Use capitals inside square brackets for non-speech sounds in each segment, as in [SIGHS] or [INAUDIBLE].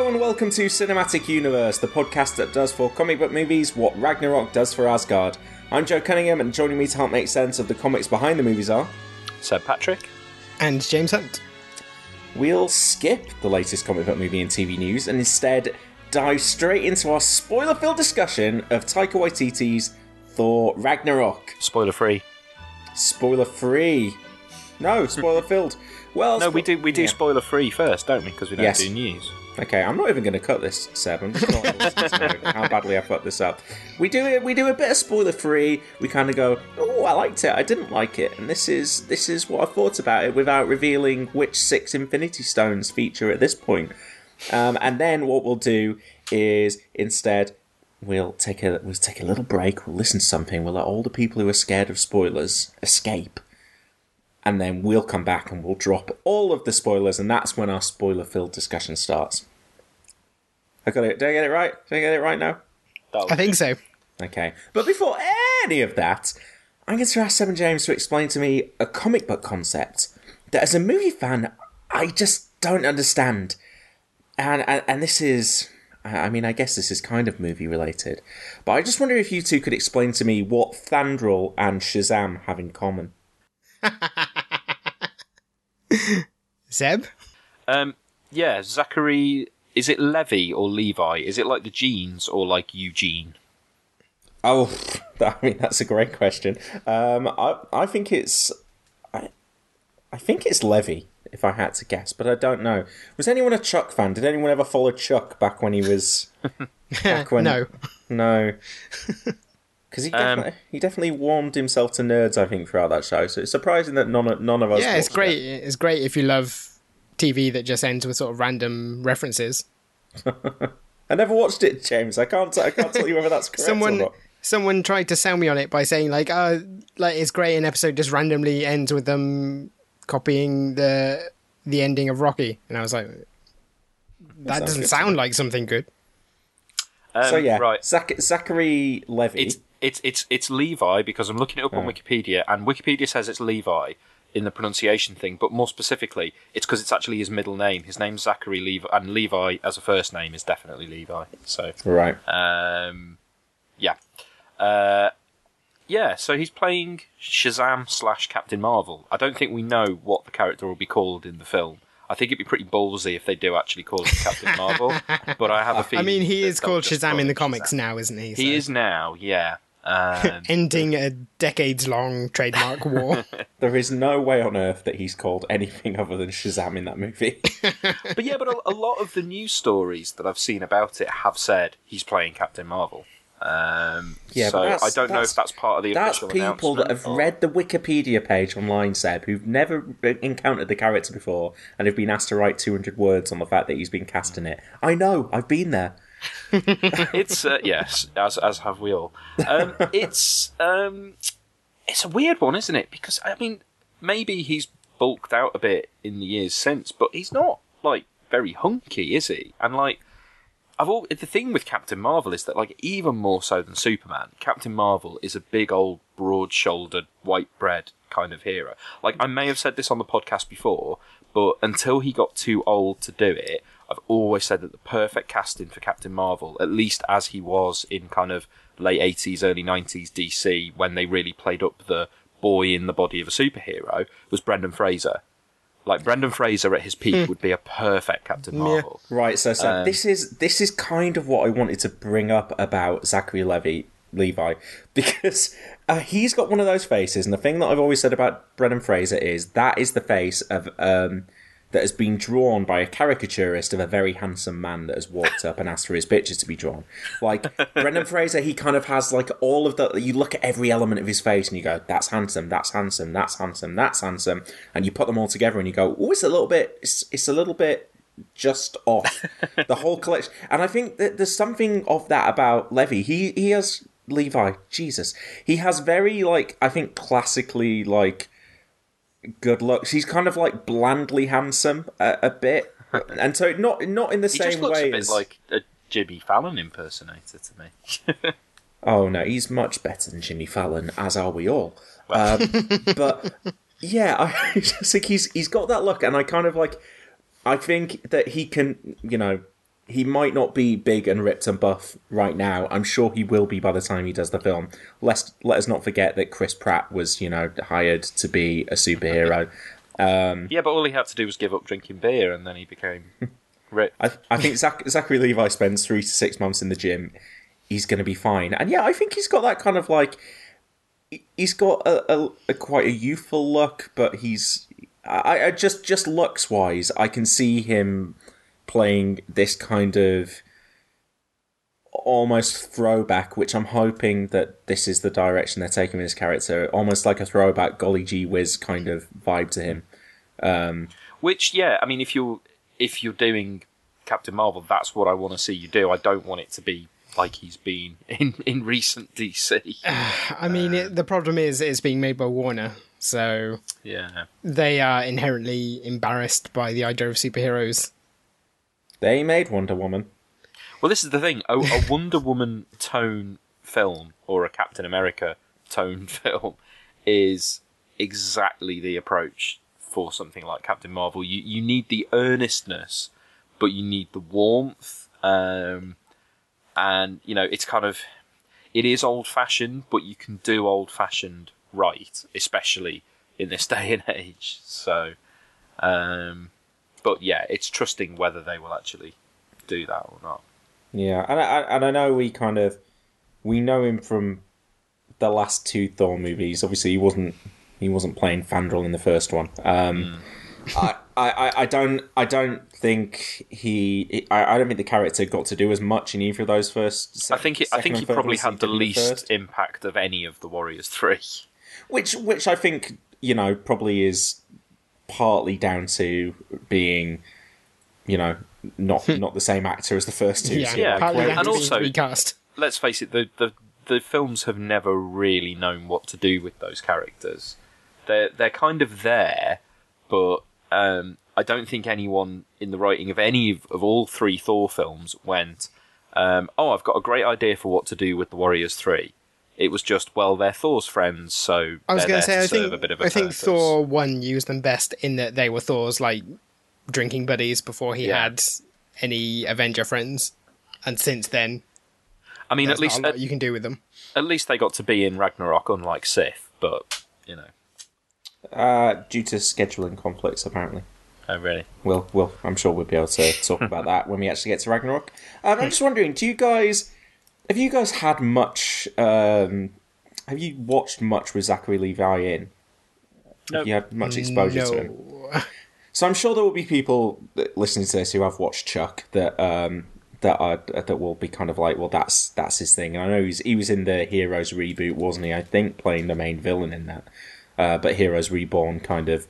Hello and welcome to Cinematic Universe, the podcast that does for comic book movies what Ragnarok does for Asgard. I'm Joe Cunningham, and joining me to help make sense of the comics behind the movies are. Seb Patrick. And James Hunt. We'll skip the latest comic book movie and TV news and instead dive straight into our spoiler filled discussion of Taika Waititi's Thor Ragnarok. Spoiler free. Spoiler free. No, spoiler filled. Well, No, we do we do yeah. spoiler free first, don't we? Because we don't Yes. do news. Okay, I'm not even going to cut this, Seb. I'm just how badly I fucked this up. We do it. We do a bit of spoiler free. We kind of go, "Oh, I liked it. I didn't like it," and this is this is what I thought about it without revealing which six Infinity Stones feature at this point. Um, and then what we'll do is instead we'll take a we'll take a little break. We'll listen to something. We'll let all the people who are scared of spoilers escape and then we'll come back and we'll drop all of the spoilers, and that's when our spoiler-filled discussion starts. I got it. Did I get it right? Did I get it right now? I think so. Okay. But before any of that, I'm going to ask Seven James to explain to me a comic book concept that, as a movie fan, I just don't understand. And and, and this is. I I mean, I guess this is kind of movie related, but I just wonder if you two could explain to me what Fandral and Shazam have in common. [LAUGHS] Zeb? Um, yeah, Zachary. Is it Levy or Levi? Is it like the jeans or like Eugene? Oh, [LAUGHS] I mean that's a great question. Um, I I think it's I, I think it's Levy if I had to guess, but I don't know. Was anyone a Chuck fan? Did anyone ever follow Chuck back when he was [LAUGHS] back when? no. no. [LAUGHS] Because he Um, definitely, he definitely warmed himself to nerds, I think, throughout that show. So it's surprising that none of- none of us. Yeah, it's great. it. It's great if you love TV that just ends with sort of random references. [LAUGHS] I never watched it, James. I can't. I can't tell you whether that's correct or Someone not. someone tried to sell me on it by saying like, "Oh, like it's great an episode just randomly ends with them copying the the ending of Rocky." And I was like, that sounds doesn't sound like something good. Um, So yeah, right. Zach- Zachary Levy. It's it's it's it's Levi because I'm looking it up on Wikipedia, and Wikipedia says it's Levi in the pronunciation thing, but more specifically, it's because it's actually his middle name. His name's Zachary Levi, and Levi as a first name is definitely Levi. So, right. um, yeah, uh, yeah. So he's playing Shazam slash Captain Marvel. I don't think we know what the character will be called in the film. I think it'd be pretty ballsy if they do actually call him Captain Marvel, but I have a feeling. I mean, he is called Shazam call in the comics Shazam. now, isn't he? He is now, yeah. Um, [LAUGHS] ending a decades-long trademark war. [LAUGHS] There is no way on earth that he's called anything other than Shazam in that movie. [LAUGHS] But yeah, but a, a lot of the news stories that I've seen about it have said he's playing Captain Marvel. Um, Yeah, so I don't know if that's part of the That's people that have or- read the Wikipedia page online, Seb, who've never encountered the character before and have been asked to write 200 words on the fact that he's been cast in it. I know, I've been there. It's uh, yes, as as have we all. Um, [LAUGHS] it's um, it's a weird one, isn't it? Because I mean, maybe he's bulked out a bit in the years since, but he's not like very hunky, is he? And like, I've all, the thing with Captain Marvel is that like even more so than Superman, Captain Marvel is a big old broad-shouldered white bread kind of hero. Like I may have said this on the podcast before, but until he got too old to do it, I've always said that the perfect casting for Captain Marvel, at least as he was in kind of late 80s, early 90s DC, when they really played up the boy in the body of a superhero, was Brendan Fraser. Like Brendan Fraser at his peak would be a perfect Captain Marvel. Right, so, so Um, this is this is kind of what I wanted to bring up about Zachary Levy Levi [LAUGHS] because uh, he's got one of those faces, and the thing that I've always said about Brendan Fraser is that is the face of um, that has been drawn by a caricaturist of a very handsome man that has walked up and asked for his picture to be drawn. Like [LAUGHS] Brendan Fraser, he kind of has like all of the. You look at every element of his face and you go, "That's handsome. That's handsome. That's handsome. That's handsome," and you put them all together and you go, "Oh, it's a little bit. It's, it's a little bit." just off [LAUGHS] the whole collection and i think that there's something of that about levy he he has levi jesus he has very like i think classically like good looks he's kind of like blandly handsome a, a bit [LAUGHS] and so not not in the He same just looks way a bit as like a Jimmy Fallon impersonator to me. [LAUGHS] Oh no, he's much better than Jimmy Fallon, as are we all. Um, [LAUGHS] but yeah, I just think he's he's got that look, and I kind of like. I think that he can, you know, he might not be big and ripped and buff right now. I'm sure he will be by the time he does the film. Let's let us not forget that Chris Pratt was, you know, hired to be a superhero. [LAUGHS] Um, yeah, but all he had to do was give up drinking beer, and then he became rich. [LAUGHS] I, I think Zach, Zachary Levi spends three to six months in the gym. He's going to be fine. And yeah, I think he's got that kind of like. he- He's got a, a, a quite a youthful look, but he's. I, I just just looks wise, I can see him playing this kind of almost throwback, which I'm hoping that this is the direction they're taking with his character, almost like a throwback golly gee whiz kind of vibe to him. Um, which, yeah, I mean, if you're if you're doing Captain Marvel, that's what I want to see you do. I don't want it to be like he's been [LAUGHS] in in recent DC. [SIGHS] I mean, it, the problem is it's being made by Warner, so yeah, they are inherently embarrassed by the idea of superheroes. They made Wonder Woman. Well, this is the thing: a, a Wonder Woman tone film or a Captain America tone [LAUGHS] film is exactly the approach for something like Captain Marvel. You you need the earnestness, but you need the warmth, um, and you know it's kind of it is old fashioned, but you can do old fashioned right, especially in this [LAUGHS] day and age. So, um, but yeah, it's trusting whether they will actually do that or not. Yeah, and I, and I know we kind of we know him from the last two Thor movies. Obviously, he wasn't he wasn't playing Fandral in the first one. Um, I, I, I don't I don't think he I, I don't think the character got to do as much in either of those first. I think it, I think he probably had the least first. impact of any of the Warriors Three. which which I think you know probably is partly down to being you know not not the same actor as the first two. Yeah, so yeah. like, and also- recast. Let's face it, the, the the films have never really known what to do with those characters. They're they're kind of there, but um, I don't think anyone in the writing of any of, of all three Thor films went, um, "Oh, I've got a great idea for what to do with the Warriors 3. It was just, well, they're Thor's friends, so I was going to say, I think a bit of a I think purpose. Thor one used them best in that they were Thor's like drinking buddies before he Yeah. had any Avenger friends, and since then, I mean, at least not a lot at, you can do with them. at least they got to be in Ragnarok, unlike Sif. But you know, uh, due to scheduling conflicts, apparently. oh really? Well, well, I'm sure we'll be able to talk about that when we actually get to Ragnarok. Um, I'm [LAUGHS] just wondering, do you guys have you guys had much? Um, have you watched much with Zachary Levi in? Have you had much exposure to him? [LAUGHS] So I'm sure there will be people listening to this who have watched Chuck that um, that are that will be kind of like, well, that's that's his thing. And I know he's, he was in the Heroes reboot, wasn't he? I think playing the main villain in that. Uh, but Heroes Reborn kind of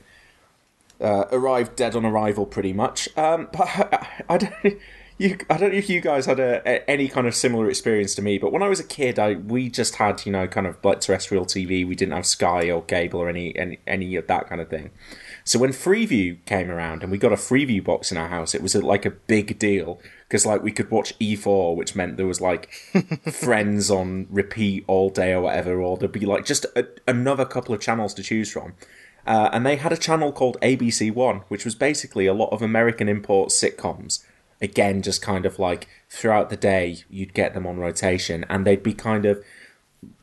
uh, arrived dead on arrival, pretty much. Um, but [LAUGHS] I, I don't. You, I don't know if you guys had a, a, any kind of similar experience to me, but when I was a kid, I we just had you know kind of like terrestrial TV. We didn't have Sky or cable or any any, any of that kind of thing. So when Freeview came around and we got a Freeview box in our house, it was a, like a big deal because like we could watch E4, which meant there was like [LAUGHS] Friends on repeat all day or whatever, or there'd be like just a, another couple of channels to choose from. Uh, and they had a channel called ABC One, which was basically a lot of American import sitcoms. Again, just kind of like throughout the day, you'd get them on rotation, and they'd be kind of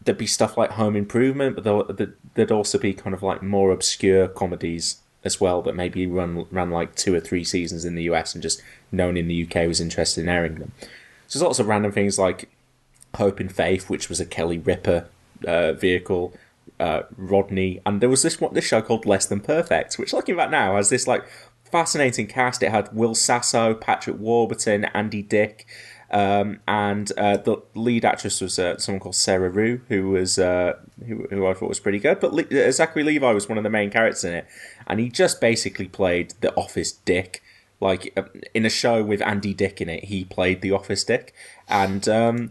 there'd be stuff like Home Improvement, but there'd, also be kind of like more obscure comedies as well that maybe run ran like two or three seasons in the US and just no one in the UK was interested in airing them. So there's lots of random things like Hope and Faith, which was a Kelly Ripa uh, vehicle, uh, Rodney, and there was this this show called Less Than Perfect, which looking back now has this like fascinating cast. It had Will Sasso, Patrick Warburton, Andy Dick. Um, and uh, the lead actress was uh, someone called Sarah Rue, who was uh, who, who I thought was pretty good. But Le- uh, Zachary Levi was one of the main characters in it, and he just basically played the office dick. Like uh, in a show with Andy Dick in it, he played the office dick, and um,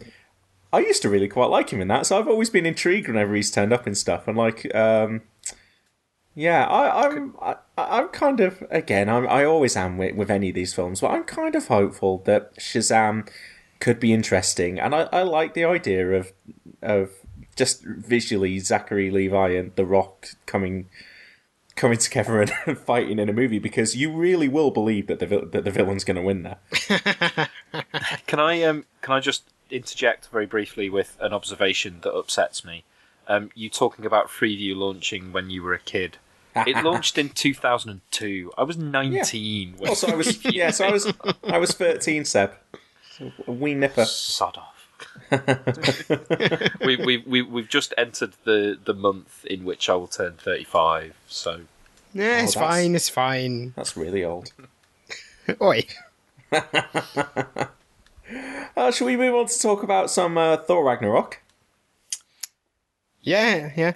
I used to really quite like him in that. So I've always been intrigued whenever he's turned up and stuff. And like, um, yeah, I, I'm I, I'm kind of again I'm, I always am with, with any of these films, but I'm kind of hopeful that Shazam could be interesting, and I, I like the idea of of just visually Zachary Levi and The Rock coming coming together [LAUGHS] and fighting in a movie because you really will believe that the vil- that the villain's going to win there. [LAUGHS] Can I um can I just interject very briefly with an observation that upsets me? Um, you talking about Freeview launching when you were a kid. It [LAUGHS] launched in 2002. I was 19. When Also, I was [LAUGHS] yeah, so I was I was 13, Seb. So a wee nipper. Sod off. we, we, we, we've just entered the, the month in which I will turn 35, so. Yeah, it's Oh, that's- fine. It's fine. That's really old. [LAUGHS] Oi. Uh, shall we move on to talk about some uh, Thor Ragnarok? Yeah, yeah.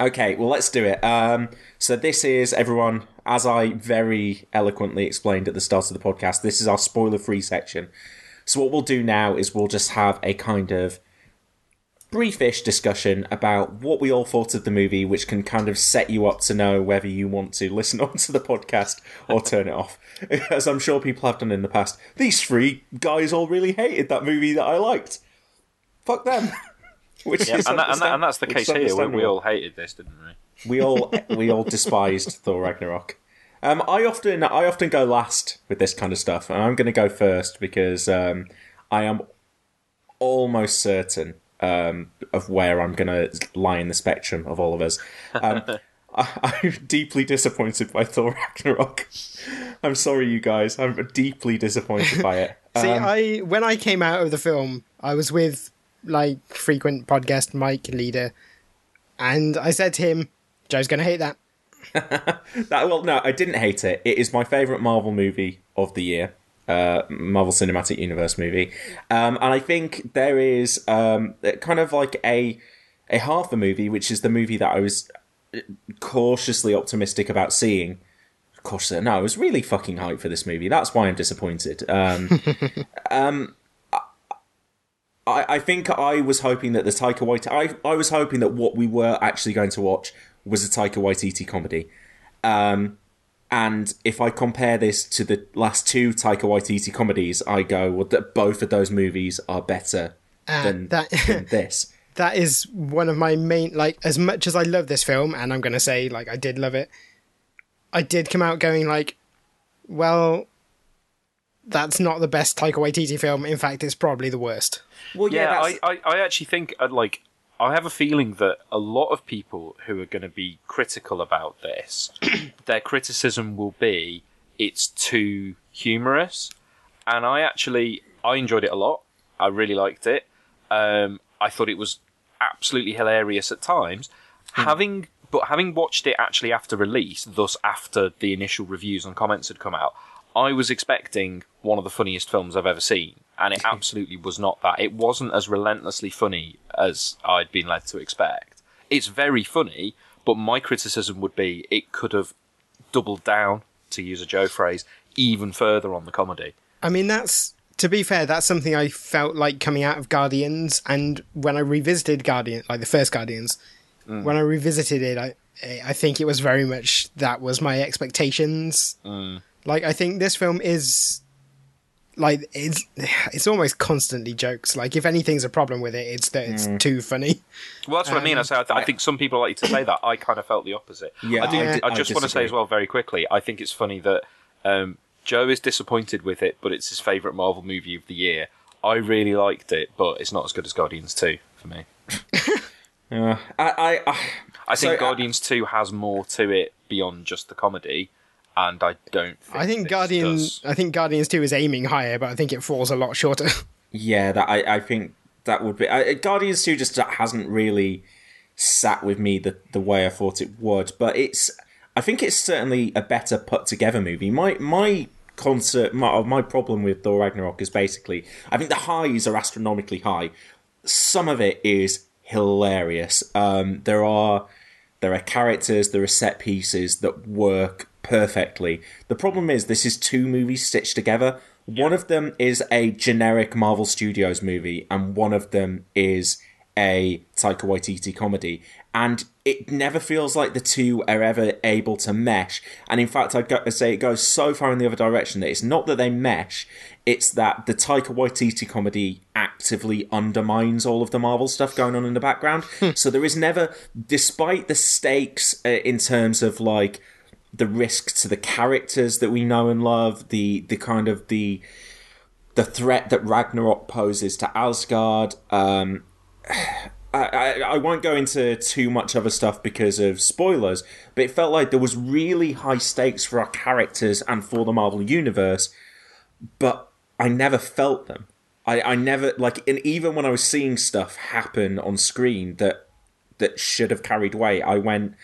Okay, well, let's do it. Um, so, this is everyone, as I very eloquently explained at the start of the podcast, this is our spoiler free section. So, what we'll do now is we'll just have a kind of briefish discussion about what we all thought of the movie, which can kind of set you up to know whether you want to [LAUGHS] listen on to the podcast or turn it off. [LAUGHS] As I'm sure people have done in the past. These three guys all really hated that movie that I liked. Fuck them. [LAUGHS] [LAUGHS] Which Yeah, is and, that, and, that, and that's the case here. We, we all hated this, didn't we? we all we all despised Thor Ragnarok. Um, I often I often go last with this kind of stuff, and I'm going to go first because um, I am almost certain um, of where I'm going to lie in the spectrum of all of us. Um, [LAUGHS] I, I'm deeply disappointed by Thor Ragnarok. I'm sorry, you guys. I'm deeply disappointed by it. See, Um, I when I came out of the film, I was with like frequent podcast Mike leader, and I said to him, "Joe's gonna hate that." [LAUGHS] That, well, no, I didn't hate it. It is my favorite Marvel movie of the year, uh, Marvel Cinematic Universe movie, um, and I think there is um, kind of like a a half the movie, which is the movie that I was cautiously optimistic about seeing. Cautiously, no, I was really fucking hyped for this movie. That's why I'm disappointed. Um, [LAUGHS] um, I, I think I was hoping that the Taika Waititi, I, I was hoping that what we were actually going to watch was a Taika Waititi comedy. Um, and if I compare this to the last two Taika Waititi comedies, I go, well, that both of those movies are better than, that- than [LAUGHS] this. That is one of my main like. As much as I love this film, and I'm gonna say like I did love it, I did come out going like, well, that's not the best Taika Waititi film. In fact, it's probably the worst. Well, yeah, Yeah, I, I, I actually think, uh, like, I have a feeling that a lot of people who are going to be critical about this, [CLEARS THROAT] their criticism will be it's too humorous. And I actually, I enjoyed it a lot. I really liked it. Um, I thought it was absolutely hilarious at times. Having, but having watched it actually after release, thus after the initial reviews and comments had come out, I was expecting one of the funniest films I've ever seen, and it [LAUGHS] absolutely was not that. It wasn't as relentlessly funny as I'd been led to expect. It's very funny, but my criticism would be it could have doubled down, to use a Joe phrase, even further on the comedy. I mean, that's to be fair, that's something I felt like coming out of Guardians, and when I revisited Guardian, like the first Guardians, mm. when I revisited it, I I think it was very much that was my expectations. Mm. Like, I think this film is like it's it's almost constantly jokes. Like if anything's a problem with it, it's that it's Mm. too funny. Well, that's what I mean. I say I, th- I think some people like to say that. I kind of felt the opposite. Yeah, I, do, I I I just want to say as well, very quickly. I think it's funny that um, Joe is disappointed with it, but it's his favourite Marvel movie of the year. I really liked it, but it's not as good as Guardians Two for me. yeah, [LAUGHS] I, I, I, I think So, uh, Guardians Two has more to it beyond just the comedy, and I don't. Think I think Guardians. I think Guardians Two is aiming higher, but I think it falls a lot shorter. [LAUGHS] yeah, that I, I think that would be. I, Guardians Two just hasn't really sat with me the the way I thought it would, but it's. I think it's certainly a better put together movie. My my concert my my problem with Thor Ragnarok is basically I think the highs are astronomically high. Some of it is hilarious. Um, there are there are characters, there are set pieces that work perfectly. The problem is this is two movies stitched together. One of them is a generic Marvel Studios movie, and one of them is a Taika Waititi comedy. And it never feels like the two are ever able to mesh. And in fact, I'd go- say it goes so far in the other direction that it's not that they mesh, it's that the Taika Waititi comedy actively undermines all of the Marvel stuff going on in the background. so there is never, despite the stakes uh, in terms of like the risk to the characters that we know and love, the the kind of the the threat that Ragnarok poses to Asgard. Um, [SIGHS] I, I, I won't go into too much other stuff because of spoilers, but it felt like there was really high stakes for our characters and for the Marvel universe, but I never felt them. I, I never like, and even when I was seeing stuff happen on screen that that should have carried weight, I went,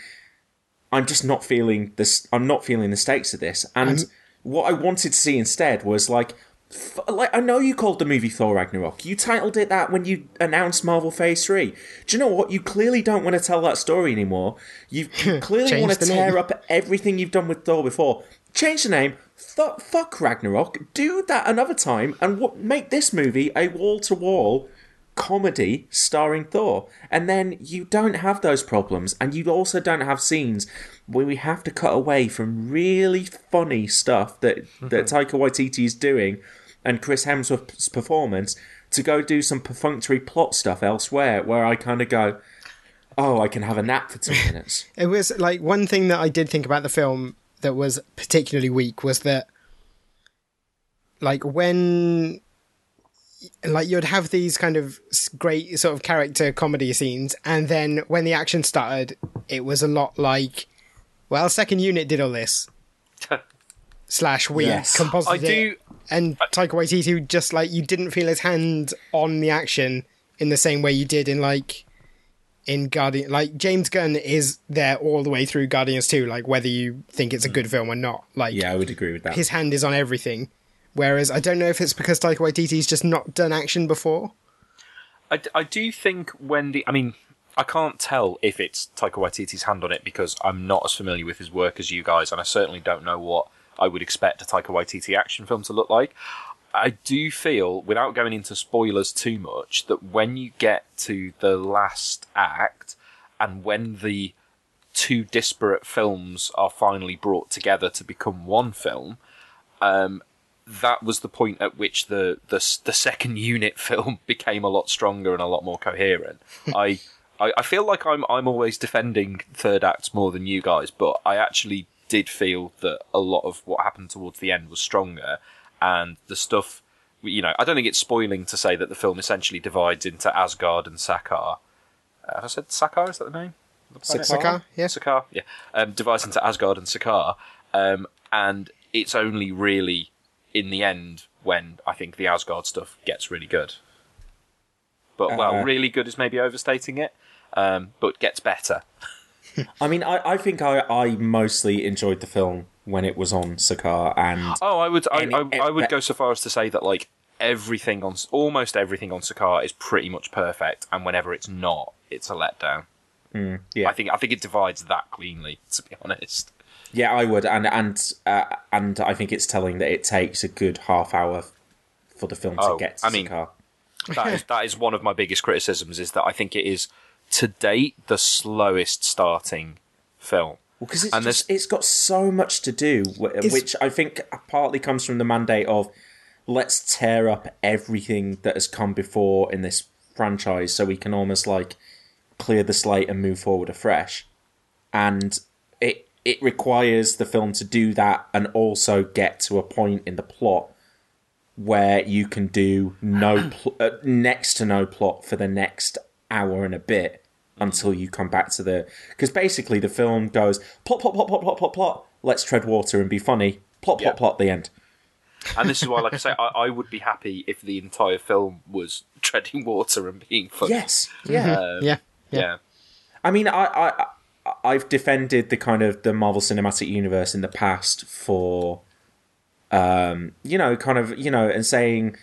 I'm just not feeling this. I'm not feeling the stakes of this. And what I wanted to see instead was like, f- like I know you called the movie Thor Ragnarok. You titled it that when you announced Marvel Phase Three. Do you know what? You clearly don't want to tell that story anymore. You, you [LAUGHS] clearly want to tear name. up everything you've done with Thor before. Change the name. Th- fuck Ragnarok. Do that another time and what make this movie a wall to wall comedy starring Thor. And then you don't have those problems, and you also don't have scenes where we have to cut away from really funny stuff that, mm-hmm. that Taika Waititi is doing and Chris Hemsworth's performance to go do some perfunctory plot stuff elsewhere where I kind of go, oh, I can have a nap for two [LAUGHS] minutes. It was like one thing that I did think about the film that was particularly weak was that, like, when. Like, you'd have these kind of great sort of character comedy scenes, and then when the action started, it was a lot like, well, second unit did all this. [LAUGHS] Slash, we Yes. composited I do- it. And Taika Waititi just, like, you didn't feel his hand on the action in the same way you did in, like, in Guardian, like James Gunn is there all the way through Guardians 2, like whether you think it's a good film or not. Like Yeah, I would agree with that. his hand is on everything. Whereas I don't know if it's because Taika Waititi's just not done action before. I, I do think when the I mean I can't tell if it's Taika Waititi's hand on it because I'm not as familiar with his work as you guys, and I certainly don't know what I would expect a Taika Waititi action film to look like. I do feel, without going into spoilers too much, that when you get to the last act and when the two disparate films are finally brought together to become one film, um, that was the point at which the, the the second [LAUGHS] unit film [LAUGHS] became a lot stronger and a lot more coherent. [LAUGHS] I, I I feel like I'm I'm always defending third acts more than you guys, but I actually did feel that a lot of what happened towards the end was stronger, and the stuff. You know, I don't think it's spoiling to say that the film essentially divides into Asgard and Sakaar. Uh, have I said Sakaar? Is that the name? the? Sakaar, yeah. Sakaar, yeah. Um, divides into Asgard and Sakaar, um, and it's only really in the end when I think the Asgard stuff gets really good. But well, Uh, really good is maybe overstating it, um, but gets better. [LAUGHS] I mean, I, I think I, I mostly enjoyed the film when it was on Sakaar, and Oh, I would I, Any- I, I would go so far as to say that like everything on almost everything on Sakaar is pretty much perfect, and whenever it's not, it's a letdown. yeah, I think I think it divides that cleanly, [LAUGHS] to be honest. Yeah, I would, and and uh, and I think it's telling that it takes a good half hour for the film to Oh, get to I mean- Sakaar. that is that is one of my biggest criticisms is that I think it is to date the slowest starting film. Because it's and just, it's got so much to do, which I think partly comes from the mandate of let's tear up everything that has come before in this franchise so we can almost like clear the slate and move forward afresh. And it it requires the film to do that and also get to a point in the plot where you can do no [CLEARS THROAT] pl- uh, next to no plot for the next hour and a bit until you come back to the because basically the film goes plot plot plot plot plot plot plot let's tread water and be funny plot plot Yeah. plot the end And this is why, like I say, [LAUGHS] I, I would be happy if the entire film was treading water and being funny. yes yeah Um, yeah, yeah. I mean, I, I, I- I've defended the kind of the Marvel Cinematic Universe in the past for, um, you know, kind of, you know, and saying,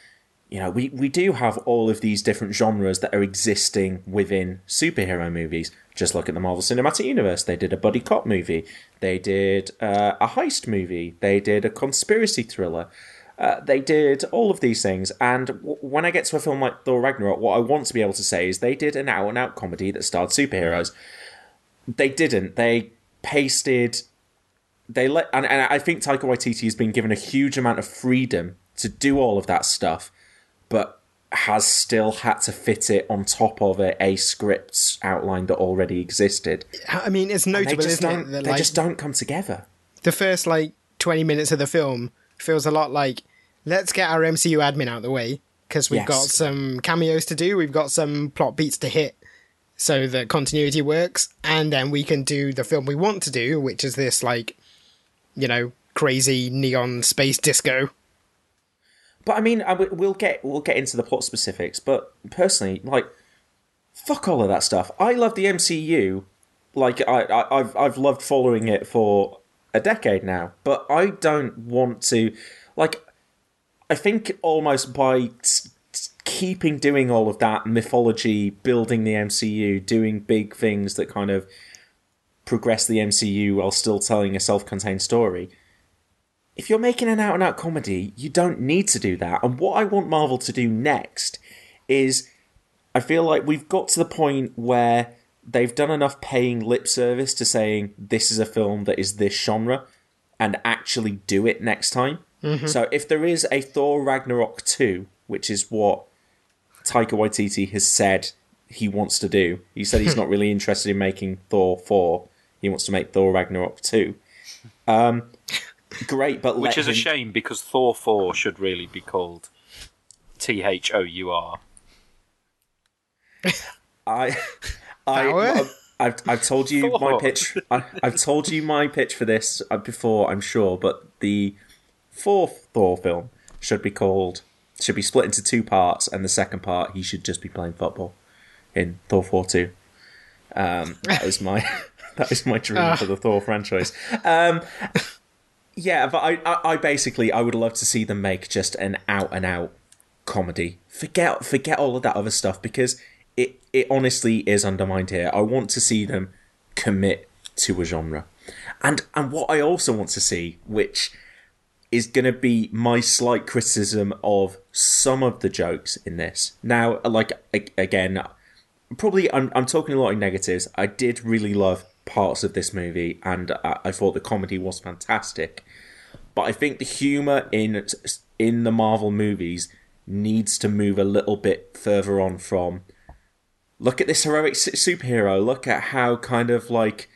you know, we, we do have all of these different genres that are existing within superhero movies. Just look at the Marvel Cinematic Universe. They did a buddy cop movie. They did uh, a heist movie. They did a conspiracy thriller. Uh, they did all of these things, and w- when I get to a film like Thor Ragnarok, what I want to be able to say is they did an out and out comedy that starred superheroes they didn't. They pasted. They let, and, and I think Taika Waititi has been given a huge amount of freedom to do all of that stuff, but has still had to fit it on top of a, a script outline that already existed. I mean, it's They notable, isn't don't. it? That, they like, just don't come together. the first like 20 minutes of the film feels a lot like let's get our MCU admin out of the way because we've Yes. got some cameos to do, we've got some plot beats to hit so that continuity works, and then we can do the film we want to do, which is this like, you know, crazy neon space disco. But I mean, I, w- we'll get we'll get into the plot specifics. But personally, like, fuck all of that stuff. I love the MCU. Like, I, I I've I've loved following it for a decade now. But I don't want to, like, I think almost by keeping doing all of that mythology, building the MCU, doing big things that kind of progress the MCU while still telling a self-contained story if you're making an out and out comedy, you don't need to do that. And what I want Marvel to do next is I feel like we've got to the point where they've done enough paying lip service to saying this is a film that is this genre and actually do it next time. Mm-hmm. So if there is a Thor Ragnarok 2, which is what Taika Waititi has said he wants to do, he said he's [LAUGHS] not really interested in making Thor 4, he wants to make Thor Ragnarok 2. Um, great, but Which let is a shame because Thor 4 should really be called T H O U R. [LAUGHS] I, I, Power? I've, I've, I've told you my pitch. I, I've told you my pitch for this uh, before, I'm sure. But the fourth Thor film should be called should be split into two parts, and the second part he should just be playing football in Thor four two. Um, that is my [LAUGHS] that is my dream for the Thor franchise. Um, yeah, but I, I, I basically I would love to see them make just an out and out comedy. Forget forget all of that other stuff because it it honestly is undermined here. I want to see them commit to a genre. And and what I also want to see, which is going to be my slight criticism of some of the jokes in this. Now, like again, probably I'm I'm talking a lot in negatives. I did really love parts of this movie, and I, I thought the comedy was fantastic. But I think the humor in in the Marvel movies needs to move a little bit further on from. Look at this heroic superhero. Look at how kind of like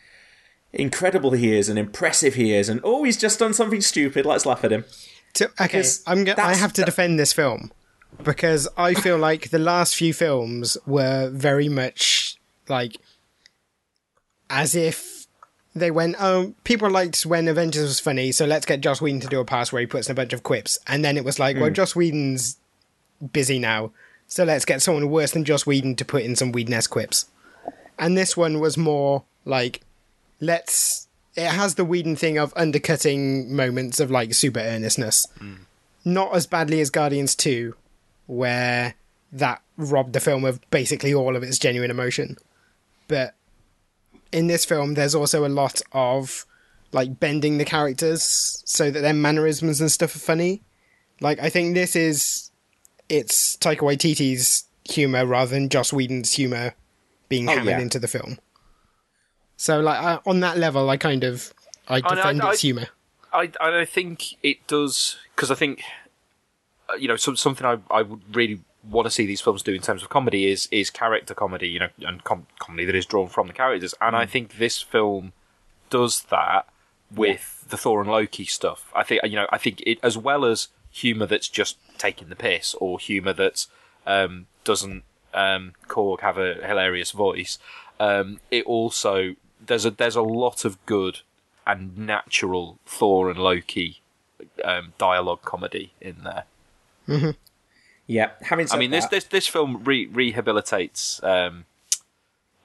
incredible he is and impressive he is, and oh, he's just done something stupid. Let's laugh at him. To, okay, Because I'm go- I have to defend this film because I feel like the last few films were very much like as if they went, oh, people liked when Avengers was funny, so let's get Joss Whedon to do a pass where he puts in a bunch of quips, and then it was like, well, hmm. Joss Whedon's busy now, so let's get someone worse than Joss Whedon to put in some Whedon-esque quips. And this one was more like, let's. It has the Whedon thing of undercutting moments of like super earnestness. Mm. Not as badly as Guardians 2, where that robbed the film of basically all of its genuine emotion. But in this film, there's also a lot of like bending the characters so that their mannerisms and stuff are funny. Like, I think this is. It's Taika Waititi's humor rather than Joss Whedon's humor being Oh, hammered yeah. into the film. So, like, I, on that level, I kind of. I I- defend I- its humor. I, I think it does because I think you know, some, something I, I would really want to see these films do in terms of comedy is is character comedy, you know, and com- comedy that is drawn from the characters. And I think this film does that with the Thor and Loki stuff. I think you know, I think it as well as humor that's just taking the piss or humor that um, doesn't um, Korg have a hilarious voice. Um, it also there's a there's a lot of good and natural Thor and Loki um, dialogue comedy in there. Yeah, having I mean, this this this film re- rehabilitates um,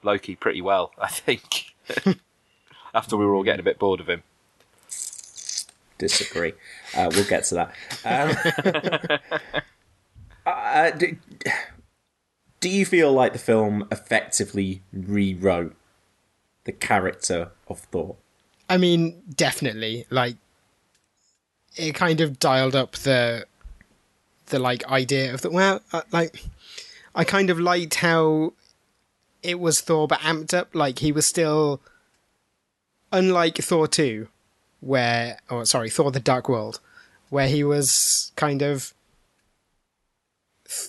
Loki pretty well, [LAUGHS] I think. [LAUGHS] After we were all getting a bit bored of him. disagree. Uh, we'll get to that. Um, [LAUGHS] uh, do, do you feel like the film effectively rewrote the character of Thor? I mean, definitely. Like, it kind of dialed up the the like idea of the well, uh, like I kind of liked how it was Thor, but amped up. Like he was still, unlike Thor two, where oh sorry, Thor the Dark World, where he was kind of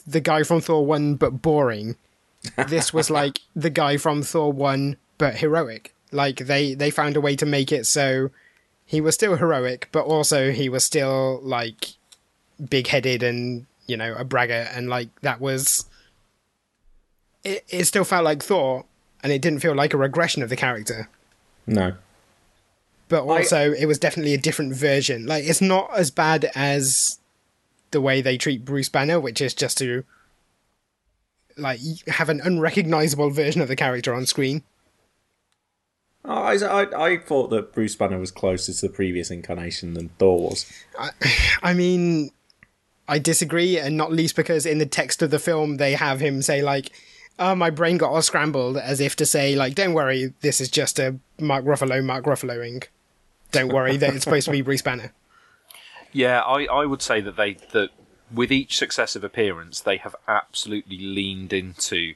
the guy from Thor one, but boring. [LAUGHS] this was like the guy from Thor one, but heroic. Like they they found a way to make it so he was still heroic, but also he was still like big headed and you know a braggart, and like that was. It it still felt like Thor, and it didn't feel like a regression of the character. No. But also, it was definitely a different version. Like it's not as bad as the way they treat Bruce Banner, which is just to like have an unrecognizable version of the character on screen. Oh, I, I, I thought that Bruce Banner was closer to the previous incarnation than Thor was. [SIGHS] I mean, I disagree, and not least because in the text of the film they have him say like, "Oh, my brain got all scrambled," as if to say like, "Don't worry, this is just a Mark Ruffalo, Mark Ruffaloing. Don't worry, that it's supposed to be Bruce Banner." [LAUGHS] Yeah, I, I would say that they that with each successive appearance they have absolutely leaned into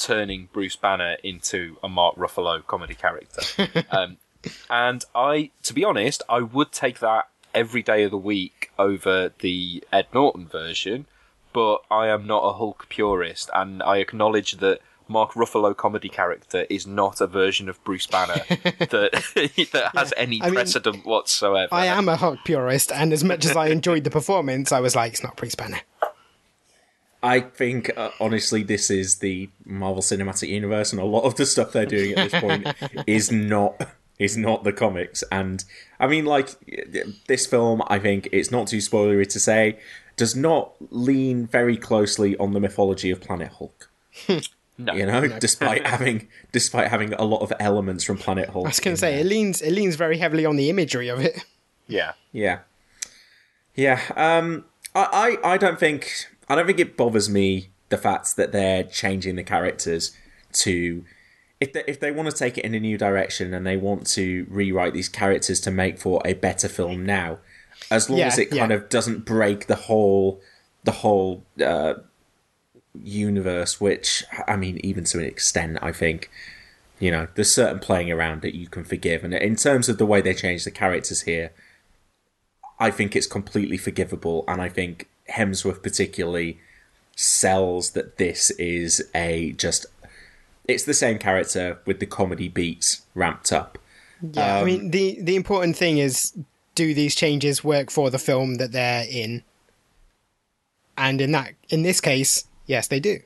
turning Bruce Banner into a Mark Ruffalo comedy character. [LAUGHS] um, and I, to be honest, I would take that every day of the week over the Ed Norton version. But I am not a Hulk purist, and I acknowledge that Mark Ruffalo comedy character is not a version of Bruce Banner [LAUGHS] that [LAUGHS] that has any I mean, precedent whatsoever. I am a Hulk purist, and as much as I enjoyed the performance, I was like, "It's not Bruce Banner." I think, uh, honestly, this is the Marvel Cinematic Universe, and a lot of the stuff they're doing at this point [LAUGHS] is not is not the comics. And I mean, like this film, I think it's not too spoilery to say, does not lean very closely on the mythology of Planet Hulk. [LAUGHS] no, You know, despite [LAUGHS] having despite having a lot of elements from Planet Hulk. I was going to say it leans it leans very heavily on the imagery of it. yeah. Yeah, yeah. Um, I, I, I don't think I don't think it bothers me the fact that they're changing the characters to if they, if they want to take it in a new direction and they want to rewrite these characters to make for a better film now, as long Yeah, as it kind of doesn't break the whole the whole uh, universe. Which I mean, even to an extent, I think you know there's certain playing around that you can forgive, and in terms of the way they change the characters here. I think it's completely forgivable, and I think Hemsworth particularly sells that this is a just. It's the same character with the comedy beats ramped up. Yeah, I mean um, the the important thing is do these changes work for the film that they're in? And in that in this case, yes, they do.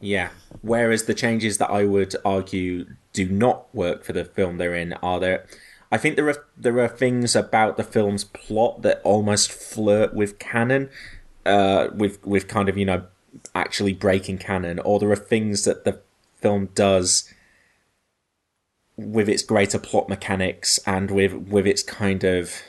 Yeah. Whereas the changes that I would argue do not work for the film they're in are there. I think there are there are things about the film's plot that almost flirt with canon, uh, with with kind of you know actually breaking canon, or there are things that the film does with its greater plot mechanics and with with its kind of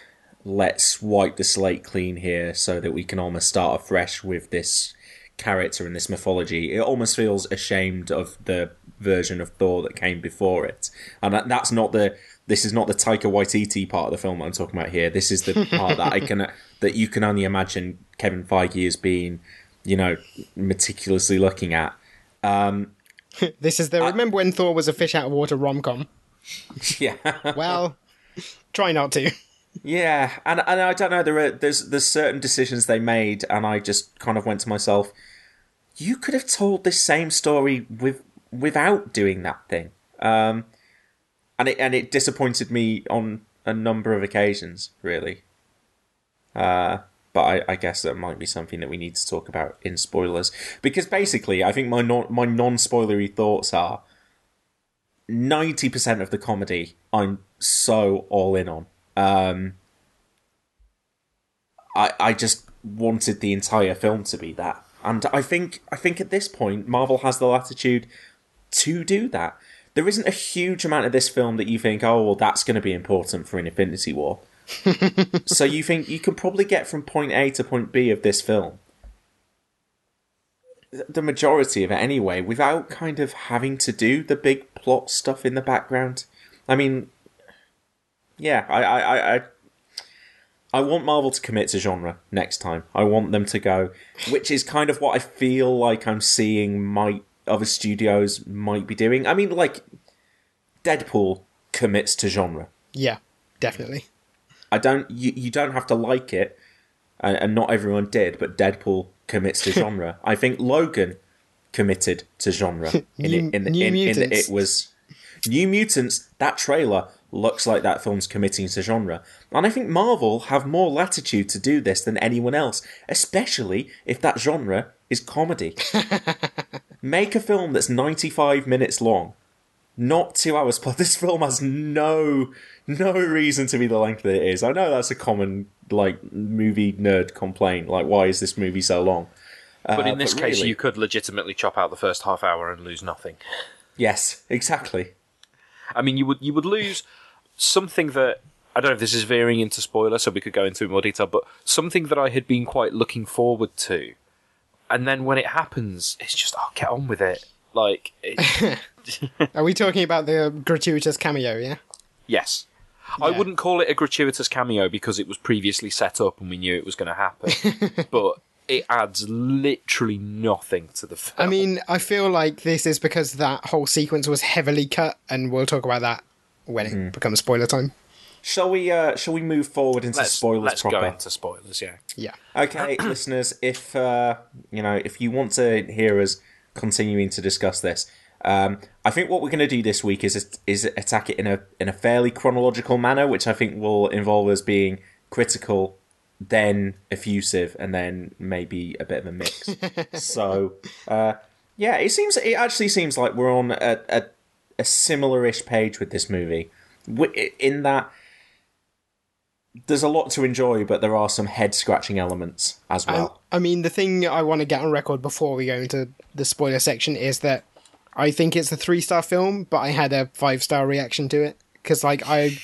let's wipe the slate clean here so that we can almost start afresh with this character and this mythology. It almost feels ashamed of the version of Thor that came before it, and that, that's not the. This is not the Taika Waititi part of the film I'm talking about here. This is the part that I can [LAUGHS] that you can only imagine Kevin Feige has been, you know, meticulously looking at. [LAUGHS] This is the remember when Thor was a fish out of water rom com. [LAUGHS] Yeah, Well, try not to. Yeah, and and I don't know. There are there's there's certain decisions they made, and I just kind of went to myself, you could have told this same story with without doing that thing. Um, and it and it disappointed me on a number of occasions, really. Uh, but I, I guess that might be something that we need to talk about in spoilers because basically, I think my non my non spoilery thoughts are ninety percent of the comedy I'm so all in on. Um, I I just wanted the entire film to be that, and I think I think at this point Marvel has the latitude to do that. There isn't a huge amount of this film that you think, oh well, that's going to be important for an Infinity War. So you think you can probably get from point A to point B of this film, the majority of it anyway, without kind of having to do the big plot stuff in the background. I mean, yeah, I, I, I, I want Marvel to commit to genre next time. I want them to go, which is kind of what I feel like I'm seeing might other studios might be doing. I mean, like Deadpool commits to genre. Yeah, definitely. I don't. You, you don't have to like it, and, and not everyone did. But Deadpool commits to [LAUGHS] genre. I think Logan committed to genre. [LAUGHS] In New- it, in, New in, in that Mutants. it was New Mutants. That trailer looks like that film's committing to genre, and I think Marvel have more latitude to do this than anyone else, especially if that genre is comedy. [LAUGHS] Make a film that's ninety-five minutes long not two hours [LAUGHS] plus. This film has no no reason to be the length that it is. I know that's a common like movie nerd complaint. Like, why is this movie so long? But Uh, in this but case, really- you could legitimately chop out the first half hour and lose nothing. yes, exactly. I mean, you would you would lose something that I don't know if this is veering into spoiler, so we could go into more detail. But something that I had been quite looking forward to, and then when it happens, it's just oh, get on with it. Like, it, [LAUGHS] [LAUGHS] Are we talking about the gratuitous cameo? Yeah. yes, I wouldn't call it a gratuitous cameo because it was previously set up and we knew it was going to happen. [LAUGHS] but it adds literally nothing to the film. I mean, I feel like this is because that whole sequence was heavily cut, and we'll talk about that when it Hmm. becomes spoiler time. Shall we? Uh, shall we move forward into let's spoilers let's proper? go into spoilers. Yeah. Yeah. Okay, [CLEARS THROAT] listeners, if uh, you know, if you want to hear us continuing to discuss this, um, I think what we're going to do this week is is attack it in a in a fairly chronological manner, which I think will involve us being critical, then effusive, and then maybe a bit of a mix. [LAUGHS] so, uh, yeah, it seems it actually seems like we're on a a, a similar-ish page with this movie, in that there's a lot to enjoy, but there are some head scratching elements as well. I mean, the thing I want to get on record before we go into the spoiler section is that I think it's a three star film, but I had a five star reaction to it because, like, I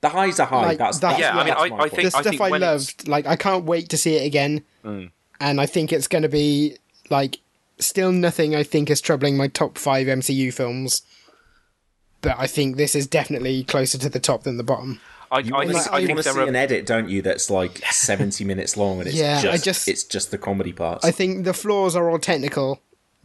the highs are high. like, that's, the- that's Yeah, I mean, that's I- I think- the stuff I, when it's- loved, like, I can't wait to see it again, mm. and I think it's going to be like still nothing. I think is troubling my top five MCU films, but I think this is definitely closer to the top than the bottom. I, You I want think, like- I to think see are an edit, don't you? That's like seventy minutes long, and it's [LAUGHS] Yeah, I just, just- it's just the comedy parts. I think the flaws are all technical,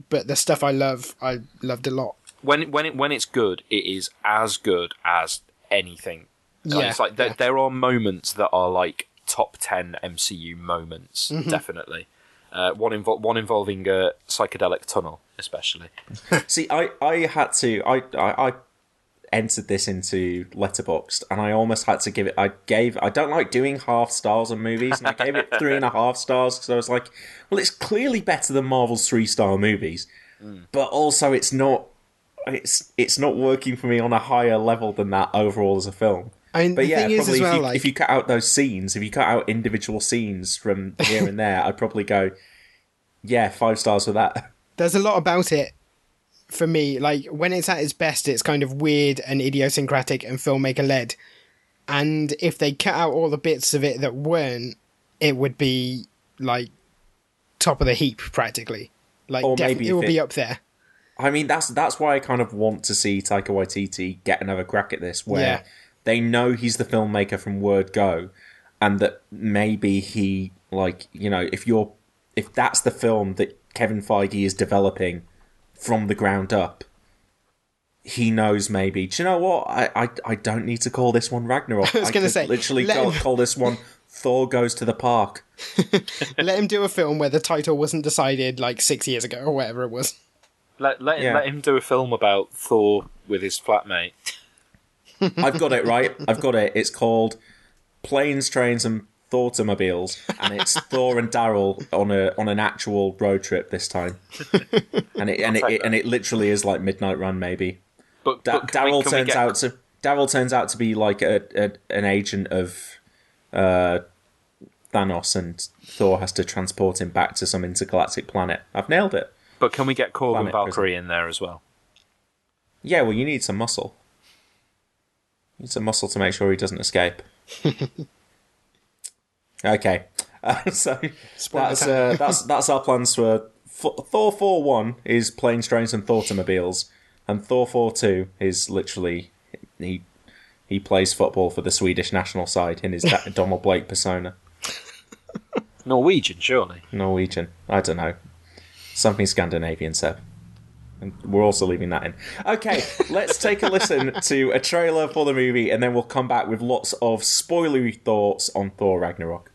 but the stuff I love, I loved a lot. when when it, when it's good, it is as good as anything. Like, Yeah, it's like there, yeah. there are moments that are like top ten MCU moments, Mm-hmm. definitely. Uh, one invo- one involving a psychedelic tunnel, especially. [LAUGHS] See, I, I had to I, I I entered this into Letterboxd, and I almost had to give it. I gave. I don't like doing half stars on movies, and I gave it three and a half stars because I was like, well, it's clearly better than Marvel's three star movies, mm. but also it's not. It's it's not working for me on a higher level than that overall as a film. I mean, But the yeah, thing is probably as well, if, you, like if you cut out those scenes, if you cut out individual scenes from here and there, I'd probably go, yeah, five stars for that. there's a lot about it for me. Like when it's at its best, it's kind of weird and idiosyncratic and filmmaker led. And if they cut out all the bits of it that weren't, it would be like top of the heap practically. Like Or maybe it will be up there. I mean, that's that's why I kind of want to see Taika Waititi get another crack at this, where Yeah. they know he's the filmmaker from word go, and that maybe he like you know if you're if that's the film that Kevin Feige is developing from the ground up, he knows maybe. Do you know what? I I, I don't need to call this one Ragnarok. [LAUGHS] I was gonna say, literally call, him- call this one Thor goes to the park. [LAUGHS] Let him do a film where the title wasn't decided like six years ago or whatever it was. Let let, Yeah. let him do a film about Thor with his flatmate. I've got it right. I've got it. It's called Planes, Trains, and Thortomobiles, and it's [LAUGHS] Thor and Daryl on a on an actual road trip this time. And it and it, take and it literally is like Midnight Run, maybe. But, Da- but Daryl we turns get- out to Daryl turns out to be like a, a an agent of uh, Thanos, and Thor has to transport him back to some intergalactic planet. I've nailed it. But can we get Korg and Planet Valkyrie in there as well? Yeah, well, you need some muscle. You need some muscle to make sure he doesn't escape. [LAUGHS] okay, [LAUGHS] uh, so Spoiler that's uh, that's that's our plans for Thor four one is planes, trains, and Thortomobiles, and Thor four two is literally he he plays football for the Swedish national side in his [LAUGHS] Da- Donald Blake persona. [LAUGHS] Norwegian, surely. Norwegian. I don't know. Something Scandinavian, Seb. And we're also leaving that in. Okay, let's take a listen to a trailer for the movie, and then we'll come back with lots of spoilery thoughts on Thor Ragnarok.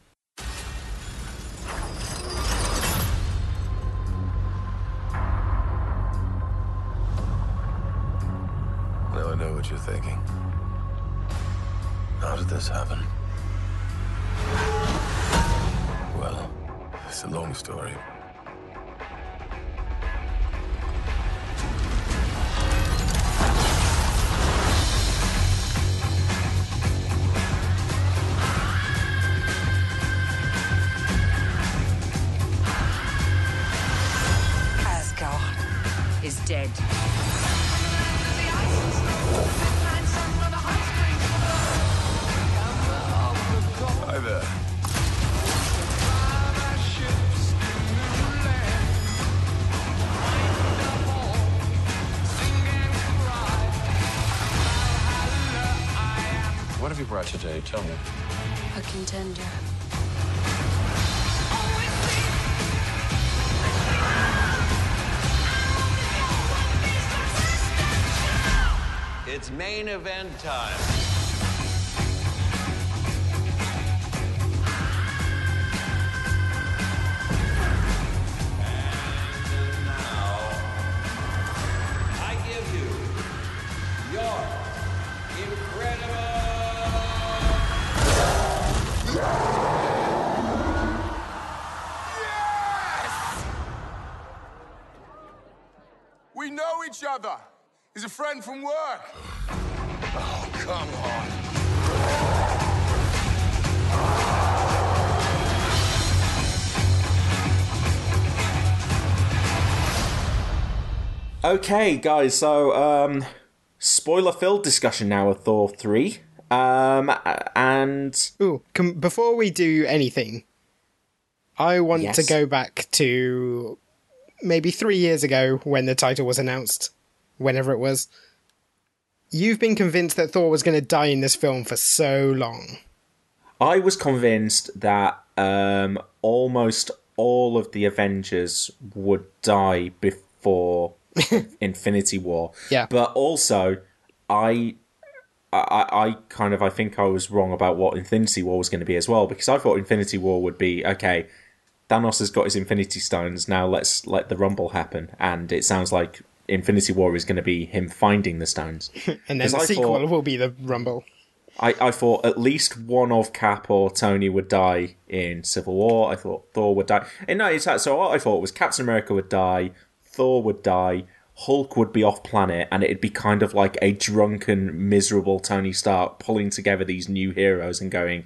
Did this happen? Well, it's a long story. Dead. Tell me. A contender. It's main event time. From work. Oh, come on. Okay, guys, so um, spoiler filled discussion now of Thor 3. Um, and Ooh, com- before we do anything, I want Yes. to go back to maybe three years ago when the title was announced, whenever it was. You've been convinced that Thor was going to die in this film for so long. I was convinced that um, almost all of the Avengers would die before [LAUGHS] Infinity War. Yeah. But also, I, I, I kind of I think I was wrong about what Infinity War was going to be as well because I thought Infinity War would be okay. Thanos has got his Infinity Stones. Now let's let the Rumble happen, and it sounds like Infinity War is going to be him finding the stones. [LAUGHS] And then the I sequel thought- will be the Rumble. I, I thought at least one of Cap or Tony would die in Civil War. I thought Thor would die. And no, it's. So what I thought was Captain America would die, Thor would die, Hulk would be off planet, and it'd be kind of like a drunken, miserable Tony Stark pulling together these new heroes and going,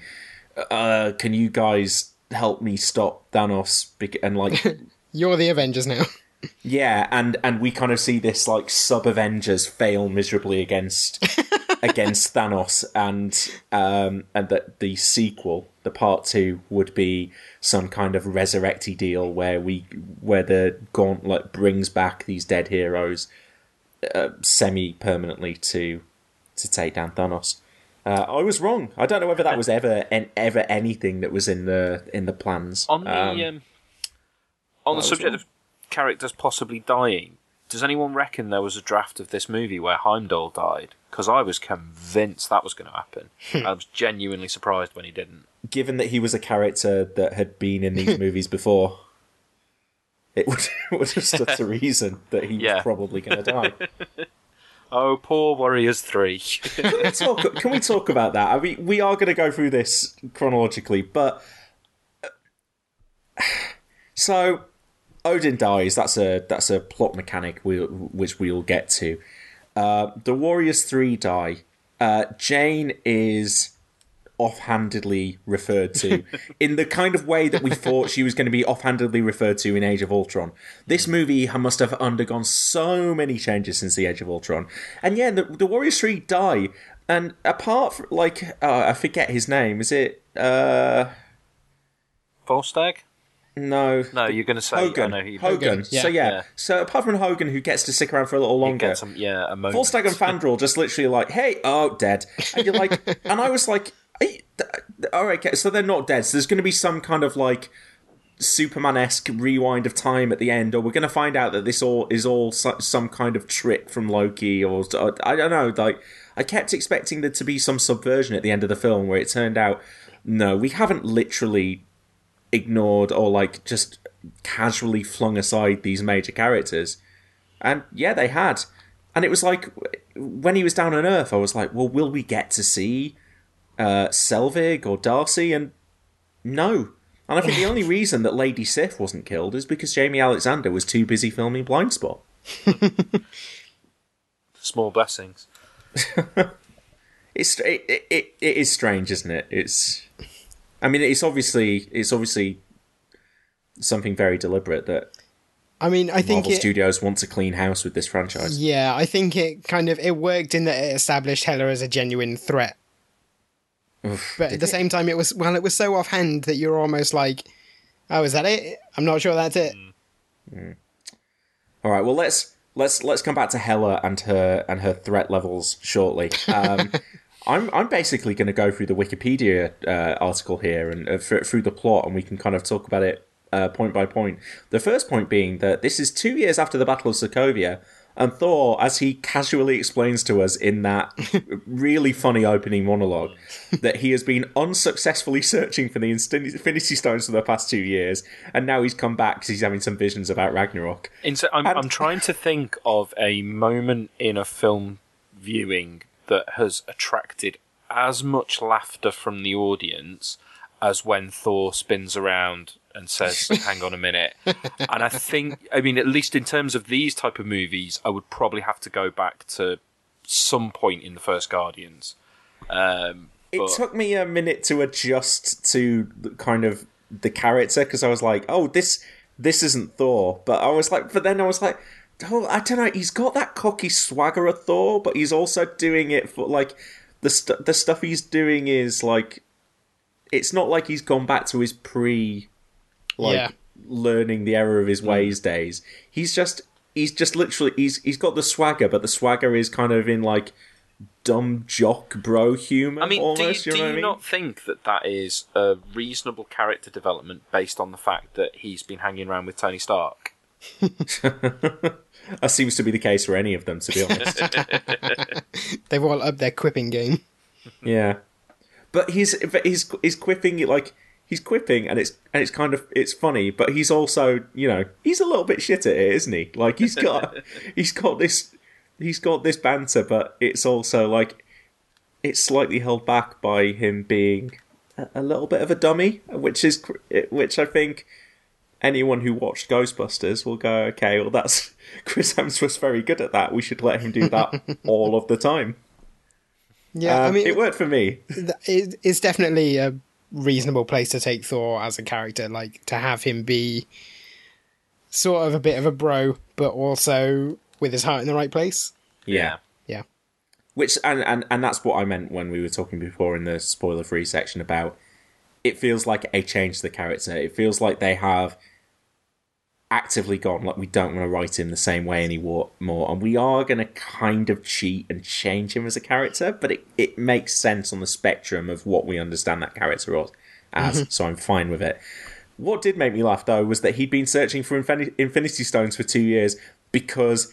uh, "Can you guys help me stop Thanos?" And like, [LAUGHS] You're the Avengers now. Yeah, and and we kind of see this like sub Avengers fail miserably against [LAUGHS] against Thanos, and um, and that the sequel, the part two, would be some kind of resurrecty deal where we where the gauntlet brings back these dead heroes uh, semi permanently to to take down Thanos. Uh, I was wrong. I don't know whether that was ever en- ever anything that was in the in the plans. On the Um, um, on the subject wrong. of characters possibly dying, Does anyone reckon there was a draft of this movie where Heimdall died? Because I was convinced that was going to happen. Hmm. I was genuinely surprised when he didn't. Given that he was a character that had been in these [LAUGHS] movies before, it would, [LAUGHS] it would have stood to [LAUGHS] reason that he Yeah. was probably going to die. Oh, poor Warriors 3. can, we talk, can we talk about that? I mean, we are going to go through this chronologically, but [SIGHS] so Odin dies. That's a that's a plot mechanic we, which we'll get to. Uh, the Warriors Three die. Uh, Jane is offhandedly referred to [LAUGHS] in the kind of way that we thought she was going to be offhandedly referred to in Age of Ultron. This movie must have undergone so many changes since the Age of Ultron, and yeah, the, the Warriors Three die. And apart from like, uh, I forget his name. Is it? uh Volstagg? No, No, you're going to say Hogun. Who you Hogun. Yeah. So yeah. Yeah. So apart from Hogun, who gets to stick around for a little longer, some, yeah, a moment. Volstagg and Fandral just literally like, hey, oh, dead. And you're like, and I was like, "Hey, all right, okay, so they're not dead. So there's going to be some kind of like Superman esque rewind of time at the end, or we're going to find out that this all is all so- some kind of trick from Loki, or I don't know. Like, I kept expecting there to be some subversion at the end of the film where it turned out, no, we haven't literally ignored or like just casually flung aside these major characters. And yeah, they had. And it was like when he was down on Earth, I was like, well, will we get to see uh, Selvig or Darcy? And no. And I think the only [LAUGHS] reason that Lady Sif wasn't killed is because Jaimie Alexander was too busy filming Blindspot. [LAUGHS] Small blessings. [LAUGHS] It's it, it, it, it is strange, isn't it? It's I mean, it's obviously it's obviously something very deliberate that I mean, I think Marvel it, Studios want to clean house with this franchise. Yeah, I think it kind of it worked in that it established Hela as a genuine threat. but at the same time, it was well, it was so offhand that you're almost like, "Oh, is that it?" I'm not sure that's it. All right, well let's let's let's come back to Hela and her and her threat levels shortly. Um, [LAUGHS] I'm I'm basically going to go through the Wikipedia uh, article here and uh, th- through the plot, and we can kind of talk about it uh, point by point. The first point being that this is two years after the Battle of Sokovia, and Thor, as he casually explains to us in that [LAUGHS] really funny opening monologue, that he has been unsuccessfully searching for the Infinity Stones for the past two years, and now he's come back because he's having some visions about Ragnarok. In, so I'm, And- I'm trying to think of a moment in a film viewing that has attracted as much laughter from the audience as when Thor spins around and says, [LAUGHS] "Hang on a minute." And I think, I mean, at least in terms of these type of movies, I would probably have to go back to some point in the first Guardians. Um, It but- took me a minute to adjust to the kind of the character because I was like, "Oh, this this isn't Thor," but I was like, but then I was like, "Oh, I don't know." He's got that cocky swagger of Thor, but he's also doing it for like the st- the stuff he's doing is like it's not like he's gone back to his pre like Yeah. learning the error of his mm. ways days. He's just he's just literally he's he's got the swagger, but the swagger is kind of in like dumb jock bro humor. I mean, almost, do you, you know do you I mean? not think that that is a reasonable character development based on the fact that he's been hanging around with Tony Stark? [LAUGHS] That seems to be the case for any of them, to be honest. [LAUGHS] They've all upped their quipping game. yeah, but he's but he's he's quipping like he's quipping, and it's and it's kind of it's funny, but he's also you know he's a little bit shit at it, isn't he? Like he's got [LAUGHS] he's got this he's got this banter, but it's also like it's slightly held back by him being a, a little bit of a dummy, which is which I think anyone who watched Ghostbusters will go, okay, well that's [LAUGHS] Chris Hemsworth's very good at that. We should let him do that [LAUGHS] all of the time. Yeah, I Um, mean, it worked for me. it's definitely a reasonable place to take Thor as a character. Like to have him be sort of a bit of a bro, but also with his heart in the right place. Yeah. Yeah, Which and, and and that's what I meant when we were talking before in the spoiler free section about it feels like a change to the character. It feels like they have actively gone like we don't want to write him the same way anymore more and we are going to kind of cheat and change him as a character but it, it makes sense on the spectrum of what we understand that character as, as mm-hmm. so i'm fine with it what did make me laugh though was that he'd been searching for Infin- infinity stones for two years because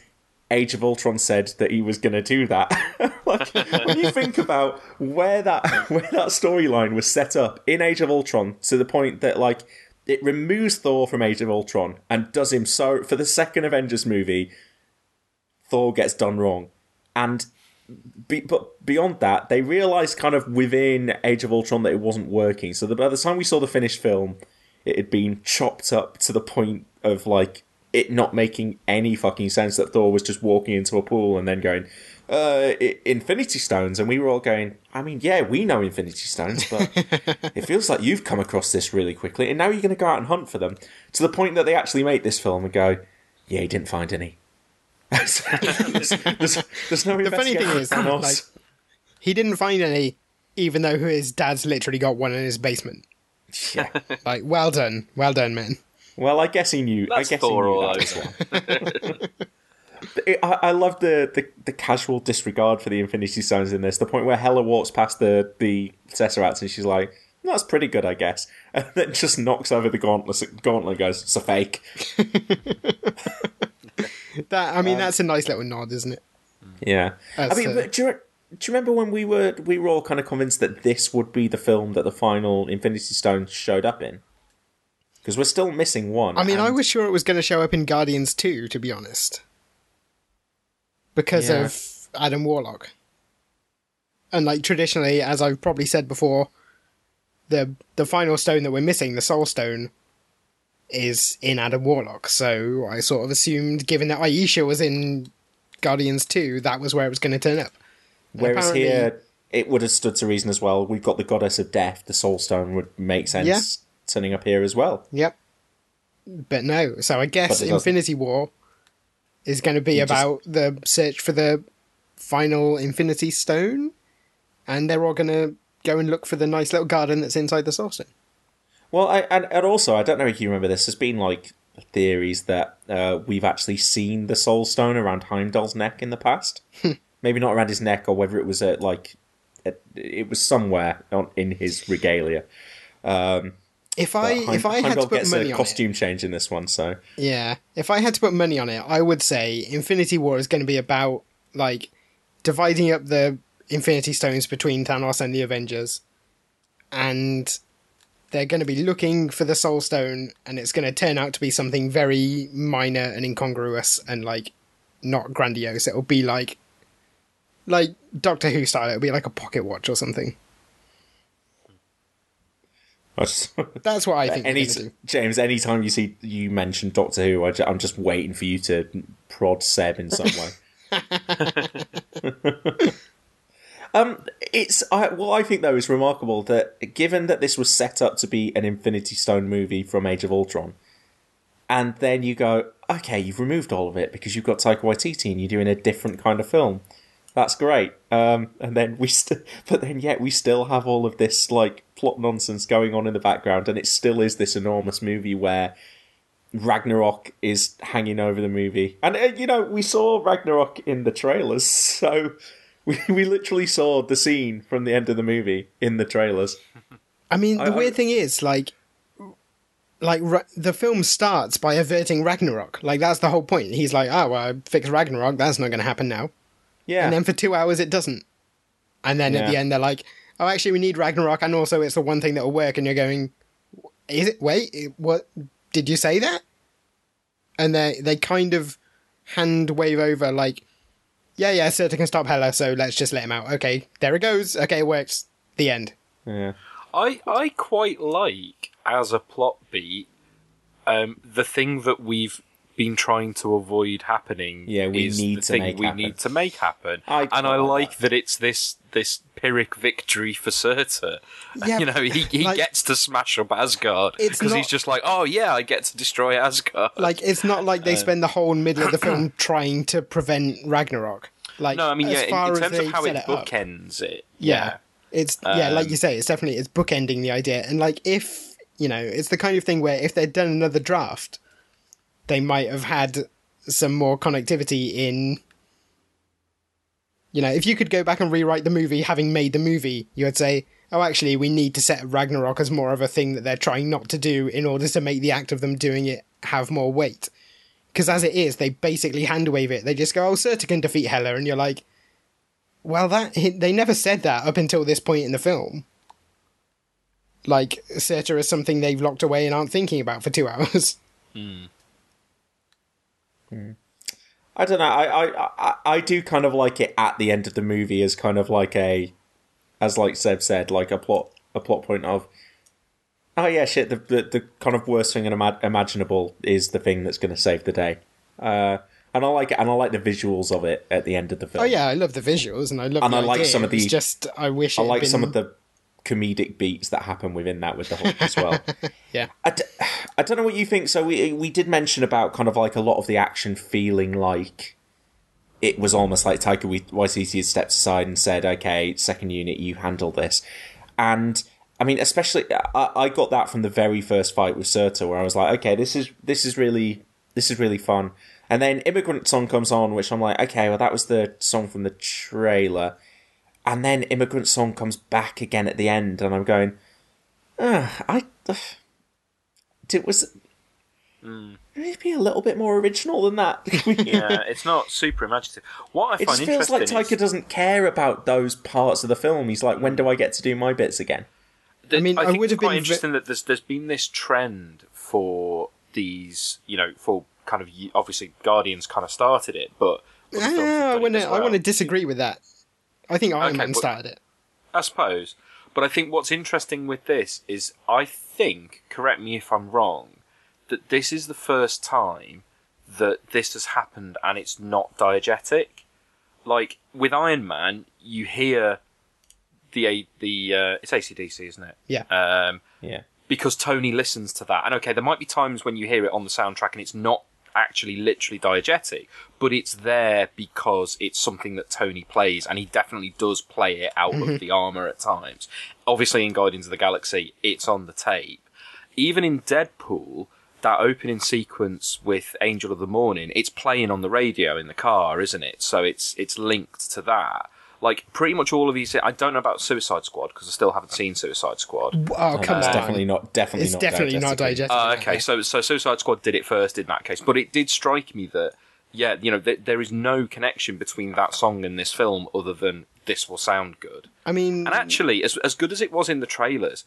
Age of Ultron said that he was going to do that. [LAUGHS] like, when you think [LAUGHS] about where that where that storyline was set up in Age of Ultron, to the point that like it removes Thor from Age of Ultron and does him so for the second Avengers movie, Thor gets done wrong, and be, but beyond that, they realised kind of within Age of Ultron that it wasn't working. So the, by the time we saw the finished film, it had been chopped up to the point of like it not making any fucking sense that Thor was just walking into a pool and then going, uh, Infinity Stones. And we were all going, I mean, yeah, we know Infinity Stones, but [LAUGHS] it feels like you've come across this really quickly. And now you're going to go out and hunt for them to the point that they actually make this film and go, yeah, he didn't find any. [LAUGHS] there's, there's, there's no The funny thing is, on like, he didn't find any, even though his dad's literally got one in his basement. yeah. [LAUGHS] Like, well done, well done, man. Well, I guess he knew. That's I guess Thor he knew all that as well. It- I, I love the, the, the casual disregard for the Infinity Stones in this. The point where Hela walks past the the Tesseract and she's like, "That's pretty good, I guess," [LAUGHS] and then just knocks over the gauntlet. Gauntlet and goes, "It's a fake." [LAUGHS] That I mean, Um, that's a nice little nod, isn't it? Yeah, I mean, but do you, do you remember when we were we were all kind of convinced that this would be the film that the final Infinity Stone showed up in? Because we're still missing one. I mean, I was sure it was going to show up in Guardians 2, to be honest. Because Yeah. of Adam Warlock. And, like, traditionally, as I've probably said before, the the final stone that we're missing, the Soul Stone, is in Adam Warlock. So I sort of assumed, given that Ayesha was in Guardians 2, that was where it was going to turn up. And Whereas here, it would have stood to reason as well. We've got the goddess of death, the Soul Stone would make sense Yeah. turning up here as well. Yep. But no, so I guess. Infinity War is going to be just- about the search for the final Infinity Stone, and they're all going to go and look for the nice little garden that's inside the Soul Stone. Well, I, and, and also, I don't know if you remember this. There's been like theories that uh, we've actually seen the Soul Stone around Heimdall's neck in the past. [LAUGHS] Maybe not around his neck, or whether it was at like at, it was somewhere on, in his regalia. Um, If I Heim- if I had to put gets money a on costume change in this one, so it, yeah, if I had to put money on it, I would say Infinity War is going to be about like dividing up the Infinity Stones between Thanos and the Avengers, and they're going to be looking for the Soul Stone, and it's going to turn out to be something very minor and incongruous and like not grandiose. It'll be like like Doctor Who style. It'll be like a pocket watch or something. Just, [LAUGHS] That's what I think. any do. James, anytime you see you mention Doctor Who, I am just waiting for you to prod Seb in some way. [LAUGHS] [LAUGHS] um, it's I, what I think though is remarkable that given that this was set up to be an Infinity Stone movie from Age of Ultron, and then you go, okay, you've removed all of it because you've got Taika Waititi and you're doing a different kind of film. That's great. Um, and then we still, but then yet we still have all of this like plot nonsense going on in the background, and it still is this enormous movie where Ragnarok is hanging over the movie. And uh, you know, we saw Ragnarok in the trailers, [LAUGHS] so we we literally saw the scene from the end of the movie in the trailers. I mean, the I- I- weird thing is, like, like Ra- the film starts by averting Ragnarok. Like that's the whole point. He's like, "Oh, well, I fixed Ragnarok. That's not going to happen now." Yeah. And then for two hours, it doesn't. And then at the end, they're like, "Oh, actually, we need Ragnarok, and also it's the one thing that will work." And you're going, "Is it? Wait, it- what? Did you say that?" And they they kind of hand wave over like, "Yeah, yeah, Surtur can stop Hela, so let's just let him out." Okay, there it goes. Okay, it works. The end. yeah. I I quite like as a plot beat um, the thing that we've been trying to avoid happening. Yeah, we is need to make we happen. need to make happen. I and I like that. that. it's this this Pyrrhic victory for Surtur. [LAUGHS] Yeah, you know, he he like- gets to smash up Asgard because he's just like, oh yeah, I get to destroy Asgard. like it's not like they spend the whole middle of the film [CLEARS THROAT] trying to prevent Ragnarok. Like no, I mean as yeah, in, far in terms of how it bookends it. yeah, it's yeah, like Um, you say, it's definitely it's bookending the idea, and like if you know, it's the kind of thing where if they'd done another draft, they might have had some more connectivity in. You know, if you could go back and rewrite the movie, having made the movie, you would say, "Oh, actually, we need to set Ragnarok as more of a thing that they're trying not to do in order to make the act of them doing it have more weight." because as it is, they basically hand wave it. They just go, "Oh, Surtur can defeat Hela," and you're like, "Well, that they never said that up until this point in the film." Like Surtur is something they've locked away and aren't thinking about for two [LAUGHS] hours. Hmm. I don't know. I, I I I do kind of like it at the end of the movie as kind of like a, as like Seb said, like a plot a plot point of. Oh yeah, shit. The the, the kind of worst thing ima- imaginable is the thing that's going to save the day. Uh, and I like it, and I like the visuals of it at the end of the film. Oh yeah, I love the visuals and I love. And the I like idea. some of It's the- just I wish I like been... some of the comedic beats that happen within that with the Hulk as well. [LAUGHS] yeah. I, d- I don't know what you think. So we we did mention about kind of like a lot of the action feeling like it was almost like Taika Waititi had stepped aside and said, "Okay, second unit, you handle this." And I mean, especially I, I got that from the very first fight with Surtur, where I was like, "Okay, this is this is really this is really fun." And then Immigrant Song comes on, which I'm like, "Okay, well, that was the song from the trailer." And then Immigrant Song comes back again at the end, and I'm going, uh, I. It was maybe a little bit more original than that. [LAUGHS] [LAUGHS] yeah, it's not super imaginative. What I It find just feels like interesting Taika is, doesn't care about those parts of the film. He's like, when do I get to do my bits again? that- I mean, I think would it's have quite been interesting that there's there's been this trend for these, you know, for kind of obviously Guardians kind of started it, but other films have Ah, I want as to. I well. want to disagree with that. I think Iron Okay, Man but- started it. I suppose. But I think what's interesting with this is I think, correct me if I'm wrong, that this is the first time that this has happened and it's not diegetic. Like with Iron Man, you hear the A- the uh, it's ACDC, isn't it? Yeah. Um, Yeah. because Tony listens to that. And okay, there might be times when you hear it on the soundtrack and it's not actually literally diegetic, but it's there because it's something that Tony plays, and he definitely does play it out of the armor at times. Obviously, in Guardians of the Galaxy, it's on the tape. Even in Deadpool, that opening sequence with Angel of the Morning, it's playing on the radio in the car, isn't it? So it's it's linked to that. Like pretty much all of these. I don't know about Suicide Squad because I still haven't seen Suicide Squad. Oh come It's on! definitely not. Definitely it's not. definitely not diegetically. digested. Uh, okay, so so Suicide Squad did it first in that case, but it did strike me that yeah, you know, th- there is no connection between that song and this film other than this will sound good. I mean, And actually, as as good as it was in the trailers,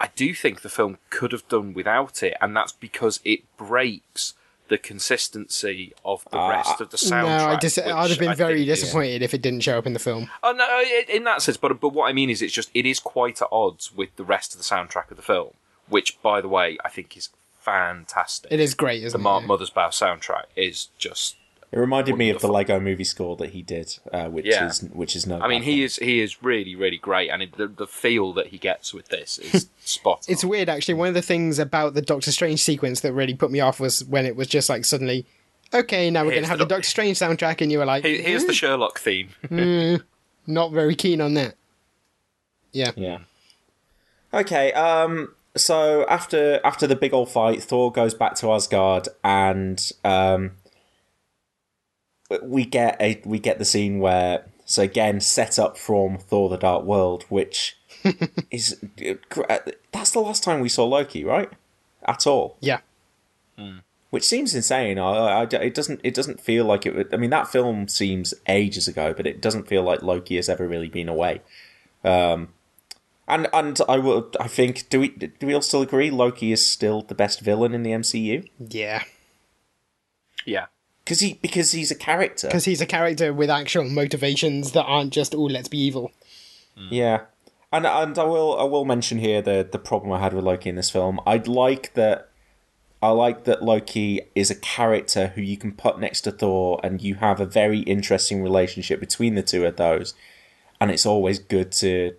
I do think the film could have done without it, and that's because it breaks the consistency of the ah, rest of the soundtrack. no, I dis- I'd have been very think disappointed if it didn't show up in the film. Oh no, in that sense, but but what I mean is, it's just it is quite at odds with the rest of the soundtrack of the film, which, by the way, I think is fantastic. It is great, the isn't Mark it? Mothersbaugh soundtrack is just. It reminded me of the Lego Movie score that he did, uh, which Yeah. is which is no. I mean, he thing. is he is really really great, and it, the the feel that he gets with this is [LAUGHS] spot. on. It's weird, actually. One of the things about the Doctor Strange sequence that really put me off was when it was just like suddenly, okay, now we're going to have the the Doctor Strange soundtrack, and you were like, Here- Here's the Sherlock theme. [LAUGHS] not very keen on that. Yeah. Yeah. Okay. Um. So after after the big old fight, Thor goes back to Asgard, and um, we get a we get the scene where so again set up from Thor: The Dark World, which [LAUGHS] is that's the last time we saw Loki, right? At all, Yeah. which seems insane. I, I- it doesn't it doesn't feel like it. Would, I mean, that film seems ages ago, but it doesn't feel like Loki has ever really been away. Um, and and I would I think do we do we all still agree Loki is still the best villain in the MCU Yeah. Yeah, because he because he's a character. Because he's a character with actual motivations that aren't just, oh, let's be evil. Mm. Yeah, and and I will I will mention here the the problem I had with Loki in this film. I'd like that. I like that Loki is a character who you can put next to Thor, and you have a very interesting relationship between the two of those, and it's always good to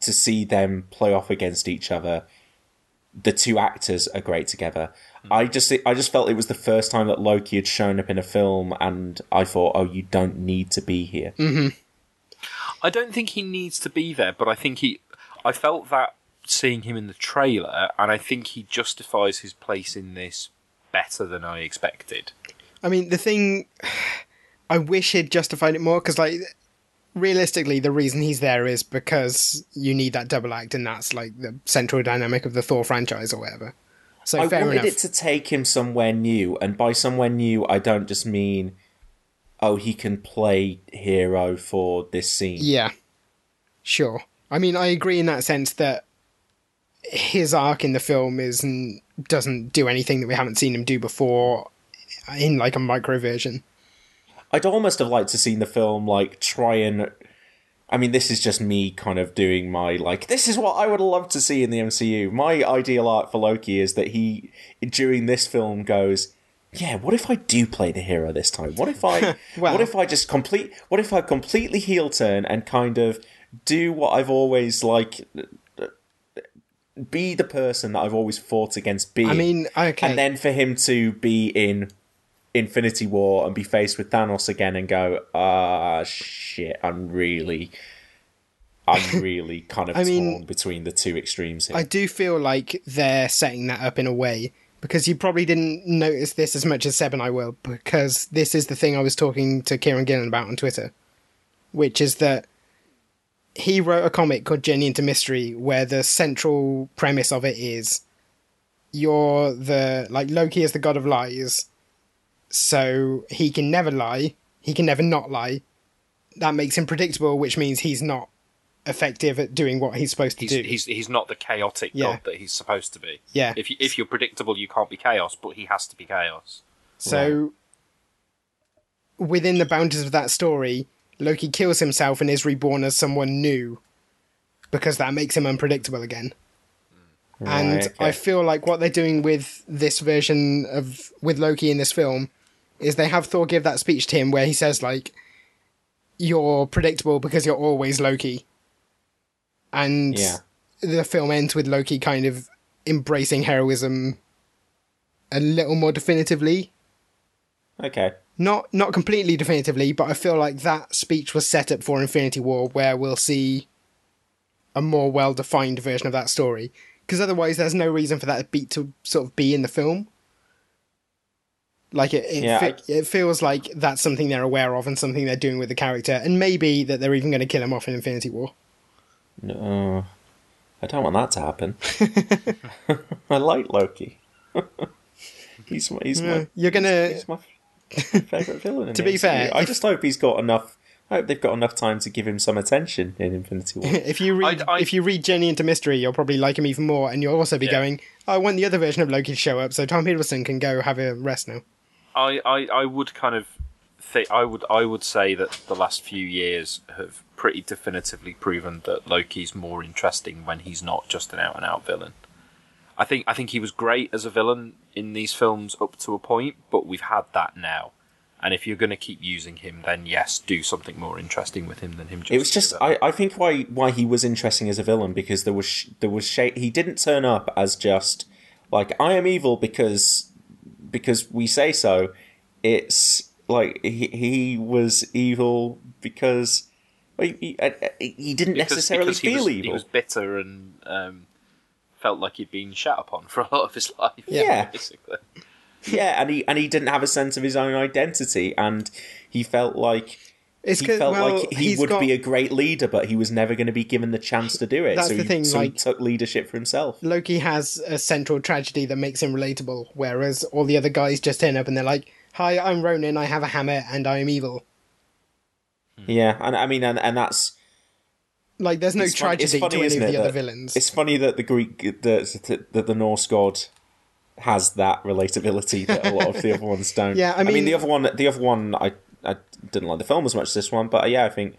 to see them play off against each other. The two actors are great together. Mm. I just I just felt it was the first time that Loki had shown up in a film, and I thought, oh, you don't need to be here. Mm-hmm. I don't think he needs to be there, but I think he. I felt that seeing him in the trailer, and I think he justifies his place in this better than I expected. I mean, the thing. [SIGHS] I wish he'd justified it more, because, like, realistically, the reason he's there is because you need that double act, and that's, like, the central dynamic of the Thor franchise or whatever. So I fair wanted enough. it to take him somewhere new, and by somewhere new, I don't just mean, oh, he can play hero for this scene. Yeah, sure. I mean, I agree in that sense that his arc in the film is doesn't do anything that we haven't seen him do before in like a micro version. I'd almost have liked to seen the film like try and. I mean, this is just me kind of doing my like. This is what I would love to see in the MCU. My ideal art for Loki is that he during this film goes, "Yeah, what if I do play the hero this time? What if I? [LAUGHS] Well- what if I just complete? What if I completely heel turn and kind of do what I've always like." Be the person that I've always fought against being. I mean, okay. And then for him to be in Infinity War and be faced with Thanos again and go, ah, shit, I'm really, I'm [LAUGHS] really kind of I mean, torn between the two extremes here. I do feel like they're setting that up in a way because you probably didn't notice this as much as Seb and I will because this is the thing I was talking to Kieron Gillen about on Twitter, which is that he wrote a comic called Journey into Mystery where the central premise of it is you're the like Loki is the god of lies, so he can never lie, he can never not lie. That makes him predictable, which means he's not effective at doing what he's supposed to He's, do. he's he's not the chaotic Yeah. god that he's supposed to be. Yeah. If you, if you're predictable, you can't be chaos, but he has to be chaos. So, within the boundaries of that story, Loki kills himself and is reborn as someone new because that makes him unpredictable again. Mm. and okay. I feel like what they're doing with this version of with Loki in this film is they have Thor give that speech to him where he says like you're predictable because you're always Loki. And Yeah. the film ends with Loki kind of embracing heroism a little more definitively okay. not not completely definitively, but I feel like that speech was set up for Infinity War, where we'll see a more well defined version of that story. Because otherwise, there's no reason for that beat to sort of be in the film. Like it, it, Yeah, fe- I- it feels like that's something they're aware of and something they're doing with the character, and maybe that they're even going to kill him off in Infinity War. No, I don't want that to happen. [LAUGHS] I like Loki. [LAUGHS] he's my, he's my, You're gonna he's my favorite villain. [LAUGHS] To be MCU. fair, I just hope he's got enough. I hope they've got enough time to give him some attention in Infinity War. if you read I- I- if you read Journey into Mystery, you'll probably like him even more, and you'll also be Yeah. going, "I want the other version of Loki to show up, so Tom Hiddleston can go have a rest now." I, I, I would kind of think I would I would say that the last few years have pretty definitively proven that Loki's more interesting when he's not just an out and out villain. I think I think he was great as a villain in these films up to a point, but we've had that now. And if you're going to keep using him, then yes, do something more interesting with him than him. Just It was just. I, I think why why he was interesting as a villain because there was sh- there was sh- he didn't turn up as just like I am evil because because we say so. It's like he he was evil because well, he, he, he didn't Because- necessarily because he feel was, evil. He was bitter and um, felt like he'd been shat upon [LAUGHS] for a lot of his life. Yeah. [LAUGHS] basically. yeah, and he and he didn't have a sense of his own identity, and he felt like It's he 'cause- felt well, like he would got- be a great leader, but he was never going to be given the chance to do it. That's so the he, thing, so he like- took leadership for himself. Loki has a central tragedy that makes him relatable, whereas all the other guys just turn up and they're like, "Hi, I'm Ronan. I have a hammer and I am evil." Hmm. Yeah, and I mean, and, and that's Like, there's no it's fun- tragedy funny, to any of it, the other villains. It's funny that the Greek, that the, the Norse god has that relatability that a lot of the other ones don't. [LAUGHS] Yeah, I mean- the other one, the other one, I I didn't like the film as much as this one, but yeah, I think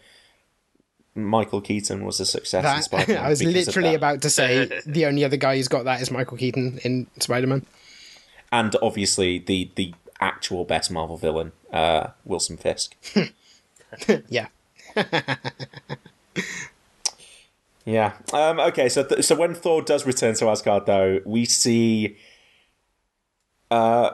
Michael Keaton was a success. in Spider-Man [LAUGHS] I was literally about to say [LAUGHS] the only other guy who's got that is Michael Keaton in Spider-Man. and obviously the the actual best Marvel villain, uh, Wilson Fisk. [LAUGHS] Yeah, Yeah. Um, okay. So th- so when Thor does return to Asgard, though, we see uh,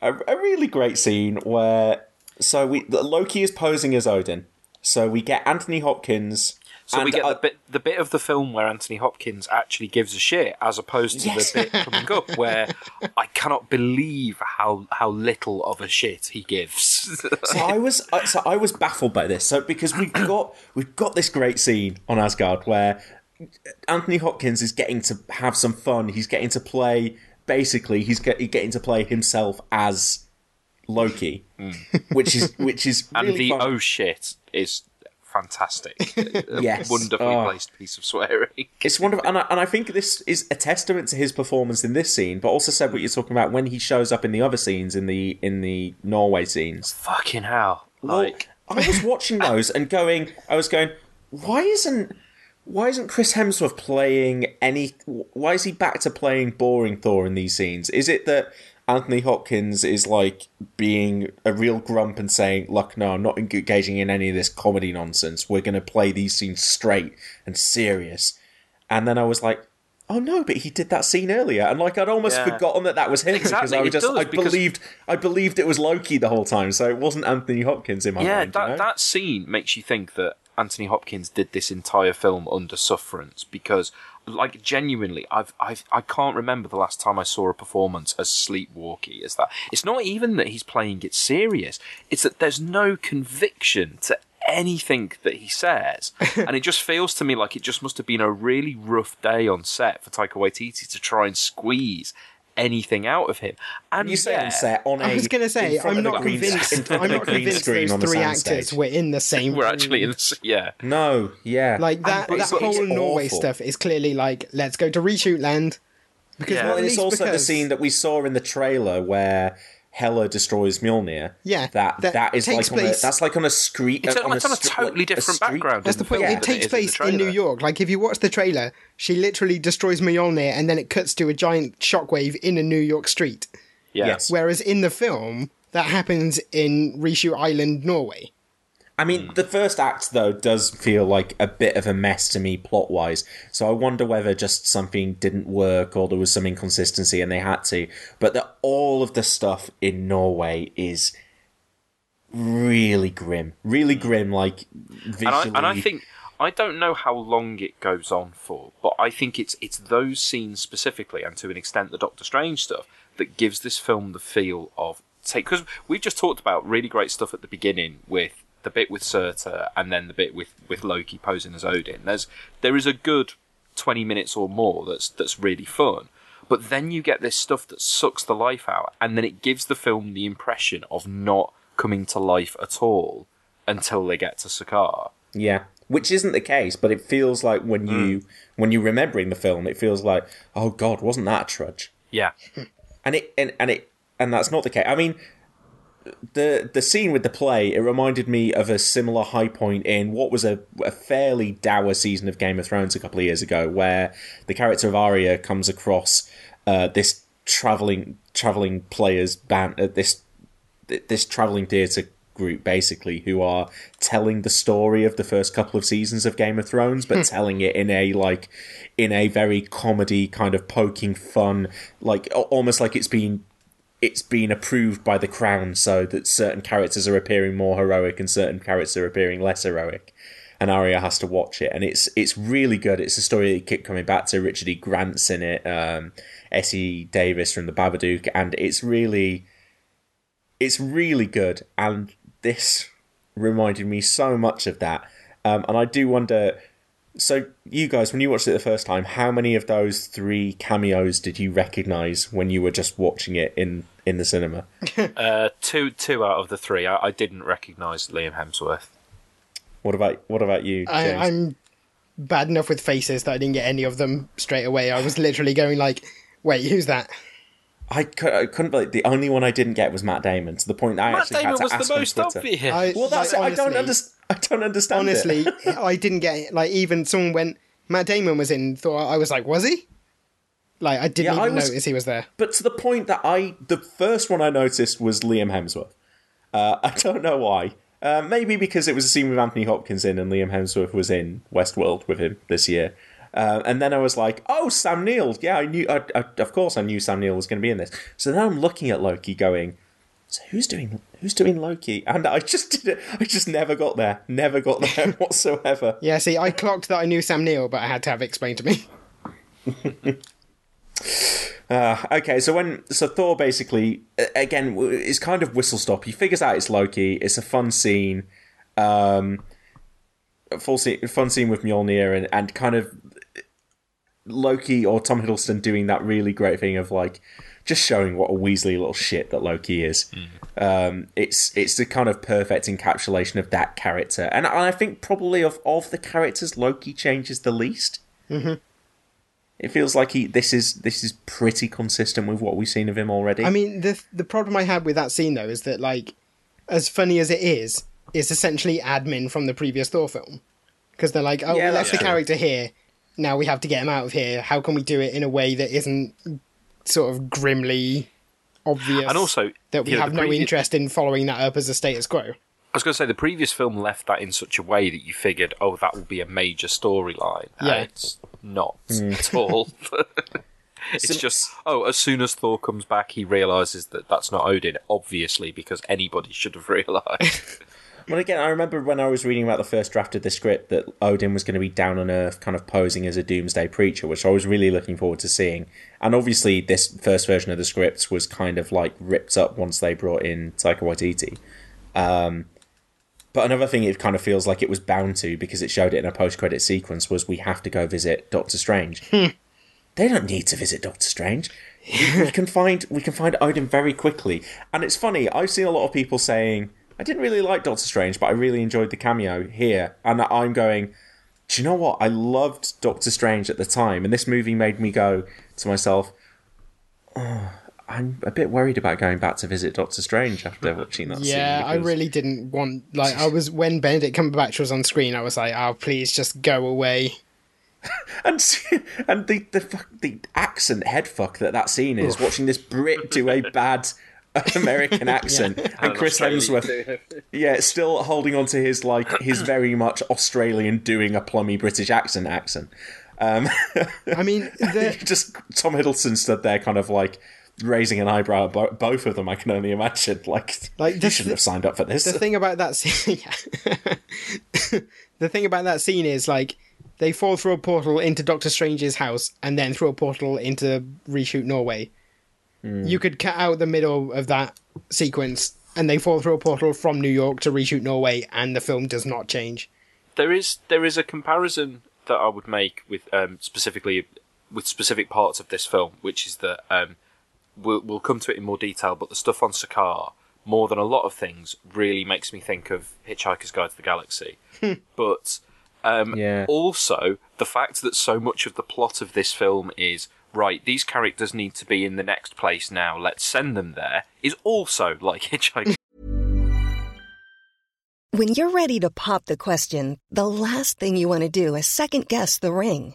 a, a really great scene where so we Loki is posing as Odin. So we get Anthony Hopkins. So we get uh, the bit the bit of the film where Anthony Hopkins actually gives a shit, as opposed to Yes. the bit coming up where [LAUGHS] I cannot believe how how little of a shit he gives. [LAUGHS] so I was uh, so I was baffled by this. So because we've [CLEARS THROAT] got we've got this great scene on Asgard where Anthony Hopkins is getting to have some fun. He's getting to play basically he's get, getting to play himself as Loki, which is which is Hmm. and really the fun. oh shit is fantastic. A [LAUGHS] Yes. wonderfully Oh. placed piece of swearing. It's wonderful, and I, and I think this is a testament to his performance in this scene, but also said what you're talking about when he shows up in the other scenes in the in the Norway scenes. Fucking hell! Well, Like, I was [LAUGHS] watching those and going, I was going, why isn't why isn't Chris Hemsworth playing any? Why is he back to playing boring Thor in these scenes? Is it that Anthony Hopkins is like being a real grump and saying, "Look, no, I'm not engaging in any of this comedy nonsense. We're going to play these scenes straight and serious." And then I was like. Oh no! But he did that scene earlier, and like I'd almost Yeah. forgotten that that was him because I was just does, I believed I believed it was Loki the whole time, so it wasn't Anthony Hopkins in my yeah, mind. you that know? that scene makes you think that Anthony Hopkins did this entire film under sufferance because, like, genuinely, I've I've I can't remember the last time I saw a performance as sleepwalky as that. It's not even that he's playing it serious; it's that there's no conviction to anything that he says, [LAUGHS] and it just feels to me like it just must have been a really rough day on set for Taika Waititi to try and squeeze anything out of him. And You say yeah, on set on a. I was going to say, I'm not convinced. I'm not convinced screen those three soundstage. actors were in the [LAUGHS] same. we're actually in room. the yeah. No, yeah. like that. And- that it's whole Norway awful. stuff is clearly like, let's go to reshoot land. Because Yeah. well, Well, at and it's least also the scene that we saw in the trailer where Hela destroys Mjolnir. Yeah, that that that is takes like on a, place- that's like on a street. It's, on a, it's on a totally like, a different street- background. That's the point. film it takes is place the in, New. York. Like if you watch the trailer, she literally destroys Mjolnir, and then it cuts to a giant shockwave in a New York street. Yeah. Yes. Whereas in the film, that happens in Reshoot Island, Norway. I mean, hmm. the first act though does feel like a bit of a mess to me plot wise. So I wonder whether just something didn't work or there was some inconsistency and they had to. But that all of the stuff in Norway is really grim, really hmm. grim. Like visually, and I, and I think I don't know how long it goes on for, but I think it's it's those scenes specifically, and to an extent the Doctor Strange stuff, that gives this film the feel of take. Because we've just talked about really great stuff at the beginning with the bit with Surtur, and then the bit with with Loki posing as Odin. There's there is a good twenty minutes or more that's that's really fun. But then you get this stuff that sucks the life out, and then it gives the film the impression of not coming to life at all until they get to Sakaar. Yeah, which isn't the case, but it feels like when you mm. when you're remembering the film, it feels like, oh god, wasn't that a trudge? Yeah. And it and, and it and that's not the case. I mean, the the scene with the play, it reminded me of a similar high point in what was a, a fairly dour season of Game of Thrones a couple of years ago, where the character of Arya comes across uh, this traveling traveling players band, uh, this this traveling theatre group basically who are telling the story of the first couple of seasons of Game of Thrones but telling it in a like in a very comedy kind of poking fun like almost like it's been it's been approved by the crown so that certain characters are appearing more heroic and certain characters are appearing less heroic. And Arya has to watch it. And it's it's really good. It's a story that keep coming back to Richard E. Grant's in it um Essie Davis from the Babadook. And it's really it's really good. And this reminded me so much of that. Um, and i do wonder so you guys when you watched it the first time how many of those three cameos did you recognize when you were just watching it in in the cinema [LAUGHS] Uh, two two out of the three, I, I didn't recognise Liam Hemsworth. what about what about you I, James? I'm bad enough with faces that I didn't get any of them straight away. I was literally going like, "Wait, who's that?" I, cou- I couldn't believe the only one I didn't get was Matt Damon to the point that I Matt actually Damon had to was ask the on most Twitter. obvious. I, Well, that's like, it. I don't honestly- understand. I don't understand. Honestly, it. [LAUGHS] I didn't get it. like even someone went. Matt Damon was in Thought I was like, was he? Like I didn't Yeah, I was- notice he was there. but to the point that I, the first one I noticed was Liam Hemsworth. Uh, [LAUGHS] I don't know why. Uh, maybe because it was a scene with Anthony Hopkins in, and Liam Hemsworth was in Westworld with him this year. Uh, and then I was like, "Oh, Sam Neill! Yeah, I knew. I, I, of course, I knew Sam Neill was going to be in this." So then I'm looking at Loki, going, "So who's doing who's doing Loki?" And I just did it. I just never got there. Never got there [LAUGHS] whatsoever. Yeah, see, I clocked that I knew Sam Neill, but I had to have it explained to me. [LAUGHS] Uh, okay, so when so Thor basically again is kind of whistle stop. He figures out it's Loki. It's a fun scene, um, full scene, fun scene with Mjolnir, and and kind of Loki or Tom Hiddleston doing that really great thing of like just showing what a Weasley little shit that Loki is. Um, it's it's the kind of perfect encapsulation of that character, and I think probably of of the characters, Loki changes the least. Mhm. It feels like he this is this is pretty consistent with what we've seen of him already. I mean, the the problem I had with that scene though is that like, as funny as it is, it's essentially admin from the previous Thor film, because they're like, oh, Yeah, we left that's the true. character here, now we have to get him out of here. How can we do it in a way that isn't sort of grimly obvious? And also, that we you know, have no previous- interest in following that up as a status quo. I was going to say the previous film left that in such a way that you figured, oh, that will be a major storyline. And Yeah. Not Mm. at all. [LAUGHS] it's just, oh, as soon as Thor comes back, he realizes that that's not Odin, obviously, because anybody should have [LAUGHS] realized. [LAUGHS] Well, again, I remember when I was reading about the first draft of the script that Odin was going to be down on Earth, kind of posing as a doomsday preacher, which I was really looking forward to seeing. And obviously, this first version of the script was kind of like ripped up once they brought in Taika Waititi. Um, but another thing it kind of feels like it was bound to because it showed it in a post-credit sequence was we have to go visit Doctor Strange. Hmm. they don't need to visit Doctor Strange. we, we can find we can find Odin very quickly, and it's funny. I've seen a lot of people saying I didn't really like Doctor Strange, but I really enjoyed the cameo here, and I'm going. Do you know what? I loved Doctor Strange at the time, and this movie made me go to myself. Oh, I'm a bit worried about going back to visit Doctor Strange after watching that. scene Yeah, I really didn't want like I was when Benedict Cumberbatch was on screen. I was like, oh, please just go away. [LAUGHS] and and the the fuck, the accent headfuck that that scene is watching this Brit do a [LAUGHS] bad American accent and Chris Hemsworth [LAUGHS] yeah still holding on to his like his very much Australian doing a plummy British accent accent um I mean the just Tom Hiddleston stood there kind of like raising an eyebrow at bo- both of them I can only imagine like Like, you shouldn't have signed up for this the thing about that scene [LAUGHS] [LAUGHS] the thing about that scene is like they fall through a portal into Doctor Strange's house and then through a portal into reshoot Norway. You could cut out the middle of that sequence and they fall through a portal from New York to reshoot Norway and the film does not change. there is there is a comparison that I would make with um, specifically with specific parts of this film, which is that um, we'll we'll come to it in more detail, but the stuff on Sakaar, more than a lot of things, really makes me think of Hitchhiker's Guide to the Galaxy. [LAUGHS] but um, Yeah. also the fact that so much of the plot of this film is right. These characters need to be in the next place now. Let's send them there. Is also like [LAUGHS] Hitchhiker's When you're ready to pop the question, the last thing you want to do is second guess the ring.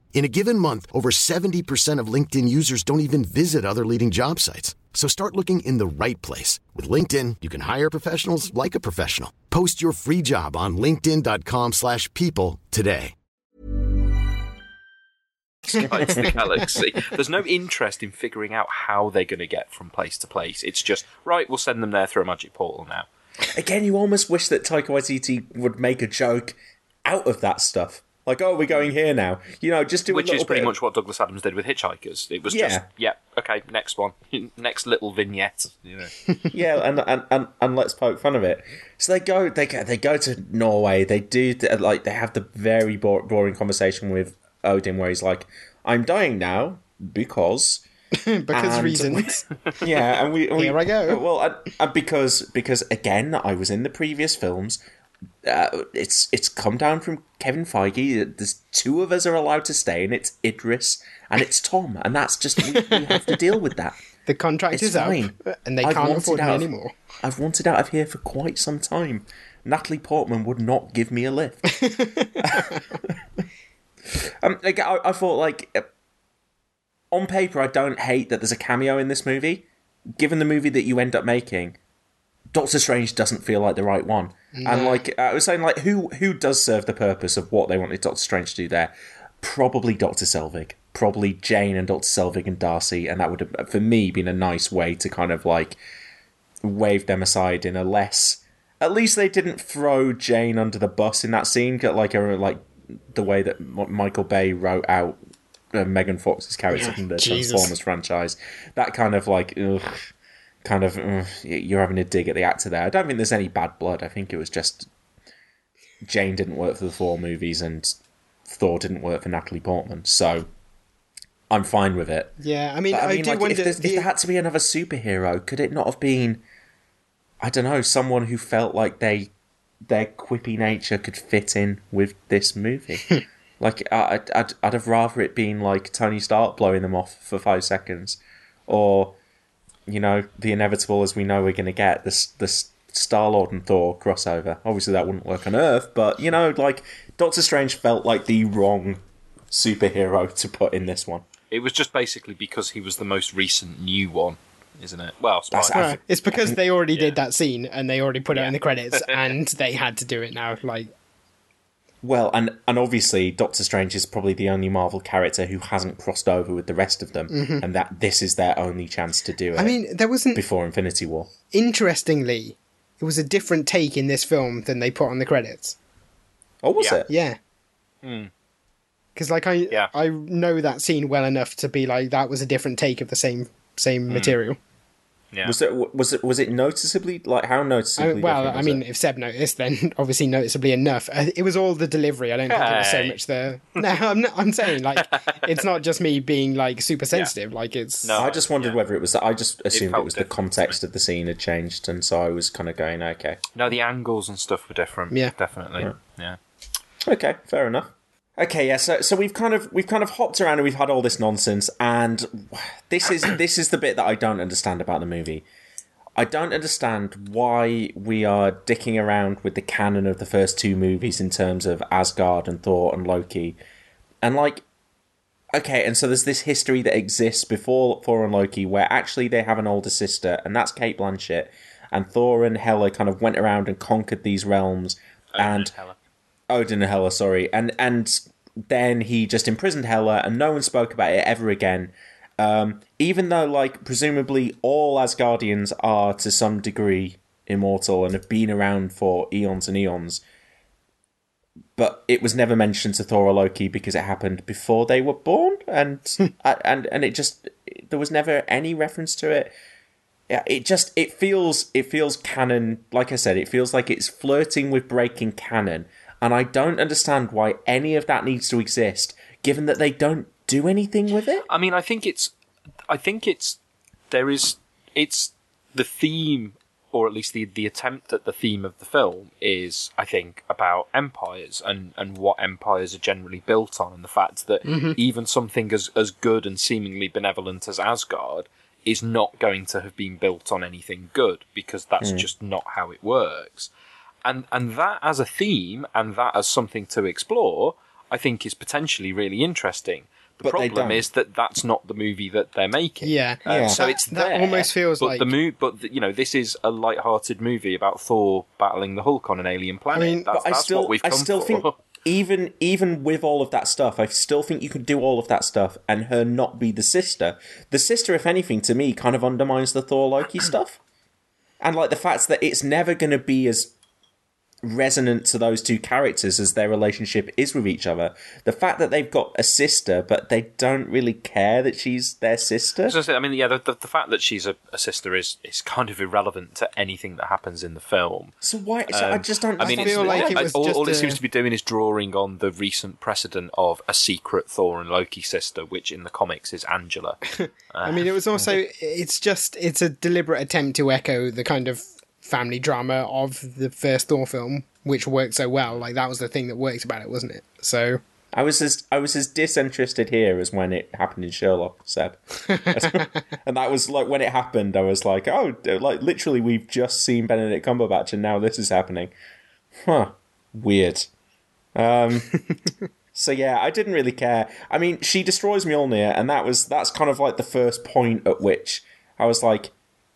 In a given month, over 70% of LinkedIn users don't even visit other leading job sites. So start looking in the right place. With LinkedIn, you can hire professionals like a professional. Post your free job on linkedin.com slash people today. Guide to the Galaxy. There's no interest in figuring out how they're going to get from place to place. It's just, right, we'll send them there through a magic portal now. Again, you almost wish that Taika Waititi would make a joke out of that stuff. Like, oh, we're going here now. You know, just do a Which is pretty bit- much what Douglas Adams did with Hitchhikers. It was Yeah. just, yeah, okay, next one, [LAUGHS] next little vignette. You know. [LAUGHS] yeah, and, and and and let's poke fun of it. So they go, they go, they go to Norway. They do like they have the very boring conversation with Odin, where he's like, "I'm dying now because." [LAUGHS] because And- reasons. yeah, and we, we Here I go. Well, and, and because because again, I was in the previous films. Uh, it's it's come down from Kevin Feige. There's two of us are allowed to stay, and it's Idris and it's Tom, and that's just we, we have to deal with that. [LAUGHS] The contract It's is fine. up, and they I've can't afford me out of- anymore. I've wanted out of here for quite some time. Natalie Portman would not give me a lift. [LAUGHS] um, like, I, I thought, like, uh, on paper, I don't hate that there's a cameo in this movie. Given the movie that you end up making, Doctor Strange doesn't feel like the right one. And like I was saying, like who who does serve the purpose of what they wanted Doctor Strange to do there? Probably Doctor Selvig, probably Jane and Doctor Selvig and Darcy, and that would have for me been a nice way to kind of like wave them aside in a less. At least they didn't throw Jane under the bus in that scene, like a like the way that Michael Bay wrote out uh, Megan Fox's character Yeah, from the Jesus. Transformers franchise. That kind of like, ugh, kind of, you're having a dig at the actor there. I don't think there's any bad blood. I think it was just Jane didn't work for the Thor movies and Thor didn't work for Natalie Portman. So I'm fine with it. Yeah, I mean, But I, do like, wonder. if, there's- if there had to be another superhero, could it not have been, I don't know, someone who felt like they their quippy nature could fit in with this movie? [LAUGHS] like, I- I'd, I'd, I'd have rather it been like Tony Stark blowing them off for five seconds, or you know, the inevitable as we know we're going to get this this Star Lord and Thor crossover. Obviously, that wouldn't work on Earth, but you know, like Doctor Strange felt like the wrong superhero [LAUGHS] to put in this one. It was just basically because he was the most recent new one, isn't it? Well, Spider- Right. It's because they already did that scene and they already put it in the credits, [LAUGHS] and they had to do it now. Like, Well, and and obviously Doctor Strange is probably the only Marvel character who hasn't crossed over with the rest of them, Mhm. and that this is their only chance to do it. I mean, there wasn't. before Infinity War. Interestingly, it was a different take in this film than they put on the credits. Oh, was Yeah. it? Yeah, Hmm. because like I, yeah. I know that scene well enough to be like that was a different take of the same same Hmm. material. Yeah. Was it was it was it noticeably like how noticeably? mean, well, different I mean, it? if Seb noticed, then [LAUGHS] obviously noticeably enough. Uh, It was all the delivery. I don't think it was so much the. [LAUGHS] No, I'm not, I'm saying like [LAUGHS] it's not just me being like super sensitive. Like it's No, I just wondered whether it was that. I just assumed it, felt was the context of the scene had changed, and so I was kind of going, okay, No, the angles and stuff were different. Yeah. definitely. Right. Yeah. okay, fair enough. Okay, yeah. So so we've kind of we've kind of hopped around and we've had all this nonsense, and this is [COUGHS] this is the bit that I don't understand about the movie. I don't understand why we are dicking around with the canon of the first two movies in terms of Asgard and Thor and Loki. And like okay, and so there's this history that exists before Thor and Loki where actually they have an older sister and that's Cate Blanchett and Thor and Hela kind of went around and conquered these realms and Odin and Hela, sorry, and and then he just imprisoned Hela, and no one spoke about it ever again. Um, even though, like, presumably all Asgardians are to some degree immortal and have been around for eons and eons, but it was never mentioned to Thor or Loki because it happened before they were born, and [LAUGHS] and and it just there was never any reference to it. It just it feels it feels canon. Like I said, it feels like it's flirting with breaking canon, and I don't understand why any of that needs to exist, given that they don't do anything with it. I mean, I think it's, I think it's, there is, it's the theme, or at least the the attempt at the theme of the film is, I think, about empires and and what empires are generally built on, and the fact that Mhm. even something as as good and seemingly benevolent as Asgard is not going to have been built on anything good because that's Mm. just not how it works. And and that as a theme and that as something to explore, I think is potentially really interesting. The But they problem is that that's not the movie that they're making. Yeah. Uh, Yeah. So That- it's that almost feels but like- the mo- But the, you know, this is a light-hearted movie about Thor battling the Hulk on an alien planet. mean, that's, but I still, what we've I still for. think [LAUGHS] even even with all of that stuff, I still think you could do all of that stuff and her not be the sister. The sister, if anything, to me, kind of undermines the Thor Loki stuff, and like the fact that it's never going to be as resonant to those two characters as their relationship is with each other. The fact that they've got a sister, but they don't really care that she's their sister. So, so, I mean, yeah, the, the, the fact that she's a, a sister is, is kind of irrelevant to anything that happens in the film. So why? So I Um, just don't. I mean, I it's, feel like it was all, just all it a- seems to be doing is drawing on the recent precedent of a secret Thor and Loki sister, which in the comics is Angela. [LAUGHS] I mean, it was also it's just it's a deliberate attempt to echo the kind of family drama of the first Thor film, which worked so well. Like that was the thing that worked about it, wasn't it? So I was as I was as disinterested here as when it happened in Sherlock, Seb. [LAUGHS] and that was like when it happened, I was like, oh, like literally, we've just seen Benedict Cumberbatch, and now this is happening. Huh, weird. Um, [LAUGHS] so yeah, I didn't really care. I mean, she destroys Mjolnir, and that was that's kind of like the first point at which I was like,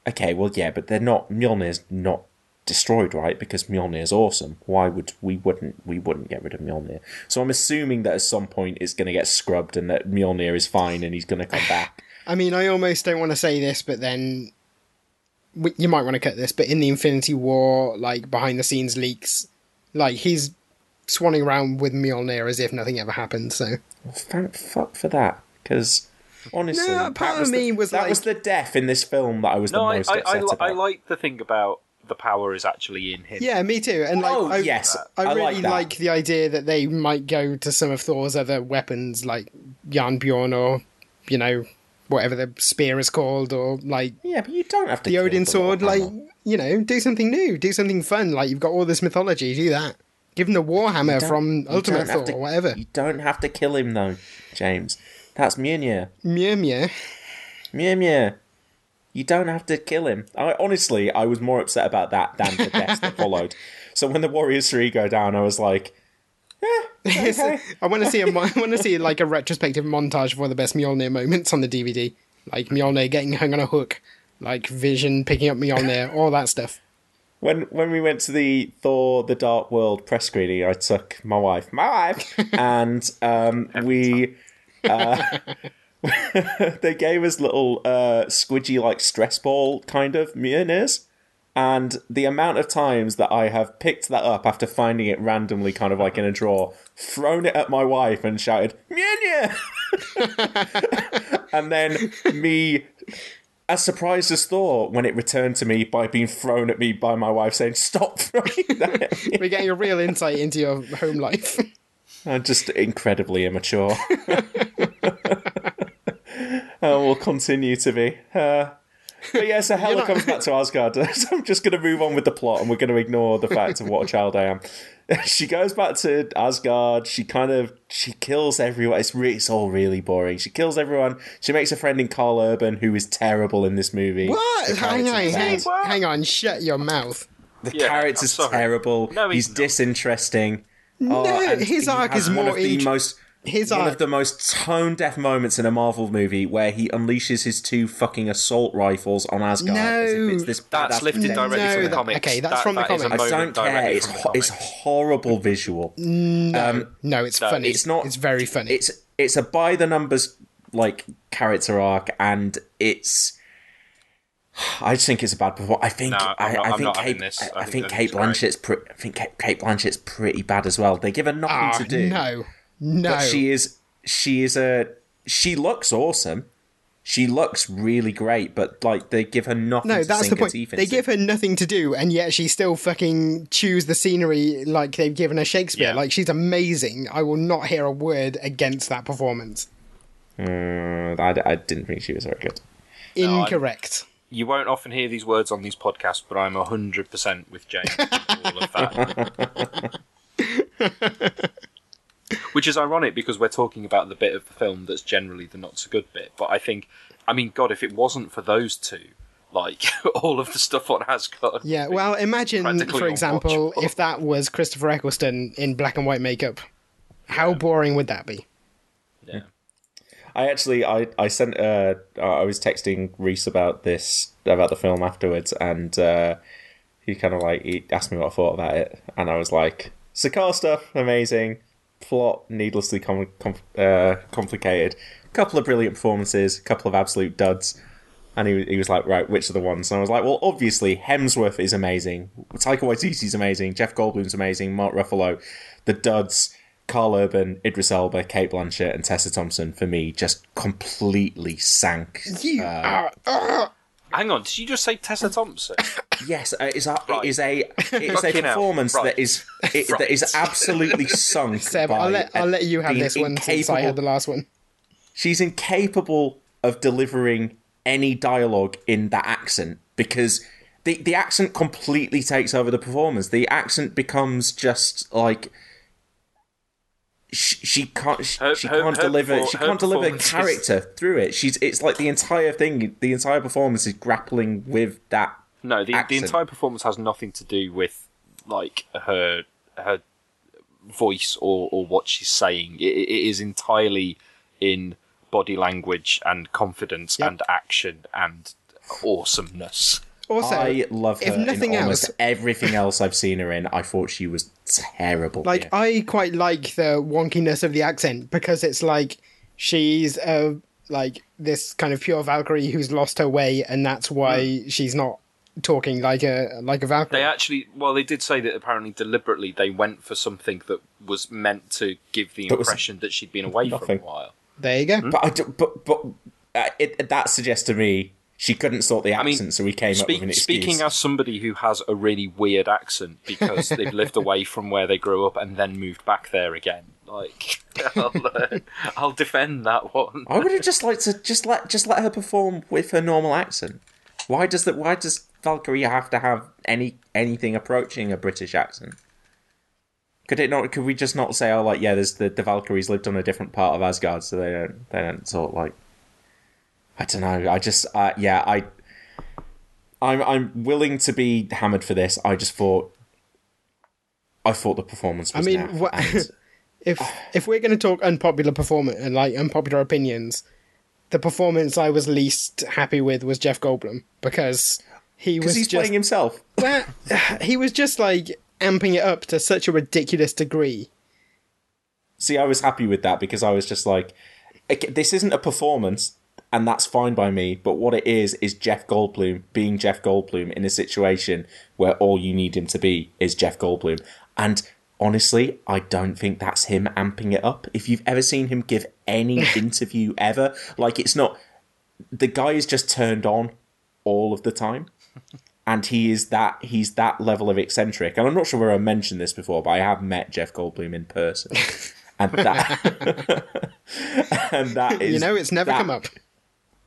okay, well, yeah, but they're not Mjolnir's not destroyed, right? Because Mjolnir is awesome. Why would we wouldn't we wouldn't get rid of Mjolnir? So I'm assuming that at some point it's going to get scrubbed and that Mjolnir is fine and he's going to come back. [SIGHS] I mean, I almost don't want to say this, but then you might want to cut this. But in the Infinity War, like behind the scenes leaks, like he's swanning around with Mjolnir as if nothing ever happened. So Thank fuck for that, because honestly, No, that part of was the- was that like- was the death in this film that I was no, the most I, upset I, about. I like the thing about the power is actually in him. yeah, me too. And like, Oh, I, yes, I I really like like the idea that they might go to some of Thor's other weapons, like Jarnbjorn or you know whatever the spear is called, or like yeah, but you don't have to. the kill Odin sword. Like you know, do something new, do something fun. Like you've got all this mythology, do that. Give him the Warhammer from Ultimate Thor, to- or whatever. You don't have to kill him though, James. That's Mjolnir. Mjolnir. Mjolnir. You don't have to kill him. I honestly, I was more upset about that than the deaths that followed. [LAUGHS] So when the Warriors three go down, I was like, [LAUGHS] I want to see a [LAUGHS] I want to see like a retrospective montage for the best Mjolnir moments on the DVD, like Mjolnir getting hung on a hook, like Vision picking up Mjolnir, all that stuff. when when we went to the Thor: The Dark World press screening, I took my wife, my wife, and um, we. Uh, [LAUGHS] they gave us little uh, squidgy like stress ball kind of Mjolnirs. And the amount of times that I have picked that up after finding it randomly, kind of like in a drawer, thrown it at my wife and shouted, Mjolnir! [LAUGHS] and then me, as surprised as Thor, when it returned to me by being thrown at me by my wife saying, Stop throwing that. We're getting a real insight into your home life. I'm just incredibly immature. and [LAUGHS] will continue to be. Uh, but yeah, so Hela not- comes back to Asgard. [LAUGHS] so I'm just going to move on with the plot and we're going to ignore the fact of what a child I am. [LAUGHS] she goes back to Asgard. She kind of she kills everyone. It's re- it's all really boring. She kills everyone. She makes a friend in Karl Urban who is terrible in this movie. what? Hang on, hang, bad. hang on, shut your mouth. The Yeah, character's terrible. No, he's, he's disinteresting. No, Oh, his arc has is one more of the int- most his one arc- of the most tone deaf moments in a Marvel movie where he unleashes his two fucking assault rifles on Asgard. as if No. it's this That's badass lifted movie. directly No, from the that- comics. okay, that's That- from the that is comics. I don't care. It's ho- it's horrible visual. No, um, no, it's no, funny. It's not. It's very funny. It's it's a by the numbers like character arc, and it's. I just think it's a bad performance. I think No, I'm not- I think Cate. this. I, I I think- think I think Cate. Blanchett's. Pre- I think Cate, Cate Blanchett's pretty bad as well. They give her nothing Ah, to do. no, no. But she is she is a she looks awesome. She looks really great, but like they give her nothing No, to that's sink the point. They give her nothing to do, and yet she still fucking chews the scenery like they've given her Shakespeare. Yeah. Like she's amazing. I will not hear a word against that performance. Mm, I, I didn't think she was very good. I'm- Incorrect. You won't often hear these words on these podcasts, but I'm 100% with James [LAUGHS] all of that. Which is ironic because we're talking about the bit of the film that's generally the not so good bit. But I think, I mean, God, if it wasn't for those two, like [LAUGHS] all of the stuff on Asgard. Yeah. Well, imagine, for example, if that was Christopher Eccleston in black and white makeup. How boring would that be? Yeah. I actually I I sent uh I was texting Reese about this about the film afterwards, and uh, he kind of like he asked me what I thought about it, and I was like, Sakaar stuff amazing, plot needlessly com- com- uh, complicated, couple of brilliant performances, couple of absolute duds. And he, he was like, right, which are the ones? And I was like, well, obviously, Hemsworth is amazing. Taika Waititi's amazing. Jeff Goldblum's amazing. Mark Ruffalo. The duds, Karl Urban, Idris Elba, Cate Blanchett, and Tessa Thompson, for me, just completely sank. You uh, are. Hang on, did you just say Tessa Thompson? [LAUGHS] Yes, uh, it is a, Right. it is a, it is a [LAUGHS] performance Right. that is it, that is absolutely [LAUGHS] sunk. Seb, by I'll let I'll let you have this one since I had the last one. she's incapable of delivering any dialogue in that accent because the the accent completely takes over the performance. The accent becomes just like she, she can't she, she can't deliver she can't deliver character through it. She's it's like the entire thing the entire performance is grappling with that No, the, the entire performance has nothing to do with like her her voice or, or what she's saying. It, it is entirely in body language and confidence Yep. and action and awesomeness. Also, I love her if nothing in else, everything else I've seen her in. I thought she was terrible. like here. I quite like the wonkiness of the accent because it's like she's uh like this kind of pure Valkyrie who's lost her way, and that's why she's not talking like a like a Valkyrie. They actually, well, they did say that apparently deliberately they went for something that was meant to give the That impression that she'd been away nothing. for a while. there you go. But I do, but but uh, it, that suggests to me she couldn't sort the I accent, mean, so we came up with Speak, an excuse. speaking as somebody who has a really weird accent because they've lived away from where they grew up and then moved back there again, like [LAUGHS] I'll, uh, I'll defend that one. I would have just liked to just let just let her perform with her normal accent. Why does that? Why does Valkyrie have to have any anything approaching a British accent? Could it not? Could we just not say, oh, like yeah, there's the, the Valkyries lived on a different part of Asgard, so they don't they don't sort like. I don't know. I just uh, yeah I. I'm I'm willing to be hammered for this. I just thought. I thought the performance I mean, and- [LAUGHS] if if we're going to talk unpopular performance and like unpopular opinions, the performance I was least happy with was Jeff Goldblum because he was because he's just playing himself. well, [SIGHS] he was just like amping it up to such a ridiculous degree. See, I was happy with that because I was just like, this isn't a performance, and that's fine by me. But what it is is Jeff Goldblum being Jeff Goldblum in a situation where all you need him to be is Jeff Goldblum. And honestly, I don't think that's him amping it up. If you've ever seen him give any [LAUGHS] interview ever, like it's not. The guy is just turned on all of the time. And he is that he's that level of eccentric. And I'm not sure where I mentioned this before, but I have met Jeff Goldblum in person. And that [LAUGHS] [LAUGHS] and that is you know, it's never that- come up.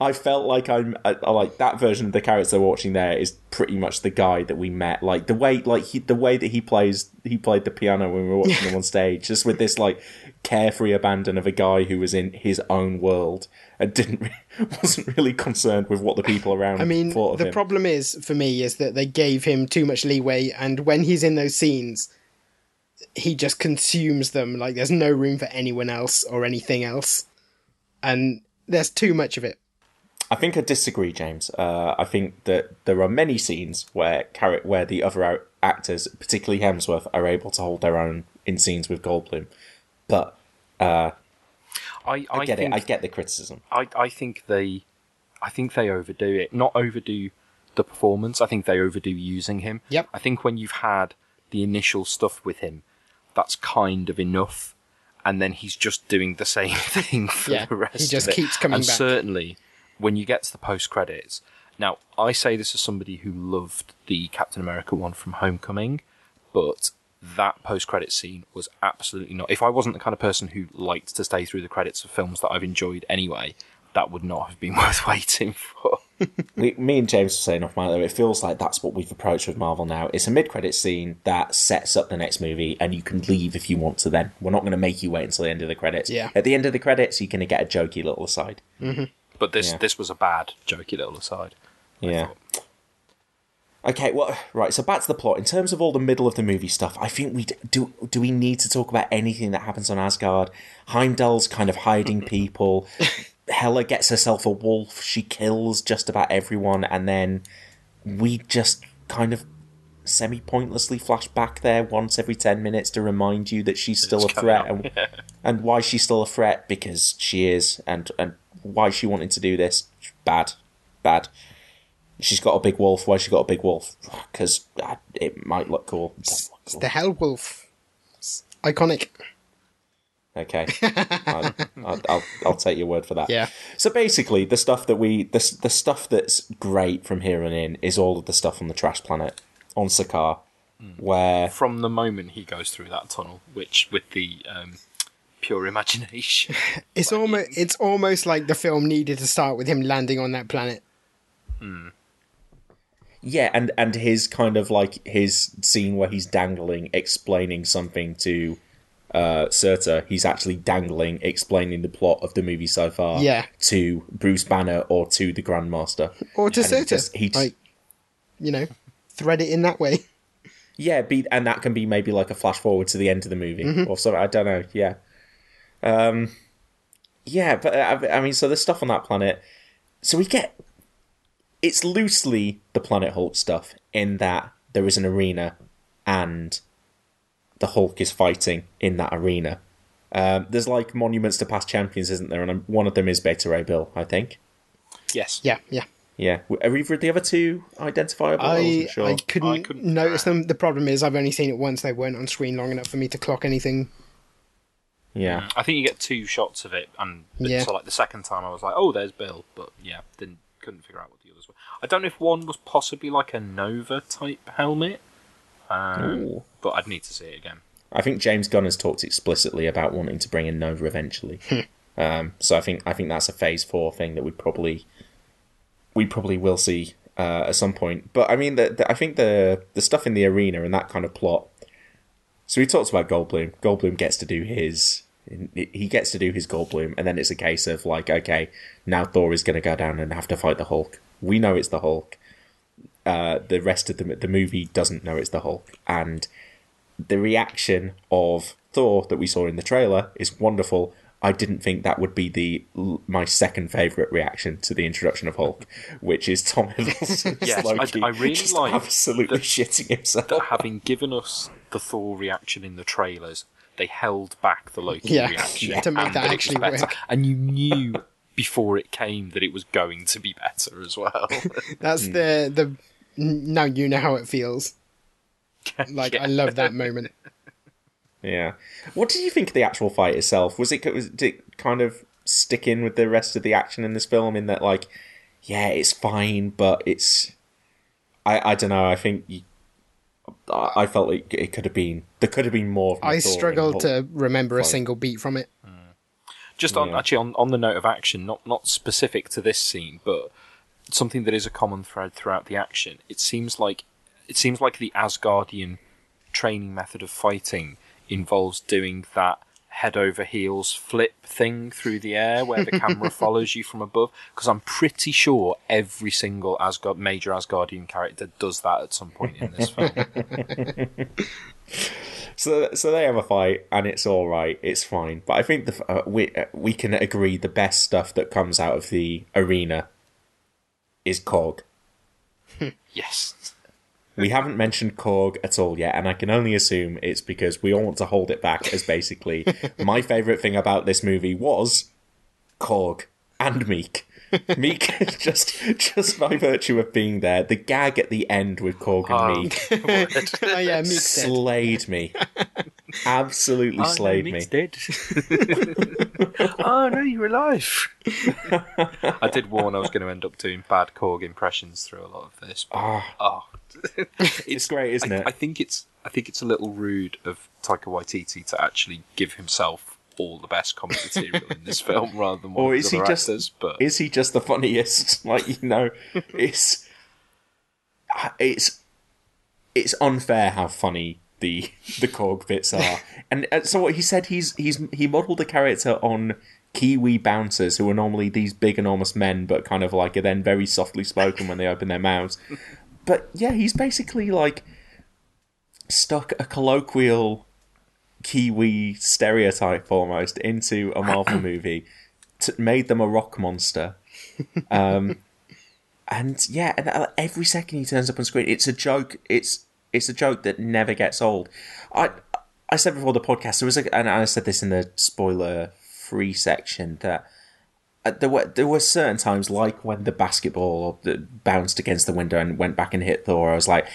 I felt like I'm I, I like that version of the character watching there is pretty much the guy that we met. Like the way, like he, the way that he plays, he played the piano when we were watching him on [LAUGHS] stage, just with this like carefree abandon of a guy who was in his own world and didn't [LAUGHS] wasn't really concerned with what the people around I mean, thought of the him. problem is for me is that they gave him too much leeway, and when he's in those scenes, he just consumes them. Like there's no room for anyone else or anything else, and there's too much of it. I think I disagree, James. Uh, I think that there are many scenes where char- where the other out- actors, particularly Hemsworth, are able to hold their own in scenes with Goldblum. But uh, I, I, I get think, it. I get the criticism. I, I think they, I think they overdo it. Not overdo the performance. I think they overdo using him. Yep. I think when you've had the initial stuff with him, that's kind of enough, and then he's just doing the same [LAUGHS] thing for Yeah, the rest. he just of it. keeps coming and back. certainly, when you get to the post credits, now I say this as somebody who loved the Captain America one from Homecoming, but that post credit scene was absolutely not. If I wasn't the kind of person who liked to stay through the credits of films that I've enjoyed anyway, that would not have been [LAUGHS] worth waiting for. [LAUGHS] me and James were saying off mic though, it feels like that's what we've approached with Marvel now. It's a mid-credit scene that sets up the next movie, and you can leave if you want to. Then we're not going to make you wait until the end of the credits. Yeah. At the end of the credits, you're going to get a jokey little aside. Mm-hmm. But this Yeah. this was a bad, jokey little aside. Yeah. Okay, well, right. So back to the plot. In terms of all the middle of the movie stuff, I think we do. Do we need to talk about anything that happens on Asgard? Heimdall's kind of hiding [LAUGHS] people. Hela gets herself a wolf. She kills just about everyone, and then we just kind of semi pointlessly flash back there once every ten minutes to remind you that she's still a It's coming threat, and, and why she's still a threat because she is, and and why she wanted to do this bad. bad. She's got a big wolf. Why she got a big wolf? Because it might look cool. It's the Hell Wolf. It's iconic. Okay, I'll, I'll, I'll, I'll take your word for that. Yeah. So basically, the stuff that we the the stuff that's great from here on in is all of the stuff on the trash planet on Sakaar, where From the moment he goes through that tunnel, which with the um, pure imagination. [LAUGHS] It's almost it's almost like the film needed to start with him landing on that planet. yeah, and and his kind of like his scene where he's dangling, explaining something to uh Surtur. He's actually dangling, explaining the plot of the movie so far. Yeah. To Bruce Banner or to the Grandmaster. Or to And he Surtur. just- he just- like, you know, thread it in that way. Yeah, be and that can be maybe like a flash forward to the end of the movie Mhm. or something. I don't know. Yeah, um, yeah, but uh, I, I mean, so there's stuff on that planet. So we get it's loosely the Planet Hulk stuff in that there is an arena and the Hulk is fighting in that arena. Um, there's like monuments to past champions, isn't there? And um, one of them is Beta Ray Bill, I think. yes. Yeah, yeah. Yeah, are either of the other two identifiable? I, I wasn't. I couldn't, notice them. The problem is I've only seen it once. They weren't on screen long enough for me to clock anything. Yeah. I think you get two shots of it, and Yeah. so like the second time I was like, "Oh, there's Bill," but yeah, didn't couldn't figure out what the others were. I don't know if one was possibly like a Nova type helmet, um, but I'd need to see it again. I think James Gunn has talked explicitly about wanting to bring in Nova eventually. [LAUGHS] um, so I think I think that's a Phase Four thing that we probably we probably will see uh, at some point. But I mean, the, the, I think the the stuff in the arena and that kind of plot. So we talked about Goldblum. Goldblum gets to do his. He gets to do his Goldblum, and then it's a case of like, okay, now Thor is going to go down and have to fight the Hulk. We know it's the Hulk. Uh, the rest of the the movie doesn't know it's the Hulk, and the reaction of Thor that we saw in the trailer is wonderful. I didn't think that would be the my second favorite reaction to the introduction of Hulk, which is Tom [LAUGHS] Hiddleston. Yes, I, Loki I really just like absolutely that- shitting himself. that having given us the Thor reaction in the trailers, they held back the Loki Yeah, reaction [LAUGHS] to make and that it actually better. work. And you [LAUGHS] knew before it came that it was going to be better as well. That's hmm. the the. Now you know how it feels. Like I love that moment. Yeah. What did you think of the actual fight itself? Was it was did it kind of stick in with the rest of the action in this film? In that, like, yeah, it's fine, but it's I I don't know. I think you, I I felt like it could have been there could have been more. From I Thor in struggle Hulk. to remember a single beat from it. Mm. Just on Yeah. actually on, on the note of action, not not specific to this scene, but something that is a common thread throughout the action. It seems like it seems like the Asgardian training method of fighting involves doing that head over heels flip thing through the air where the camera [LAUGHS] follows you from above because I'm pretty sure every single Asgard major Asgardian character does that at some point in this film. [LAUGHS] So, so they have a fight, and it's all right. It's fine. But I think the uh, we uh, we can agree the best stuff that comes out of the arena is Korg. [LAUGHS] yes. We haven't mentioned Korg at all yet, and I can only assume it's because we all want to hold it back. As basically, [LAUGHS] my favorite thing about this movie was Korg and Meek. [LAUGHS] Meek just just by virtue of being there, the gag at the end with Korg and Oh, Meek [LAUGHS] [LAUGHS] oh yeah, Meek's dead. slayed me. Absolutely slayed me. dead. oh no, you're alive. I did warn I was going to end up doing bad Korg impressions through a lot of this. But, Ah. oh, It's great, isn't I, it? I think it's I think it's a little rude of Taika Waititi to actually give himself all the best comic material in this [LAUGHS] film rather than one or is the he just actors. But is he just the funniest? [LAUGHS] Like you know, [LAUGHS] it's it's it's unfair how funny the the Korg bits are. And uh, so what he said he's he's he modelled the character on Kiwi bouncers who are normally these big enormous men, but kind of like are then very softly spoken when they open their mouths. But yeah, he's basically like stuck a colloquial Kiwi stereotype almost into a Marvel [CLEARS THROAT] movie, t- made them a rock monster. [LAUGHS] Um, and yeah, and uh, every second he turns up on screen, it's a joke. It's it's a joke that never gets old. I I said before the podcast there was a, and I said this in the spoiler free section that uh, there were there were certain times, like when the basketball bounced against the window and went back and hit Thor. I was like,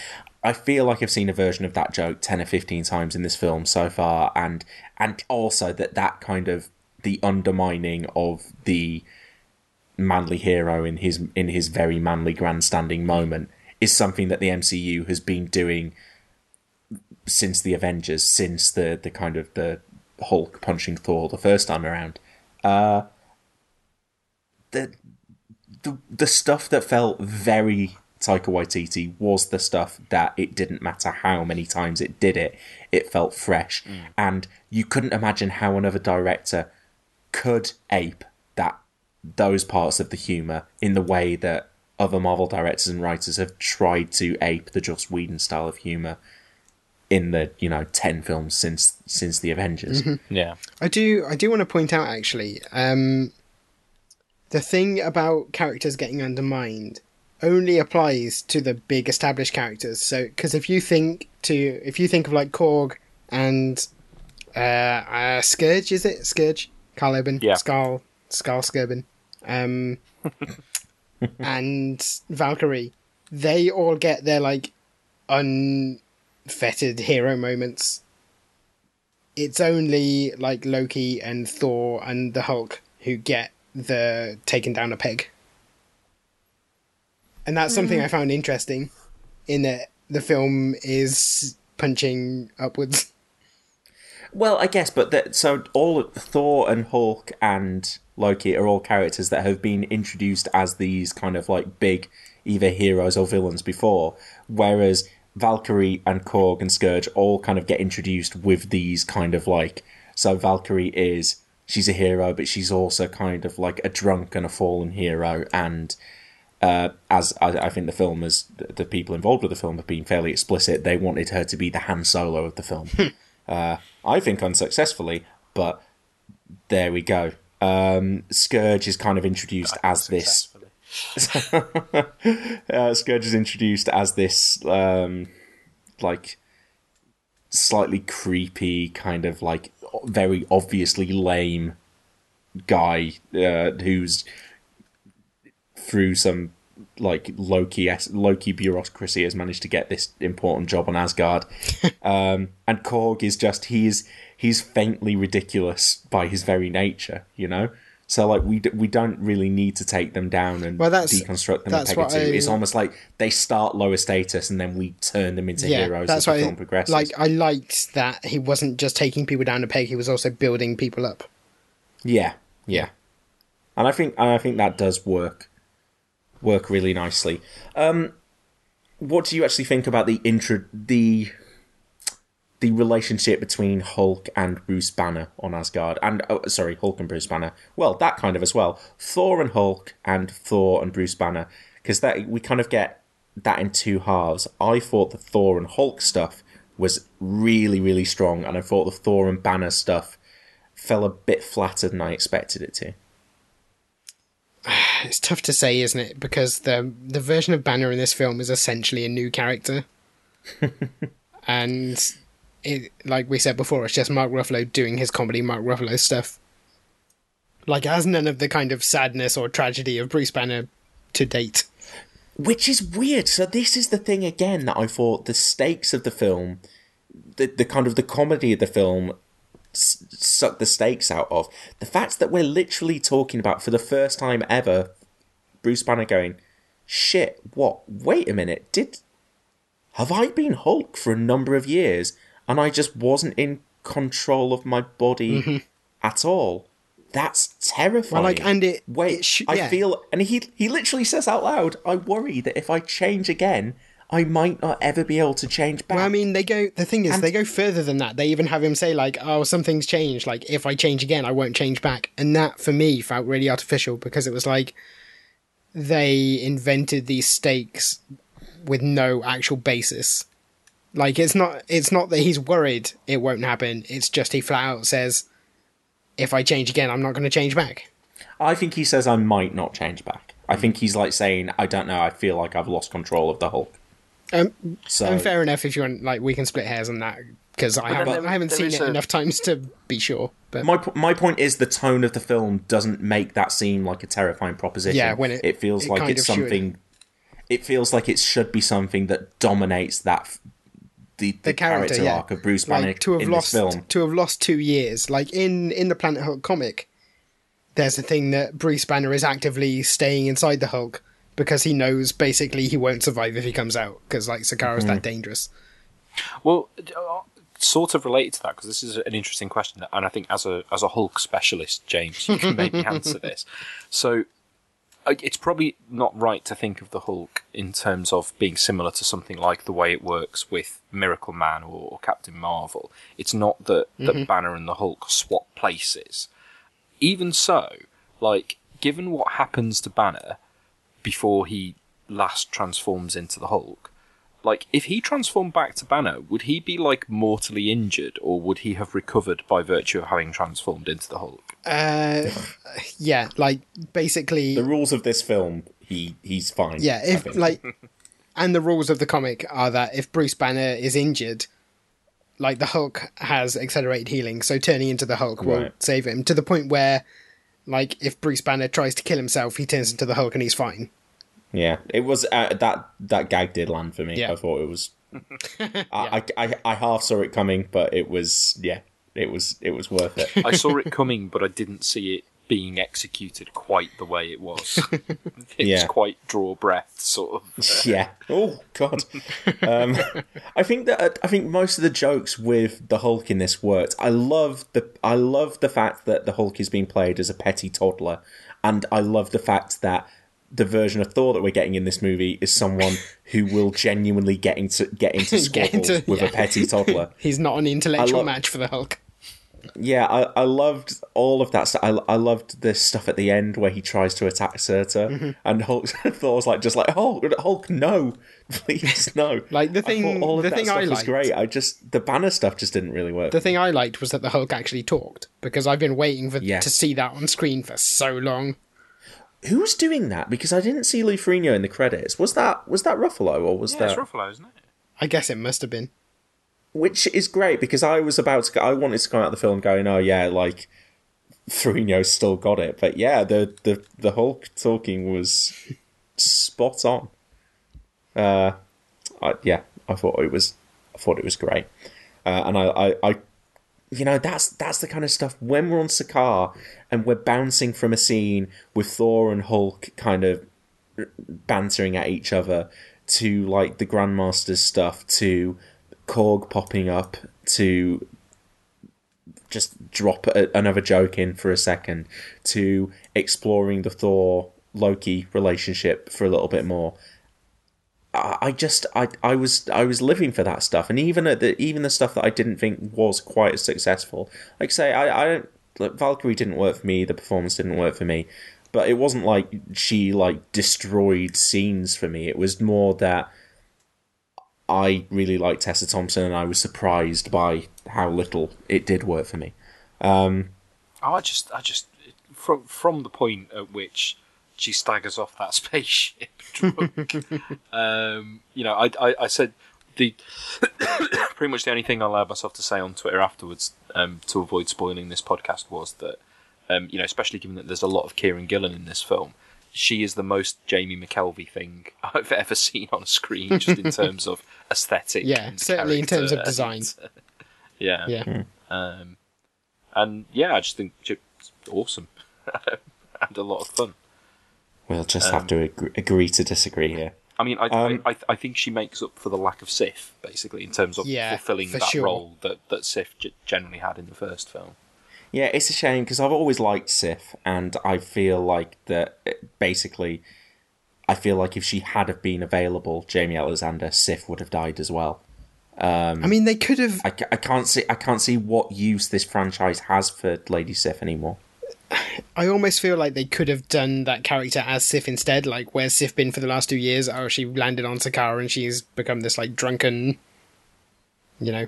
I feel like I've seen a version of that joke ten or fifteen times in this film so far, and and also that that kind of the undermining of the manly hero in his in his very manly grandstanding moment is something that the MCU has been doing since the Avengers, since the the kind of the Hulk punching Thor the first time around. Uh, the the the stuff that felt very Taika Waititi was the stuff that it didn't matter how many times it did it, it felt fresh, Mm. and you couldn't imagine how another director could ape that those parts of the humor in the way that other Marvel directors and writers have tried to ape the Joss Whedon style of humor in the you know ten films since since the Avengers. Mhm. Yeah. I do. I do want to point out actually, um, the thing about characters getting undermined only applies to the big established characters. So, because if you think to if you think of like Korg and uh, uh Skurge, is it Skurge? Karl Urban, Yeah. Scarl, Scarl Skirbin, um, [LAUGHS] and Valkyrie, they all get their like unfettered hero moments it's only like Loki and Thor and the Hulk who get the taken down a peg. And that's something Mhm. I found interesting in that the film is punching upwards. [LAUGHS] Well, I guess, but that so all Thor and Hulk and Loki are all characters that have been introduced as these kind of like big either heroes or villains before, whereas Valkyrie and Korg and Skurge all kind of get introduced with these kind of like so Valkyrie is she's a hero, but she's also kind of like a drunk and a fallen hero, and uh, as I, I think the film has the people involved with the film have been fairly explicit, they wanted her to be the Han Solo of the film. uh, I think unsuccessfully, but there we go. Um, Skurge is kind of introduced as this. [LAUGHS] uh, Skurge is introduced as this, um, like, slightly creepy, kind of like very obviously lame guy uh, who's through some like Loki Loki bureaucracy has managed to get this important job on Asgard. [LAUGHS] um, and Korg is just he's he's faintly ridiculous by his very nature, you know. So like we d- we don't really need to take them down and Well, that's- deconstruct them that's a peg or what. I- It's almost like they start lower status and then we turn them into heroes as the film progresses. Like I liked that he wasn't just taking people down a peg; he was also building people up. Yeah, yeah, and I think and I think that does work work really nicely. Um, what do you actually think about the intro the the relationship between Hulk and Bruce Banner on Asgard? And oh, sorry, Hulk and Bruce Banner. Well, that kind of as well. Thor and Hulk and Thor and Bruce Banner because that we kind of get that in two halves. I thought the Thor and Hulk stuff was really really strong, and I thought the Thor and Banner stuff fell a bit flatter than I expected it to. [SIGHS] It's tough to say, isn't it? Because the the version of Banner in this film is essentially a new character, [LAUGHS] and it, like we said before, it's just Mark Ruffalo doing his comedy Mark Ruffalo stuff. Like, it has none of the kind of sadness or tragedy of Bruce Banner to date. Which is weird. So this is the thing again that I thought the stakes of the film, the the kind of the comedy of the film, s- suck the stakes out of. The fact that we're literally talking about for the first time ever, Bruce Banner going, "Shit, what? Wait a minute, did have I been Hulk for a number of years and I just wasn't in control of my body mm-hmm. at all?" That's terrifying. Well, like, and it Wait, it sh- I yeah. feel, and he he literally says out loud, "I worry that if I change again, I might not ever be able to change back." Well, I mean, they go. The thing is, And- they go further than that. They even have him say like, "Oh, something's changed. Like, if I change again, I won't change back." And that, for me, felt really artificial because it was like they invented these stakes with no actual basis. Like, it's not. It's not that he's worried it won't happen. It's just he flat out says, "If I change again, I'm not going to change back." I think he says I might not change back. I think he's like saying, "I don't know. I feel like I've lost control of the Hulk." Um, So- and fair enough if you want. Like, we can split hairs on that because I But then haven't. I haven't seen it a- enough times to be sure. But My my point is the tone of the film doesn't make that seem like a terrifying proposition. Yeah, when it- it feels it like it's of should. something. It feels like it should be something that dominates that the, the, the character, character yeah. arc of Bruce Banner like, to have in lost this film. to have lost two years. Like in in the Planet Hulk comic, there's a thing that Bruce Banner is actively staying inside the Hulk because he knows basically he won't survive if he comes out because like Sakaar's Mm-hmm. that dangerous. Well, uh, sort of related to that because this is an interesting question, and I think as a as a Hulk specialist, James, you can maybe [LAUGHS] answer this. So, uh, it's probably not right to think of the Hulk in terms of being similar to something like the way it works with Miracle Man or, or Captain Marvel. It's not that that Banner and the Hulk swap places. Even so, like given what happens to Banner before he last transforms into the Hulk, like if he transformed back to Banner, would he be like mortally injured, or would he have recovered by virtue of having transformed into the Hulk? Uh, yeah, like basically, The rules of this film, he he's fine. yeah. If like, and the rules of the comic are that if Bruce Banner is injured, like the Hulk has accelerated healing, so turning into the Hulk will Right. save him to the point where, like, if Bruce Banner tries to kill himself, he turns into the Hulk and he's fine. Yeah, it was uh, that that gag did land for me. Yeah. I thought it was. [LAUGHS] I, I, I I half saw it coming, but it was yeah, it was it was worth it. I saw it coming, but I didn't see it being executed quite the way it was. [LAUGHS] it was Yeah. quite draw breath, sort of. [LAUGHS] yeah. Oh God. Um, I think that I think most of the jokes with the Hulk in this worked. I love the I love the fact that the Hulk is being played as a petty toddler, and I love the fact that the version of Thor that we're getting in this movie is someone [LAUGHS] who will genuinely get into get into Get into- with yeah. a petty toddler. He's not an intellectual love- match for the Hulk. Yeah, I, I loved all of that stuff. I, I loved the stuff at the end where he tries to attack Surtur, Mm-hmm. and Hulk [LAUGHS] Thor's like just like Hulk, Hulk, no, [LAUGHS] please no. [LAUGHS] Like, the thing- thought all of the that thing stuff I was great. I just the banner stuff just didn't really work. The thing I liked was that the Hulk actually talked because I've been waiting for Yeah. to see that on screen for so long. Who was doing that? Because I didn't see Lou Ferrigno in the credits. Was that was that Ruffalo or was Yeah, that? it's Ruffalo, isn't it? I guess it must have been. Which is great because I was about to. go- I wanted to come out of the film going, oh yeah, like Ferrigno's still got it. But yeah, the the the Hulk talking was spot on. Uh, I, yeah, I thought it was. I thought it was great, uh, and I, I, I, you know, that's that's the kind of stuff when we're on Sakaar and we're bouncing from a scene with Thor and Hulk kind of bantering at each other to like the Grandmaster's stuff to Korg popping up to just drop a, another joke in for a second to exploring the Thor Loki relationship for a little bit more. I just I, I was I was living for that stuff, and even at the even the stuff that I didn't think was quite as successful. Like say, I I don't Valkyrie didn't work for me. The performance didn't work for me, but it wasn't like she like destroyed scenes for me. It was more that I really liked Tessa Thompson, and I was surprised by how little it did work for me. Um, Oh, I just, I just, from from the point at which she staggers off that [LAUGHS] spaceship drunk, [LAUGHS] um, you know, I, I, I said the [COUGHS] pretty much the only thing I allowed myself to say on Twitter afterwards um, to avoid spoiling this podcast was that, um, you know, especially given that there's a lot of Kieron Gillen in this film, she is the most Jamie McKelvie thing [LAUGHS] I've ever seen on a screen, just in [LAUGHS] terms of aesthetic. Yeah, and certainly in terms of character design. and- [LAUGHS] yeah, Yeah. um, and yeah, I just think it's awesome and a lot of fun. we'll just Um, have to agree, agree to disagree here. I mean, I, Um, I, I, I think she makes up for the lack of Sif, basically, in terms of Yeah, fulfilling that sure. role that, that Sif g- generally had in the first film. Yeah, it's a shame because I've always liked Sif, and I feel like that basically, I feel like if she had have been available, Jaimie Alexander, Sif would have died as well. Um, I mean, they could have. I, I can't see I can't see what use this franchise has for Lady Sif anymore. I almost feel like they could have done that character as Sif instead. Like, where's Sif been for the last two years? Oh, she landed on Sakaar and she's become this like drunken, you know,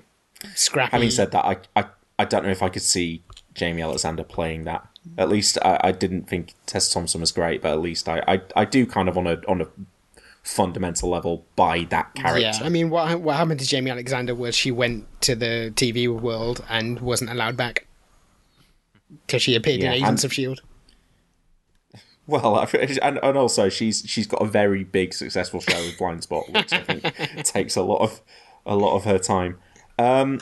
scrappy. Having said that, I, I I don't know if I could see Jaimie Alexander playing that. At least I, I didn't think Tess Thompson was great, but at least I, I, I do kind of on a on a fundamental level buy that character. Yeah, I mean, what what happened to Jaimie Alexander was she went to the TV world and wasn't allowed back. because she appeared Yeah, in Agents and- of Shield. Well, I- and, and also she's she's got a very big successful show with Blindspot, which I think [LAUGHS] takes a lot of a lot of her time. Um,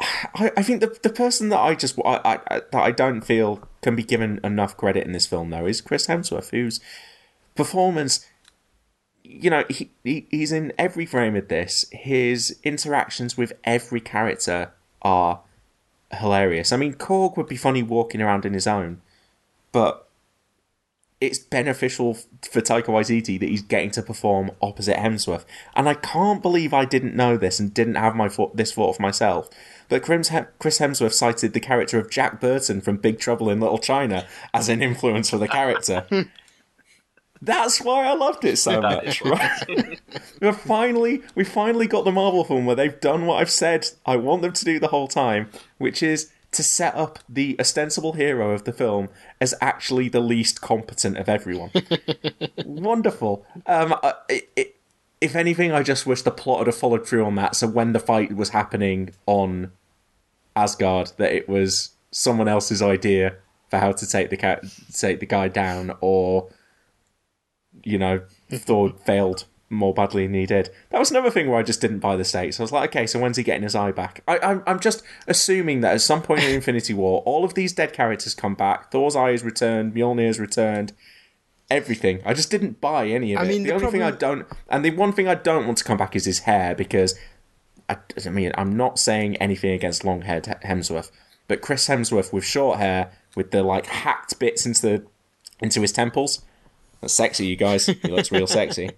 I, I think the the person that I just I, I, that I don't feel can be given enough credit in this film though is Chris Hemsworth, whose performance, you know, he, he he's in every frame of this. His interactions with every character are hilarious. I mean, Korg would be funny walking around in his own, but it's beneficial for Taika Waititi that he's getting to perform opposite Hemsworth. And I can't believe I didn't know this and didn't have my thought, this thought of myself. But Chris Hemsworth cited the character of Jack Burton from Big Trouble in Little China as an influence for the character. [LAUGHS] That's why I loved it so much. right. [LAUGHS] We finally we finally got the Marvel film where they've done what I've said I want them to do the whole time, which is to set up the ostensible hero of the film as actually the least competent of everyone. [LAUGHS] Wonderful. Um, I- it, if anything, I just wish the plot had followed through on that. So when the fight was happening on Asgard, that it was someone else's idea for how to take the ca- take the guy down, or you know, [LAUGHS] Thor failed more badly than he did. That was another thing where I just didn't buy the stakes. I was like, okay, so when's he getting his eye back? I, I'm, I'm just assuming that at some point in [LAUGHS] Infinity War, all of these dead characters come back. Thor's eye is returned, Mjolnir's returned, everything. I just didn't buy any of I it. mean, the, the only thing I don't, and the one thing I don't want to come back is his hair because I, I mean, I'm not saying anything against long haired Hemsworth, but Chris Hemsworth with short hair, with the like hacked bits into the into his temples, that's sexy, you guys. He looks real [LAUGHS] sexy.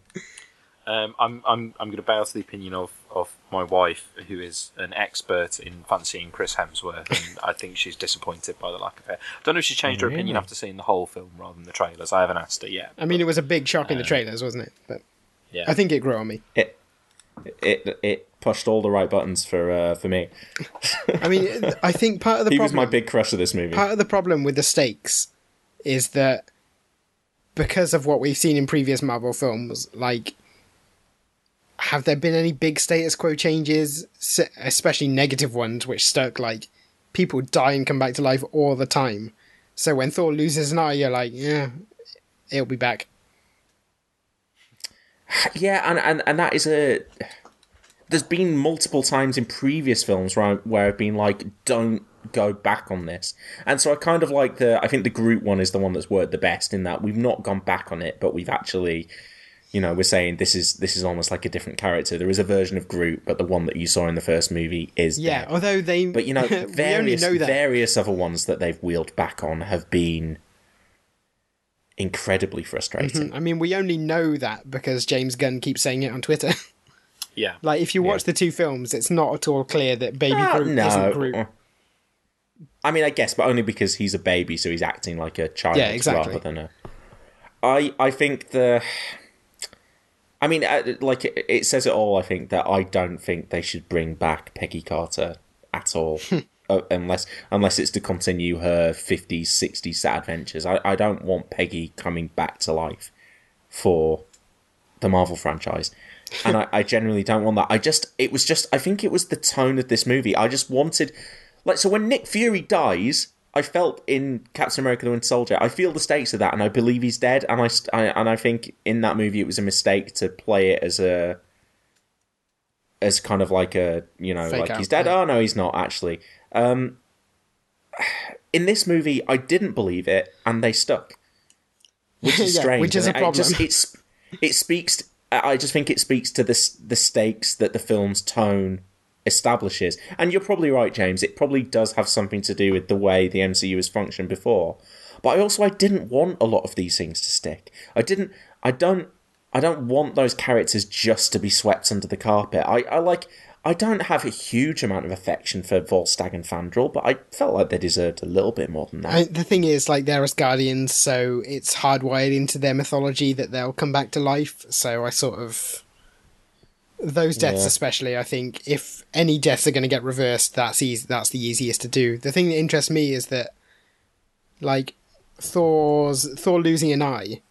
Um, I'm I'm I'm going to bow to the opinion of, of my wife, who is an expert in fancying Chris Hemsworth, and I think she's disappointed by the lack of hair. I don't know if she changed her opinion after seeing the whole film rather than the trailers. I haven't asked her yet. I mean, it was a big shock in the trailers, wasn't it? But Yeah, I think it grew on me. It it it pushed all the right buttons for uh, for me. I mean, I think part of the [LAUGHS] he problem was my big crush of this movie. part of the problem with the stakes is that because of what we've seen in previous Marvel films, like, have there been any big status quo changes, especially negative ones, which stuck like people die and come back to life all the time? So when Thor loses an eye, you're like, yeah, it'll be back. Yeah, and, and, and that is a. There's been multiple times in previous films where, I, where I've been like, don't go back on this. And so I kind of like the. I think the Groot one is the one that's worked the best in that we've not gone back on it, but we've actually. You know, we're saying this is this is almost like a different character. There is a version of Groot, but the one that you saw in the first movie is Yeah, although they, But you know, [LAUGHS] various know various other ones that they've wheeled back on have been incredibly frustrating. Mhm. I mean, we only know that because James Gunn keeps saying it on Twitter. [LAUGHS] yeah. like, if you watch the two films, it's not at all clear that Baby Ah, Groot isn't Groot. I mean, I guess, but only because he's a baby, so he's acting like a child Yeah, exactly. rather than a. I I think the. I mean, uh, like it, it says it all. I think that I don't think they should bring back Peggy Carter at all, [LAUGHS] uh, unless unless it's to continue her 50s, 60s sad adventures. I, I don't want Peggy coming back to life for the Marvel franchise. And I, I generally don't want that. I just, it was just, I think it was the tone of this movie. I just wanted, like, so when Nick Fury dies, I felt in Captain America: The Winter Soldier, I feel the stakes of that, and I believe he's dead. And I, I and I think in that movie it was a mistake to play it as a, as kind of like a, you know, Fake like out, he's dead. yeah. Oh no, he's not actually. Um, in this movie, I didn't believe it, and they stuck, which is [LAUGHS] Yeah, strange. which is a it- it just- problem. it's it speaks. I just think it speaks to the the stakes that the film's tone establishes. And you're probably right, James. It probably does have something to do with the way the MCU has functioned before. But I also I didn't want a lot of these things to stick. I didn't. I don't. I don't want those characters just to be swept under the carpet. I, I like. I don't have a huge amount of affection for Volstagg and Fandral, but I felt like they deserved a little bit more than that. I, the thing is, like, they're Asgardians, so it's hardwired into their mythology that they'll come back to life. So I sort of. Those deaths, Yeah. especially, I think, if any deaths are going to get reversed, that's easy, that's the easiest to do. The thing that interests me is that, like, Thor's Thor losing an eye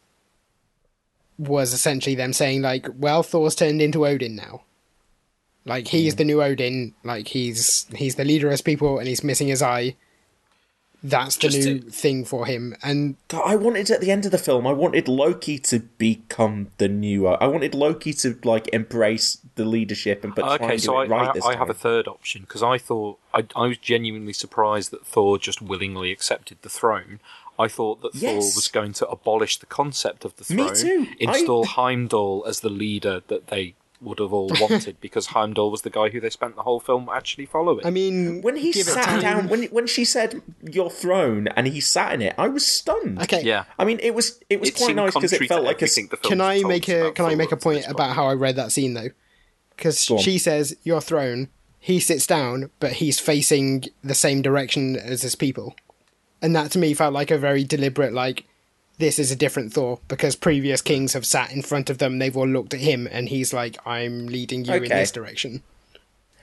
was essentially them saying, like, well, Thor's turned into Odin now. Like he's the new Odin. Like he's he's the leader of his people, and he's missing his eye. that's the Just new to- thing for him. And I wanted at the end of the film, I wanted Loki to become the new. Uh, I wanted Loki to like embrace the leadership and but try okay, and do I, it right I, this I have a third option because I thought I, I was genuinely surprised that Thor just willingly accepted the throne. I thought that Thor Yes. was going to abolish the concept of the throne, Me too. I- install Heimdall as the leader that they would have all wanted [LAUGHS] because Heimdall was the guy who they spent the whole film actually following. I mean, when he sat down, when when she said your throne and he sat in it, I was stunned. Okay. yeah, I mean, it was it was It quite nice because it felt like a. the Can I make a Can I make a point about how I read that scene though? Because she says your throne. He sits down, but he's facing the same direction as his people, and that to me felt like a very deliberate like. This is a different Thor because previous kings have sat in front of them. They've all looked at him, and he's like, "I'm leading you in this direction."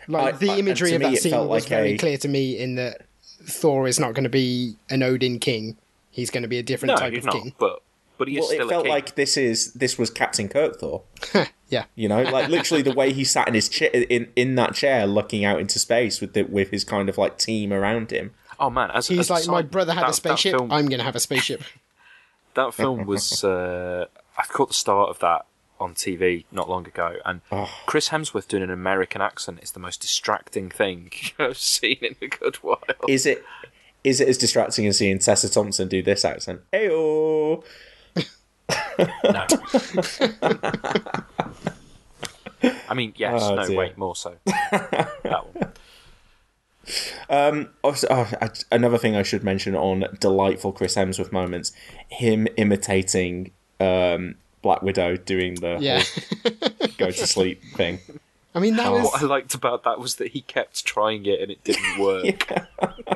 Like I- the imagery to of that it scene was like very a- clear to me in that Thor is not going to be an Odin king. He's going to be a different No, type he's of not. king. But but he is Well, still it felt a king. like this is this was Captain Kirk Thor. [LAUGHS] Yeah. You know, like literally the way he sat in his chair in in that chair, looking out into space with the with his kind of like team around him. oh man, as, He's as a like, my brother had that- a spaceship. Film, I'm going to have a spaceship. [LAUGHS] that film was [LAUGHS] uh, I caught the start of that on TV not long ago, and Oh. Chris Hemsworth doing an American accent is the most distracting thing [LAUGHS] I've seen in a good while. Is it is it as distracting as seeing Tessa Thompson do this accent? Heyo. No. [LAUGHS] I mean, yes, Oh, no, dear. wait, more so. that one. Also, oh, I- another thing I should mention on delightful Chris Hemsworth moments: him imitating um, Black Widow doing the Yeah. go to [LAUGHS] sleep thing. I mean, that was What I liked about that was that he kept trying it and it didn't [LAUGHS] work.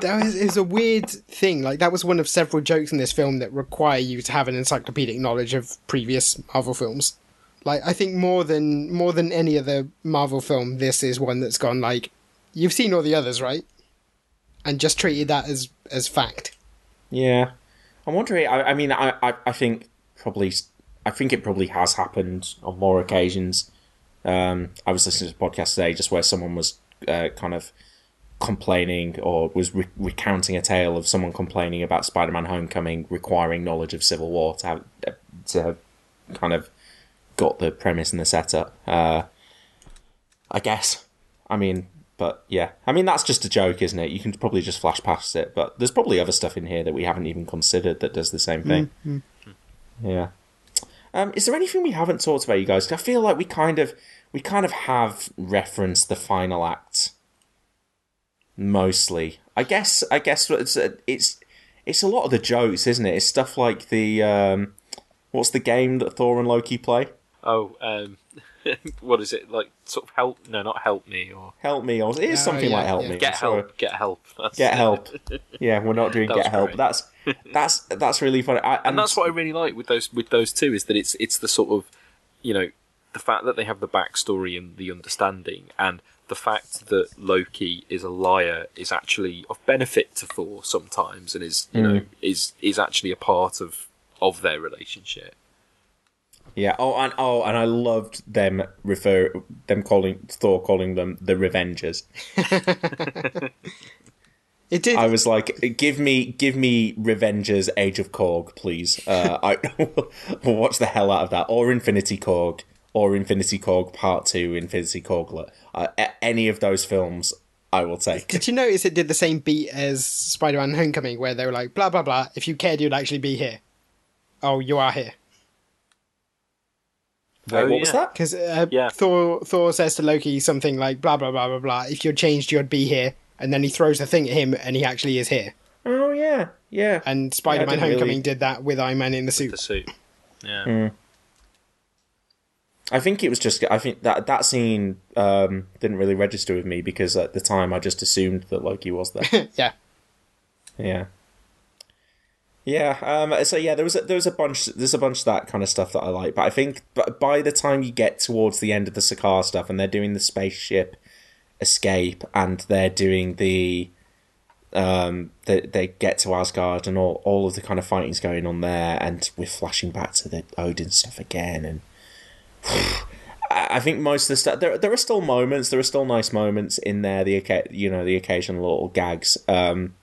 that was, is a weird thing. Like that was one of several jokes in this film that require you to have an encyclopedic knowledge of previous Marvel films. Like I think more than more than any other Marvel film, this is one that's gone like you've seen all the others, right? And just treated that as as fact. Yeah, I'm wondering. I, I mean, I, I, I think probably, I think it probably has happened on more occasions. Um, I was listening to a podcast today just where someone was uh, kind of complaining or was re- recounting a tale of someone complaining about Spider-Man: Homecoming requiring knowledge of Civil War to have to have kind of got the premise and the setup. Uh, I guess. I mean, but yeah, I mean that's just a joke, isn't it? You can probably just flash past it, but there's probably other stuff in here that we haven't even considered that does the same thing. Yeah. Um, is there anything we haven't talked about, you guys? 'Cause I feel like we kind of we kind of have referenced the final act mostly. I guess I guess it's it's it's a lot of the jokes, isn't it? It's stuff like the um, what's the game that Thor and Loki play? Oh, um, [LAUGHS] what is it like? Sort of help? No, not help me or Help me, or it is Oh, something yeah, like help yeah. me. get I'm sorry. help. Get help. That's Get it. help. [LAUGHS] Yeah, we're not doing get help. great. That's that's that's really funny. I, and that's what I really like with those with those two is that it's it's the sort of you know the fact that they have the backstory and the understanding and the fact that Loki is a liar is actually of benefit to Thor sometimes and is you mm. know is is actually a part of of their relationship. Yeah. Oh, and oh, and I loved them refer them calling Thor calling them the Revengers. [LAUGHS] It did. I was like, give me, give me Revengers Age of Korg, please. Uh, I [LAUGHS] will watch the hell out of that, or Infinity Korg, or Infinity Korg Part Two, Infinity Korglet. Uh, any of those films, I will take. Did you notice it did the same beat as Spider-Man: Homecoming, where they were like, "Blah blah blah." If you cared, you'd actually be here. Oh, you are here. Wait, Oh, what was that? Because uh, Yeah. Thor Thor says to Loki something like blah blah blah blah blah. If you'd changed, you'd be here. And then he throws a thing at him, and he actually is here. Oh yeah, yeah. And Spider-Man: didn't really- Homecoming did that with Iron Man in the suit. The suit. Yeah. Hmm. I think it was just. I think that that scene um, didn't really register with me because at the time I just assumed that Loki was there. [LAUGHS] yeah. Yeah. Yeah. Um, so yeah, there was a, there was a bunch. There's a bunch of that kind of stuff that I like, but I think by the time you get towards the end of the Sakaar stuff, and they're doing the spaceship escape, and they're doing the um, they they get to Asgard, and all all of the kind of fighting's going on there, and we're flashing back to the Odin stuff again, and. [SIGHS] I I think most of the stuff there there are still moments there are still nice moments in there the you know the occasional little gags um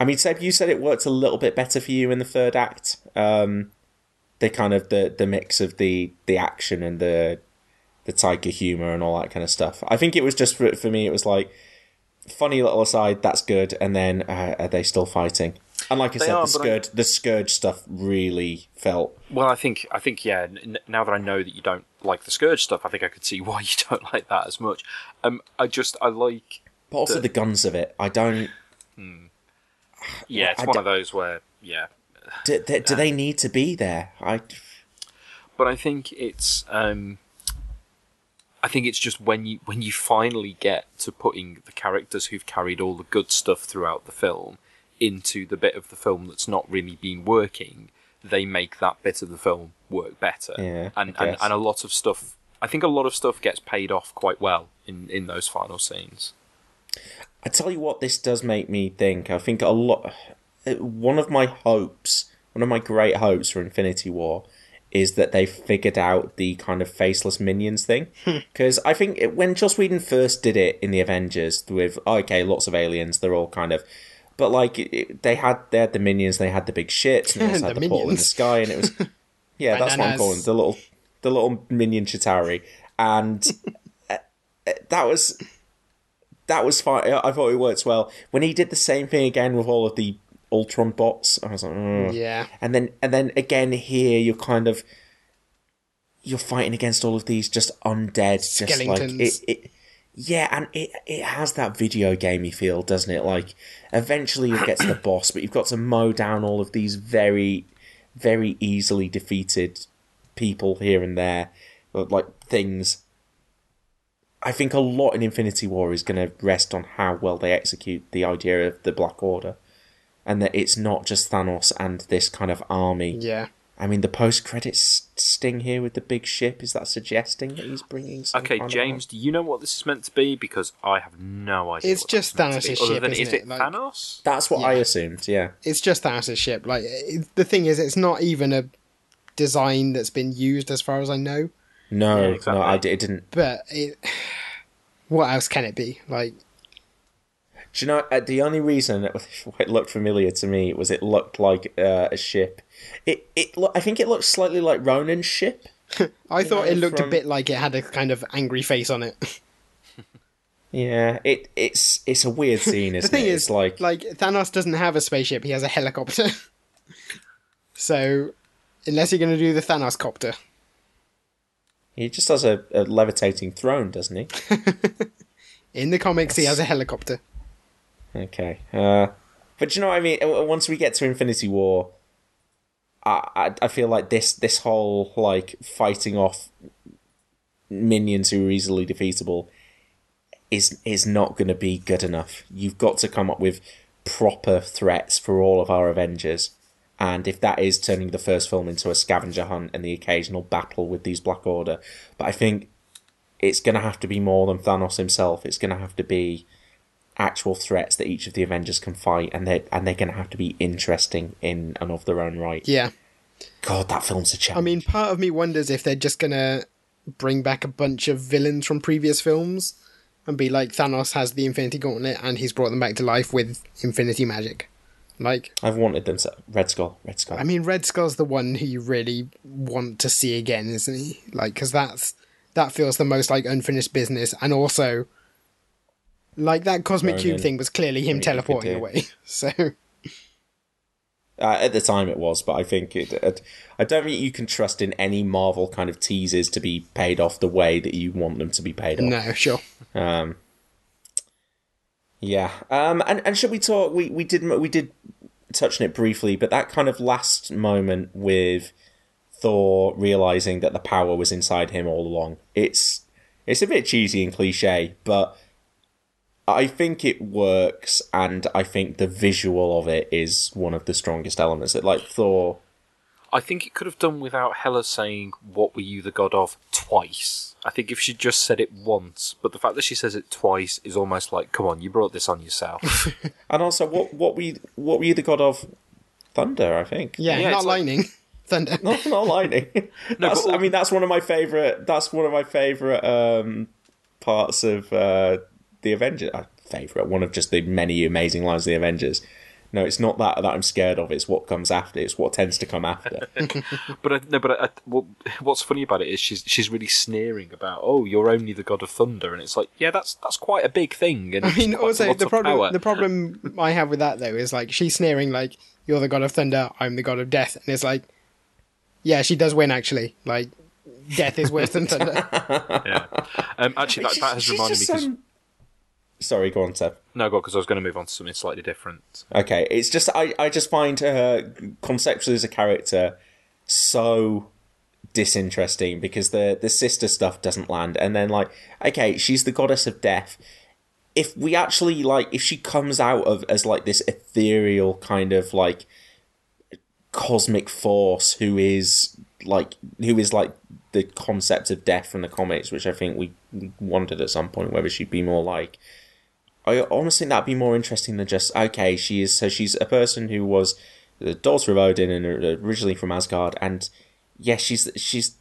I mean, Seb, you said it worked a little bit better for you in the third act. Um, the kind of the the mix of the the action and the the Taika humor and all that kind of stuff. I think it was just for for me. It was like funny little aside. That's good. And then uh, are they still fighting? And like I They said, are, the but I- Skurge the Skurge stuff really felt. Well, I think I think yeah. N- now that I know that you don't like the Skurge stuff, I think I could see [LAUGHS] why you don't like that as much. Um, I just I like. But also the- the guns of it. I don't. Yeah, it's I one d- of those where yeah. Do, do, do they need to be there? I. but I think it's um, I think it's just when you when you finally get to putting the characters who've carried all the good stuff throughout the film into the bit of the film that's not really been working, they make that bit of the film work better. Yeah, and and, and a lot of stuff. I think a lot of stuff gets paid off quite well in in those final scenes. I tell you what, this does make me think. I think a lot. uh, One of my hopes, one of my great hopes for Infinity War, is that they figured out the kind of faceless minions thing. [LAUGHS] Because I think it, when Joss Whedon first did it in the Avengers, with okay, lots of aliens, they're all kind of. But like it- they had, they had the minions, they had the big shits, and they also [LAUGHS] The had the portal in the sky, and it was [LAUGHS] yeah, that's what I'm calling the little, the little minion Chitauri, and uh, uh, that was that was fine. I I thought it worked well. When he did the same thing again with all of the Ultron bots, I was like, "Ugh." Yeah. And then and then again here, you're kind of you're fighting against all of these just undead, just like it. it yeah, and it it has that video gamey feel, doesn't it? Like eventually you get to the [CLEARS THROAT] boss, but you've got to mow down all of these very, very easily defeated people here and there, or, like things. I think a lot in Infinity War is going to rest on how well they execute the idea of the Black Order, and that it's not just Thanos and this kind of army. Yeah. I mean, the post credits sting here with the big ship is that suggesting that he's bringing? Some Okay, James, do you know what this is meant to be? Because I have no idea. It's what just that's meant to be. Thanos' Other ship, than- isn't is it? it Like- Thanos? That's what I assumed. Yeah. It's just Thanos' ship. Like it, the thing is, it's not even a design that's been used, as far as I know. No, Yeah, exactly. no, I d- it didn't. But it, [SIGHS] what else can it be? Like Do you know uh, the only reason it, [LAUGHS] it looked familiar to me was it looked like uh, a ship. It it lo- I think it looked slightly like Ronan's ship. [LAUGHS] I thought know, it looked from- a bit like it had a kind of angry face on it. [LAUGHS] Yeah, it it's it's a weird scene, the isn't thing it? is, it's like like Thanos doesn't have a spaceship; he has a helicopter. so, unless you're going to do the Thanos copter, he just has a, a levitating throne, doesn't he? [LAUGHS] in the comics, he has a helicopter. Okay. Uh, but you know what I mean? Uh, Once we get to Infinity War, I, I I feel like this this whole like fighting off minions who are easily defeatable is is not going to be good enough. You've got to come up with proper threats for all of our Avengers. And if that is turning the first film into a scavenger hunt and the occasional battle with these Black Order, but I think it's going to have to be more than Thanos himself. It's going to have to be actual threats that each of the Avengers can fight, and they and they're going to have to be interesting in and of their own right. Yeah. God, that film's a challenge. I mean, part of me wonders if they're just going to bring back a bunch of villains from previous films and be like Thanos has the Infinity Gauntlet and he's brought them back to life with Infinity Magic. Like, I've wanted them to Red Skull, Red Skull. I mean, Red Skull's the one who you really want to see again, isn't he? Like, because that's that feels the most like unfinished business, and also, like that cosmic Ronan. cube thing was clearly him What you could teleporting away. [LAUGHS] So, Uh, at the time, it was, but I think it. it- I don't think you can trust in any Marvel kind of teasers to be paid off the way that you want them to be paid off. no, sure. Um, yeah. Um, and and should we talk? We we did we did touch on it briefly, but that kind of last moment with Thor realizing that the power was inside him all along. It's it's a bit cheesy and cliche, but I think it works, and I think the visual of it is one of the strongest elements. It like Thor. I think it could have done without Hela saying "What were you the god of?" twice. I think if she just said it once, but the fact that she says it twice is almost like, "Come on, you brought this on yourself." [LAUGHS] And also, what what we what were you the god of? Thunder, I think. Yeah, Yeah, not it's like- lightning, [LAUGHS] thunder. not, not lightning. [LAUGHS] That's- but- I mean, that's one of my favorite. That's one of my favorite um, parts of uh, the Avengers. Uh, favorite, one of just the many amazing lines of the Avengers no, it's not that that I'm scared of. It's what comes after. It's what tends to come after. [LAUGHS] But I, no, but I, what, what's funny about it is she's she's really sneering about, oh, you're only the god of thunder, and it's like, yeah, that's that's quite a big thing. And I mean, it's quite a also the problem power. the problem I have with that though is like she's sneering like you're the god of thunder, I'm the god of death, and it's like, yeah, she does win actually. Like, death is worse than thunder. [LAUGHS] yeah. Um, actually, that, that has reminded me just because some- Sorry, go on, Seb. no, God, because I was going to move on to something slightly different. Okay, it's just I, I just find her conceptually as a character so disinteresting because the the sister stuff doesn't land, and then like okay, she's the goddess of death. If we actually like, if she comes out of as like this ethereal kind of like cosmic force who is like who is like the concept of death from the comics, which I think we we wondered at some point whether she'd be more like. I almost think that'd be more interesting than just okay. She is so she's a person who was the daughter of Odin and originally from Asgard, and yes, she's she's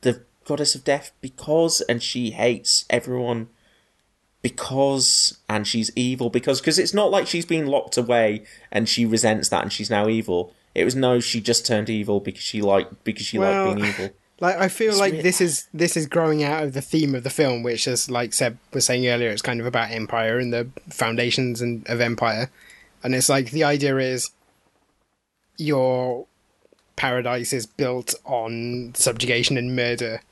the goddess of death because, and she hates everyone because, and she's evil because because it's not like she's been locked away and she resents that and she's now evil. It was no, she just turned evil because she liked because she Well, liked being evil. Like I feel It's like weird. this is this is growing out of the theme of the film, which is like Seb was saying earlier, it's kind of about empire and the foundations and of empire, and it's like the idea is your paradise is built on subjugation and murder,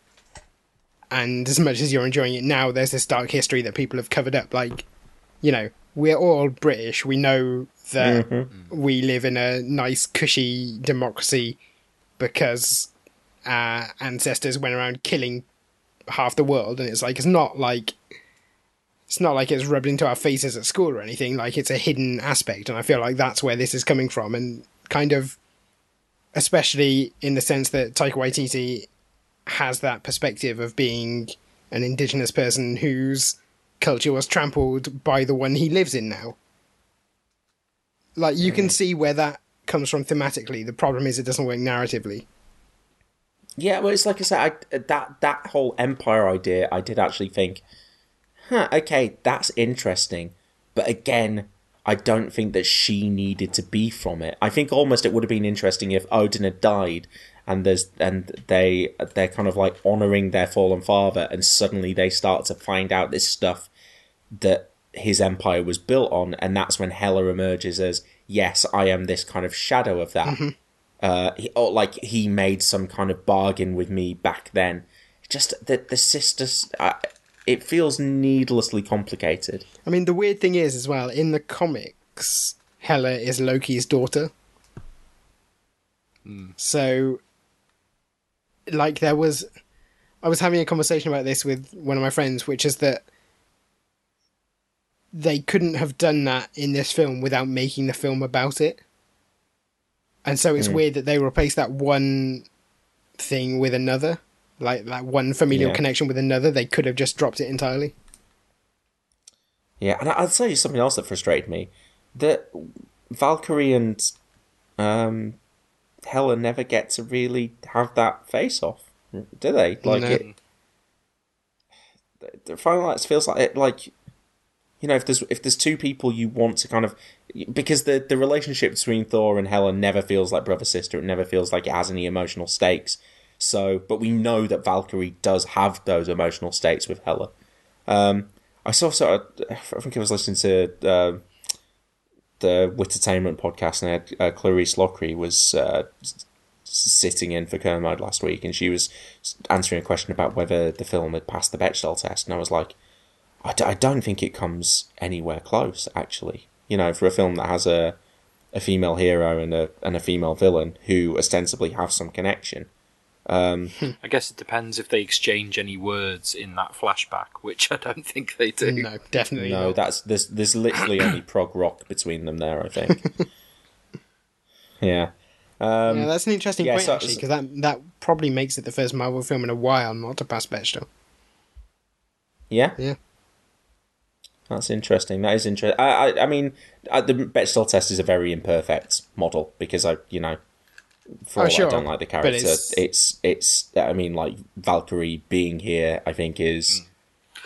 and as much as you're enjoying it now, there's this dark history that people have covered up. Like, you know, we're all British. We know that mm-hmm. mm. we live in a nice, cushy democracy because our ancestors went around killing half the world, and it's like it's not like it's not like it's rubbed into our faces at school or anything. Like it's a hidden aspect, and I feel like that's where this is coming from, and kind of, especially in the sense that Taika Waititi has that perspective of being an indigenous person whose culture was trampled by the one he lives in now. Like you can mm-hmm. see where that comes from thematically. The problem is it doesn't work narratively. Yeah, well, it's like I said, I, that that whole empire idea, I did actually think, huh, okay, that's interesting. But again, I don't think that she needed to be from it. I think almost it would have been interesting if Odin had died and there's and they they're kind of like honoring their fallen father, and suddenly they start to find out this stuff that his empire was built on, and that's when Hela emerges as yes, I am this kind of shadow of that. Mm-hmm. Uh, he, or like he made some kind of bargain with me back then. Just that the sisters, uh, it feels needlessly complicated. I mean, the weird thing is, as well, in the comics, Hela is Loki's daughter. So, like, there was. I was having a conversation about this with one of my friends, which is that they couldn't have done that in this film without making the film about it. And so it's Mm. weird that they replaced that one thing with another. Like, that one familial Yeah. connection with another. They could have just dropped it entirely. Yeah, and I'll tell you something else that frustrated me: that Valkyrie and um, Hela never get to really have that face off, do they? Like No. it. The final lights feels like it, like you know, if there's if there's two people you want to kind of because the the relationship between Thor and Hela never feels like brother sister. It never feels like it has any emotional stakes. So, but we know that Valkyrie does have those emotional states with Hela. Um, I saw sort of, I think I was listening to uh, the Wittertainment podcast, and they had, uh, Clarisse Loughrey was uh, sitting in for Kermode last week, and she was answering a question about whether the film had passed the Bechdel test, and I was like, I, d- I don't think it comes anywhere close, actually. You know, for a film that has a a female hero and a and a female villain who ostensibly have some connection. Um, I guess it depends if they exchange any words in that flashback, which I don't think they do. No, definitely no, not. that's there's there's literally only [CLEARS THROAT] prog rock between them there. I think. [LAUGHS] yeah. Um, yeah, that's an interesting yeah, point so- actually, because that that probably makes it the first Marvel film in a while not to pass Bechdel. Yeah, Yeah, that's interesting. That is interesting. I, I, I mean, uh, the Bechdel test is a very imperfect model because I, you know, for Oh, all sure, I don't like the but character, it's- it's... it's I mean, like Valkyrie being here, I think is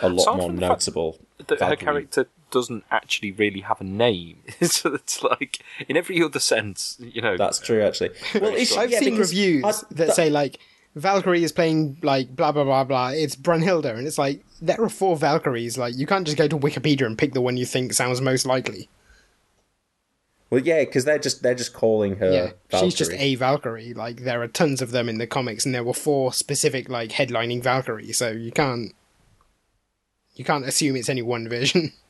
a lot Aside more from fact notable. That her character doesn't actually really have a name. [LAUGHS] so it's like in every other sense, you know. That's true, actually. Well, it's, I've yeah, seen reviews I- that say like Valkyrie is playing like blah blah blah blah. It's Brunnhilde, and it's like there are four Valkyries. Like you can't just go to Wikipedia and pick the one you think sounds most likely. Well, yeah, because they're just they're just calling her. yeah, she's just a Valkyrie. Like there are tons of them in the comics, and there were four specific like headlining Valkyries. So you can't you can't assume it's any one version. [LAUGHS]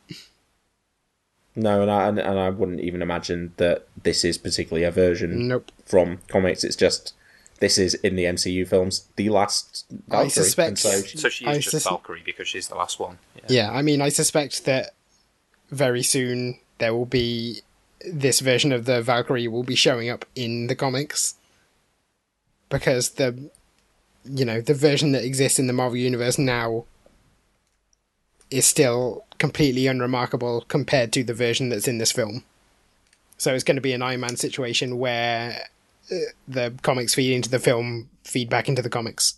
No, and I and, and I wouldn't even imagine that this is particularly a version Nope. from comics. It's just this is in the MCU films the last Valkyrie. suspect- and so she- so she I is just sus- Valkyrie because she's the last one. Yeah. Yeah, I mean, I suspect that very soon there will be this version of the Valkyrie will be showing up in the comics because the you know the version that exists in the Marvel universe now is still completely unremarkable compared to the version that's in this film. So it's going to be an Iron Man situation where the comics feed into the film, feed back into the comics.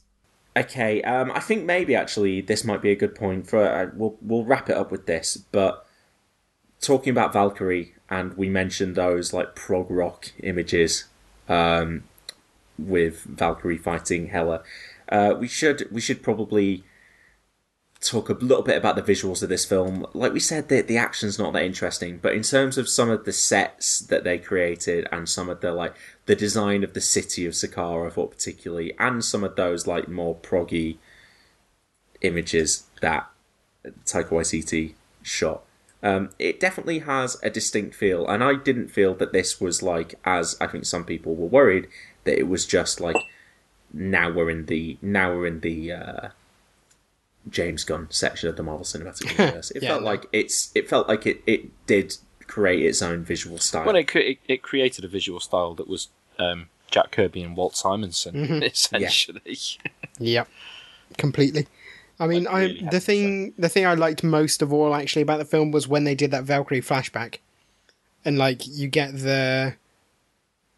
Okay, um, I think maybe actually this might be a good point for. Uh, we'll we'll wrap it up with this, but talking about Valkyrie, and we mentioned those like prog rock images um, with Valkyrie fighting Hela. Uh, we should we should probably talk a little bit about the visuals of this film. Like we said, the the action's not that interesting, but in terms of some of the sets that they created and some of the like the design of the city of Sakaar, I thought particularly, and some of those like more proggy images that Taika Waititi shot. Um, it definitely has a distinct feel, and I didn't feel that this was like, as I think some people were worried, that it was just like now we're in the now we're in the uh, James Gunn section of the Marvel Cinematic [LAUGHS] Universe. It Yeah, felt no. like it's it felt like it, it did create its own visual style. Well, it, cre- it, it created a visual style that was um, Jack Kirby and Walt Simonson, Mhm. [LAUGHS] essentially. Yep, completely. I mean, I really had the to thing the thing I liked most of all actually about the film was when they did that Valkyrie flashback, and like you get the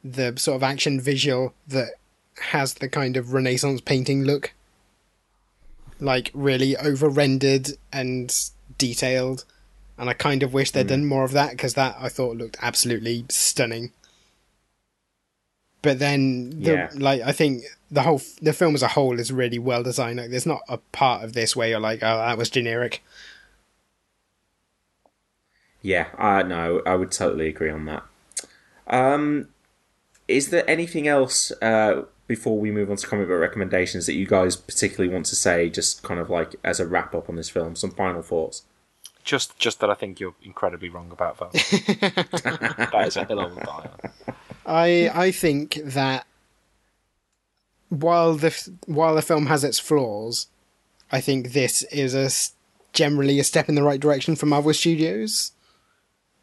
the sort of action visual that has the kind of Renaissance painting look, like really over rendered and detailed, and I kind of wish they'd done more of that because that I thought looked absolutely stunning. But then, the, Yeah. like I think the whole the film as a whole is really well designed. Like, there's not a part of this where you're like, oh, that was generic. Yeah, uh, no, I would totally agree on that. Um, is there anything else uh, before we move on to comic book recommendations that you guys particularly want to say, just kind of like as a wrap up on this film? Some final thoughts. Just, just that I think you're incredibly wrong about Val. [LAUGHS] that is a hill I will die on. I I think that while the while the film has its flaws, I think this is a s- generally a step in the right direction for Marvel Studios.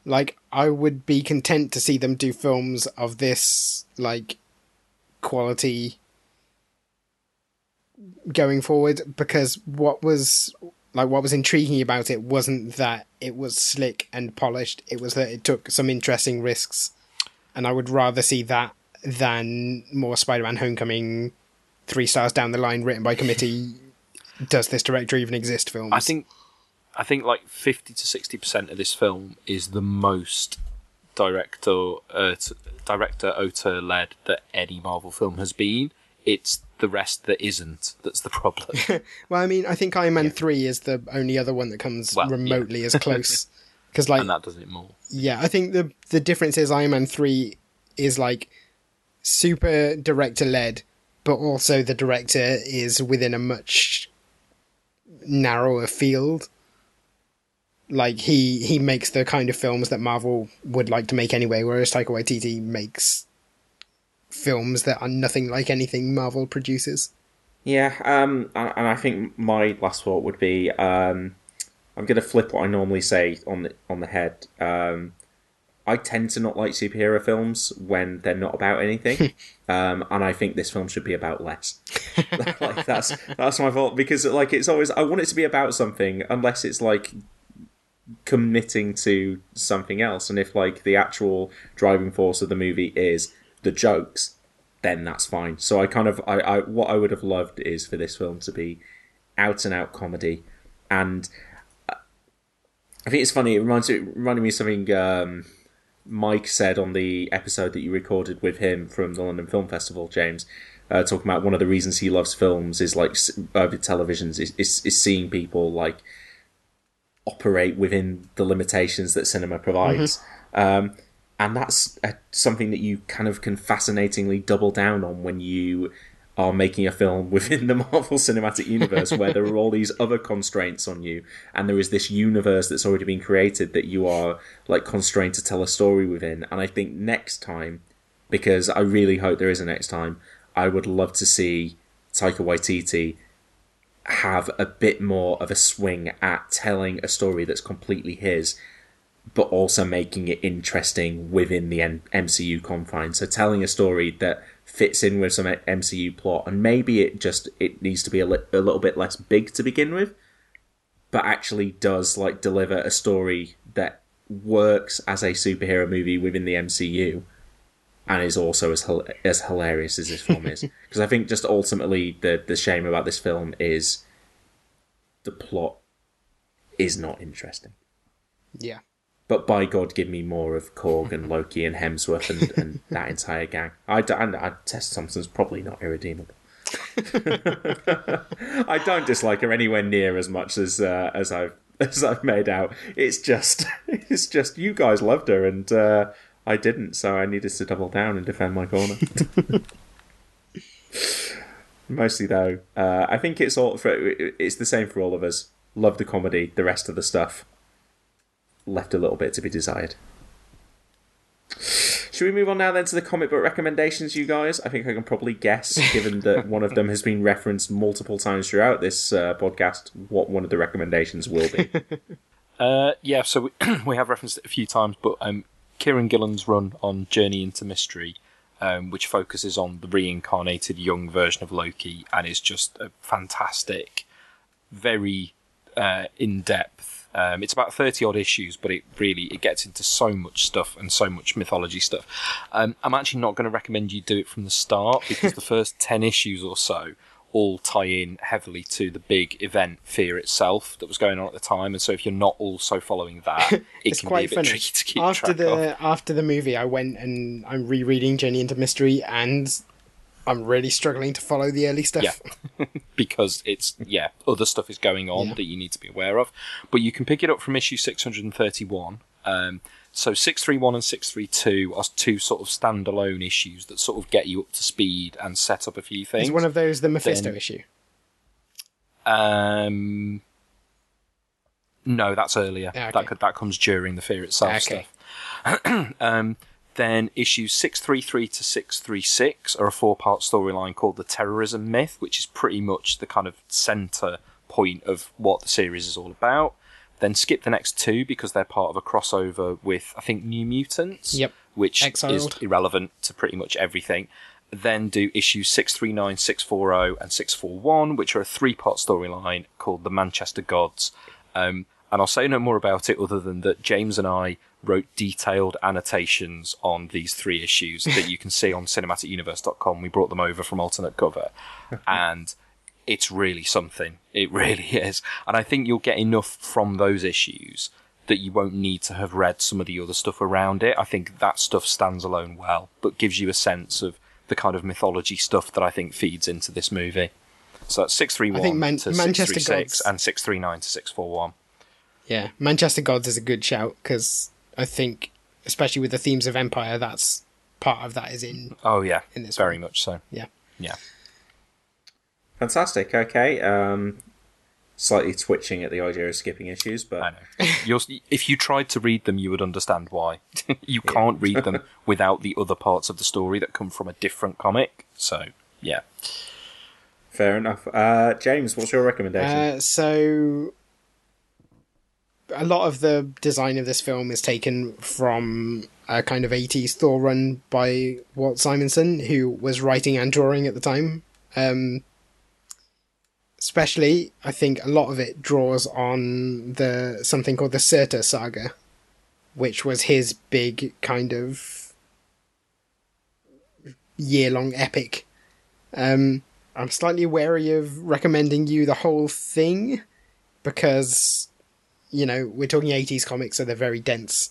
Like I would be content to see them do films of this like quality going forward because what was like what was intriguing about it wasn't that it was slick and polished it was that it took some interesting risks and I would rather see that than more Spider-Man: Homecoming, three stars down the line, written by committee. [LAUGHS] Does this director even exist? Films. I think, I think like fifty to sixty percent of this film is the most director, uh, t- director auteur led that any Marvel film has been. It's the rest that isn't. That's the problem. [LAUGHS] Well, I mean, I think Iron Man three is the only other one that comes Well, yeah. remotely as [LAUGHS] close. Because, like, and that does it more. yeah, I think the the difference is Iron Man three is like super director led, but also the director is within a much narrower field. Like he he makes the kind of films that Marvel would like to make anyway, whereas Taika Waititi makes films that are nothing like anything Marvel produces. Yeah, um, and I think my last thought would be um, I'm going to flip what I normally say on the on the head. Um, I tend to not like superhero films when they're not about anything, [LAUGHS] um, and I think this film should be about less. [LAUGHS] [LAUGHS] like that's that's my fault because like it's always I want it to be about something unless it's like committing to something else, and if like the actual driving force of the movie is the jokes, then that's fine. So I kind of I, I what I would have loved is for this film to be out and out comedy, and uh, I think it's funny. It reminds it reminded me of something um, Mike said on the episode that you recorded with him from the London Film Festival, James. Uh, talking about one of the reasons he loves films is like over uh, televisions is, is is seeing people like operate within the limitations that cinema provides. Um, and that's uh something that you kind of can fascinatingly double down on when you are making a film [LAUGHS] within the Marvel Cinematic Universe where there are all these other constraints on you and there is this universe that's already been created that you are like constrained to tell a story within. And I think next time, because I really hope there is a next time, I would love to see Taika Waititi have a bit more of a swing at telling a story that's completely his, but also making it interesting within the M- MCU confines. So telling a story that fits in with some MCU plot, and maybe it just it needs to be a, li- a little bit less big to begin with, but actually does like deliver a story that works as a superhero movie within the MCU and is also as as hilarious as this film is. [LAUGHS] Because I think just ultimately the the shame about this film is the plot is not interesting. Yeah. But by God, give me more of Korg and [LAUGHS] Loki and Hemsworth and, and that entire gang. I, d- I, I Tessa Thompson's probably not irredeemable. [LAUGHS] I don't dislike her anywhere near as much as uh, as I've as I've made out. It's just [LAUGHS] it's just you guys loved her and uh, I didn't, so I needed to double down and defend my corner. Mostly though, uh, I think it's all for it's the same for all of us. Love the comedy, the rest of the stuff left a little bit to be desired. Should we move on now then to the comic book recommendations, you guys? I think I can probably guess, [LAUGHS] given that one of them has been referenced multiple times throughout this uh, podcast, what one of the recommendations will be. [LAUGHS] Uh, yeah, so we, [CLEARS THROAT] we have referenced it a few times, but um, Kieron Gillen's run on Journey into Mystery, um, which focuses on the reincarnated young version of Loki, and is just a fantastic, very uh, in-depth. Um, it's about thirty odd issues, but it really it gets into so much stuff and so much mythology stuff. Um, I'm actually not going to recommend you do it from the start because the [LAUGHS] first ten issues or so all tie in heavily to the big event Fear itself that was going on at the time, and so if you're not also following that, [LAUGHS] it it's can quite be a bit funny. tricky to keep after track the of. after the movie, I went and I'm rereading Journey into Mystery, and I'm really struggling to follow the early stuff. Yeah, [LAUGHS] because it's yeah, other stuff is going on Yeah. that you need to be aware of. But you can pick it up from issue 631. Um, so 631 and 632 are two sort of standalone issues that sort of get you up to speed and set up a few things. Is one of those the Mephisto Then- issue? Um, no, that's earlier. Ah, okay. That that comes during the Fear itself Okay. stuff. [CLEARS THROAT] um, then issues 633 to 636 are a four part storyline called The Terrorism Myth, which is pretty much the kind of centre point of what the series is all about. Then skip the next two because they're part of a crossover with, I think, New Mutants, Yep. which Exiled. is irrelevant to pretty much everything. Then do issues 639, 640, and 641, which are a three part storyline called The Manchester Gods. Um, and I'll say no more about it other than that James and I wrote detailed annotations on these three issues [LAUGHS] that you can see on cinematicuniverse.com. We brought them over from Alternate Cover. [LAUGHS] and it's really something. It really [LAUGHS] is. And I think you'll get enough from those issues that you won't need to have read some of the other stuff around it. I think that stuff stands alone well, but gives you a sense of the kind of mythology stuff that I think feeds into this movie. So that's 631 I think Man- to Manchester 636 Gods- and 639 to 641. Yeah, Manchester Gods is a good shout because I think, especially with the themes of Empire, that's part of that is in. Oh, yeah. In this very much so. Yeah. Yeah. Fantastic. Okay. Um, slightly twitching at the idea of skipping issues, but I know. You're, if you tried to read them, you would understand why. [LAUGHS] you can't read them [LAUGHS] without the other parts of the story that come from a different comic. So, yeah. fair enough. Uh, James, what's your recommendation? Uh, so, a lot of the design of this film is taken from a kind of 80s Thor run by Walt Simonson, who was writing and drawing at the time. Um, especially, I think a lot of it draws on the something called the Surtur saga, which was his big kind of year long epic. Um, I'm slightly wary of recommending you the whole thing because you know, we're talking 80s comics, so they're very dense.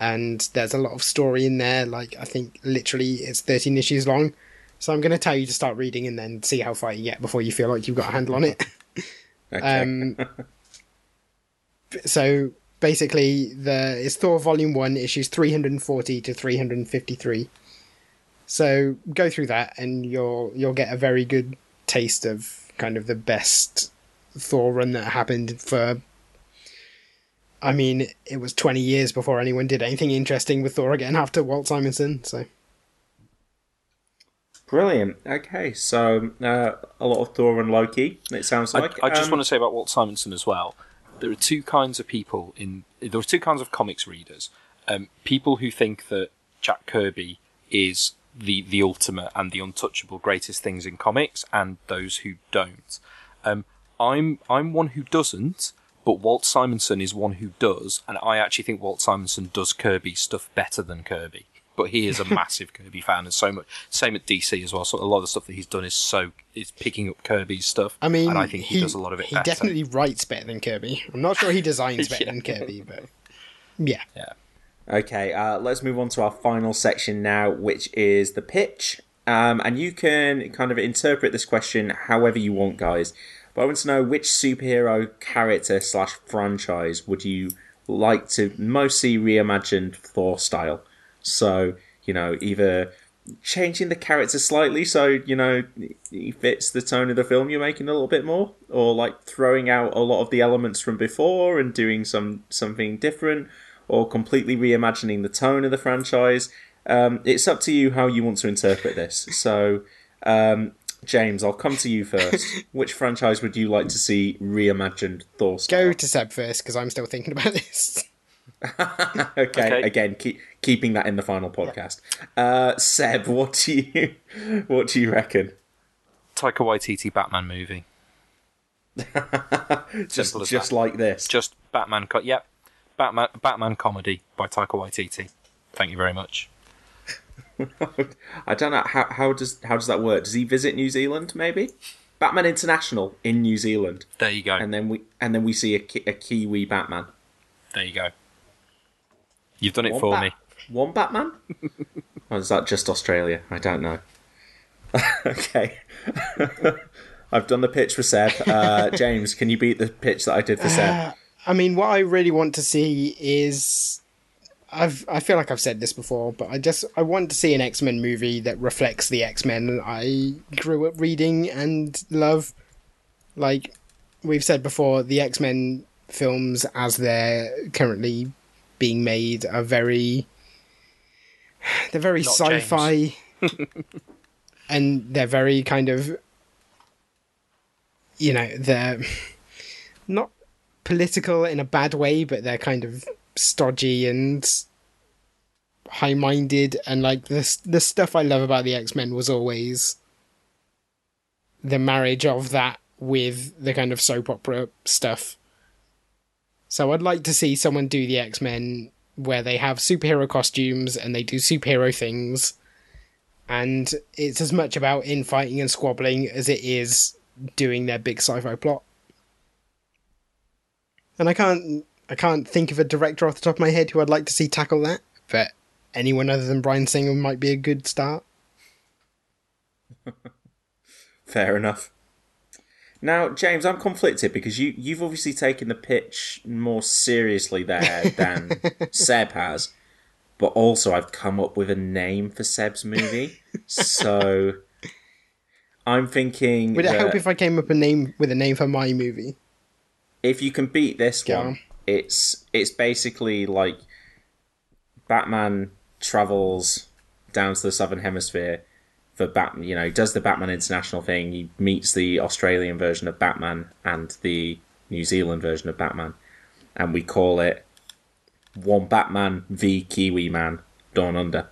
And there's a lot of story in there. Like, I think literally it's 13 issues long. So I'm going to tell you to start reading and then see how far you get before you feel like you've got a handle on it. [LAUGHS] Okay. Um, so basically, the it's Thor Volume One, issues three hundred and forty to three hundred and fifty three. So go through that, and you'll you'll get a very good taste of kind of the best Thor run that happened for. I mean, it was twenty years before anyone did anything interesting with Thor again after Walt Simonson. So Brilliant. Okay, so uh, a lot of Thor and Loki. It sounds I, like. I just Um, want to say about Walt Simonson as well. There are two kinds of people in. There are two kinds of comics readers. Um, people who think that Jack Kirby is the the ultimate and the untouchable greatest things in comics, and those who don't. Um, I'm I'm one who doesn't, but Walt Simonson is one who does, and I actually think Walt Simonson does Kirby stuff better than Kirby. But he is a [LAUGHS] massive Kirby fan, and so much. Same at DC as well. So a lot of the stuff that he's done is so is picking up Kirby's stuff. I mean, and I think he, does a lot of it He better. definitely writes better than Kirby. I'm not sure he designs better [LAUGHS] Yeah. than Kirby, but yeah. Yeah. Okay, uh, let's move on to our final section now, which is the pitch. Um, and you can kind of interpret this question however you want, guys. But I want to know which superhero character slash franchise would you like to most see reimagined Thor style? So, you know, either changing the character slightly so, you know, he fits the tone of the film you're making a little bit more, or like throwing out a lot of the elements from before and doing some something different, or completely reimagining the tone of the franchise. Um, it's up to you how you want to interpret this. So, um, James, I'll come to you first. [LAUGHS] Which franchise would you like to see reimagined Thor style? Go to Seb first because I'm still thinking about this. [LAUGHS] [LAUGHS] okay, Okay. again, keep, keeping that in the final podcast. Uh, Seb, what do you what do you reckon? Taika Waititi Batman movie. Just just that. like this. Just Batman. Co- yep. Batman. Batman comedy by Taika Waititi. Thank you very much. [LAUGHS] I don't know how how does how does that work? Does he visit New Zealand? Maybe Batman International in New Zealand, There you go. and then we and then we see a, Ki- a Kiwi Batman. there you go. You've done it One for Bat- me. One Batman? [LAUGHS] or is that just Australia? I don't know. [LAUGHS] okay. I've done the pitch for Seb. Uh, James, can you beat the pitch that I did for Seb? [SIGHS] I mean, what I really want to see is. I've I feel like I've said this before, but I just I want to see an X Men movie that reflects the X Men I grew up reading and love. Like we've said before, the X Men films as they're currently being made are very they're very Not sci-fi [LAUGHS] and they're very kind of you know they're not political in a bad way but they're kind of stodgy and high-minded and like the the stuff I love about the X-Men was always the marriage of that with the kind of soap opera stuff so I'd like to see someone do the X-Men where they have superhero costumes and they do superhero things and it's as much about infighting and squabbling as it is doing their big sci-fi plot. And I can't I can't think of a director off the top of my head who I'd like to see tackle that, but anyone other than Bryan Singer might be a good start. [LAUGHS] Fair enough. Now, James, I'm conflicted because you you've obviously taken the pitch more seriously there than [LAUGHS] Seb has, but also I've come up with a name for Seb's movie. so I'm thinking Would it help if I came up a name with a name for my movie? if you can beat this Go one, on. It's it's basically like Batman travels down to the southern hemisphere for Batman. You know, he does the Batman International thing. He meets the Australian version of Batman and the New Zealand version of Batman, and we call it One Batman v Kiwi Man Dawn Under.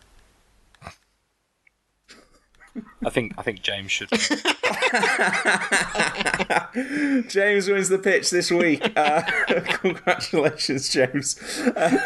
I think. I think James should. [LAUGHS] [LAUGHS] James wins the pitch this week. Uh, [LAUGHS] congratulations, James. Uh,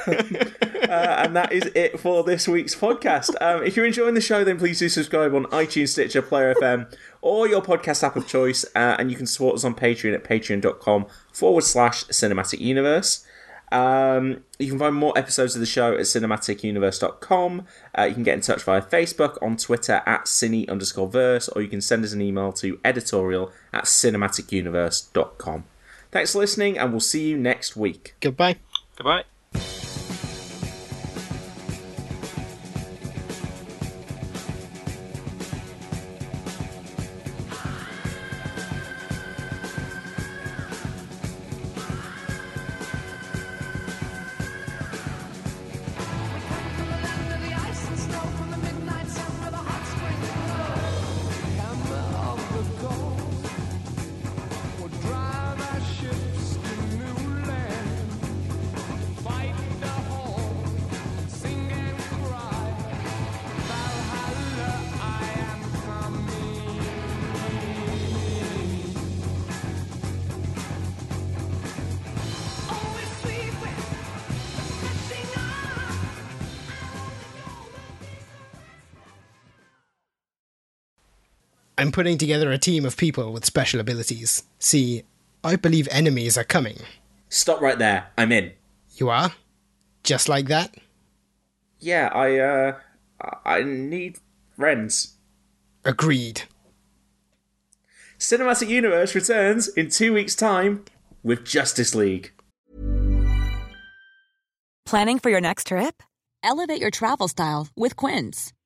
Uh, and that is it for this week's podcast. Um, if you're enjoying the show, then please do subscribe on iTunes, Stitcher, Player FM, or your podcast app of choice. Uh, and you can support us on Patreon at patreon.com forward slash cinematic universe. Um, you can find more episodes of the show at cinematicuniverse.com. Uh, you can get in touch via Facebook, on Twitter at cine underscore verse, or you can send us an email to editorial at cinematicuniverse.com. Thanks for listening, and we'll see you next week. Goodbye. Goodbye. I'm putting together a team of people with special abilities. See, I believe enemies are coming. Stop right there. I'm in. You are? Just like that? Yeah, I, uh, I need friends. Agreed. Cinematic Universe returns in two weeks' time with Justice League. Planning for your next trip? Elevate your travel style with Quince.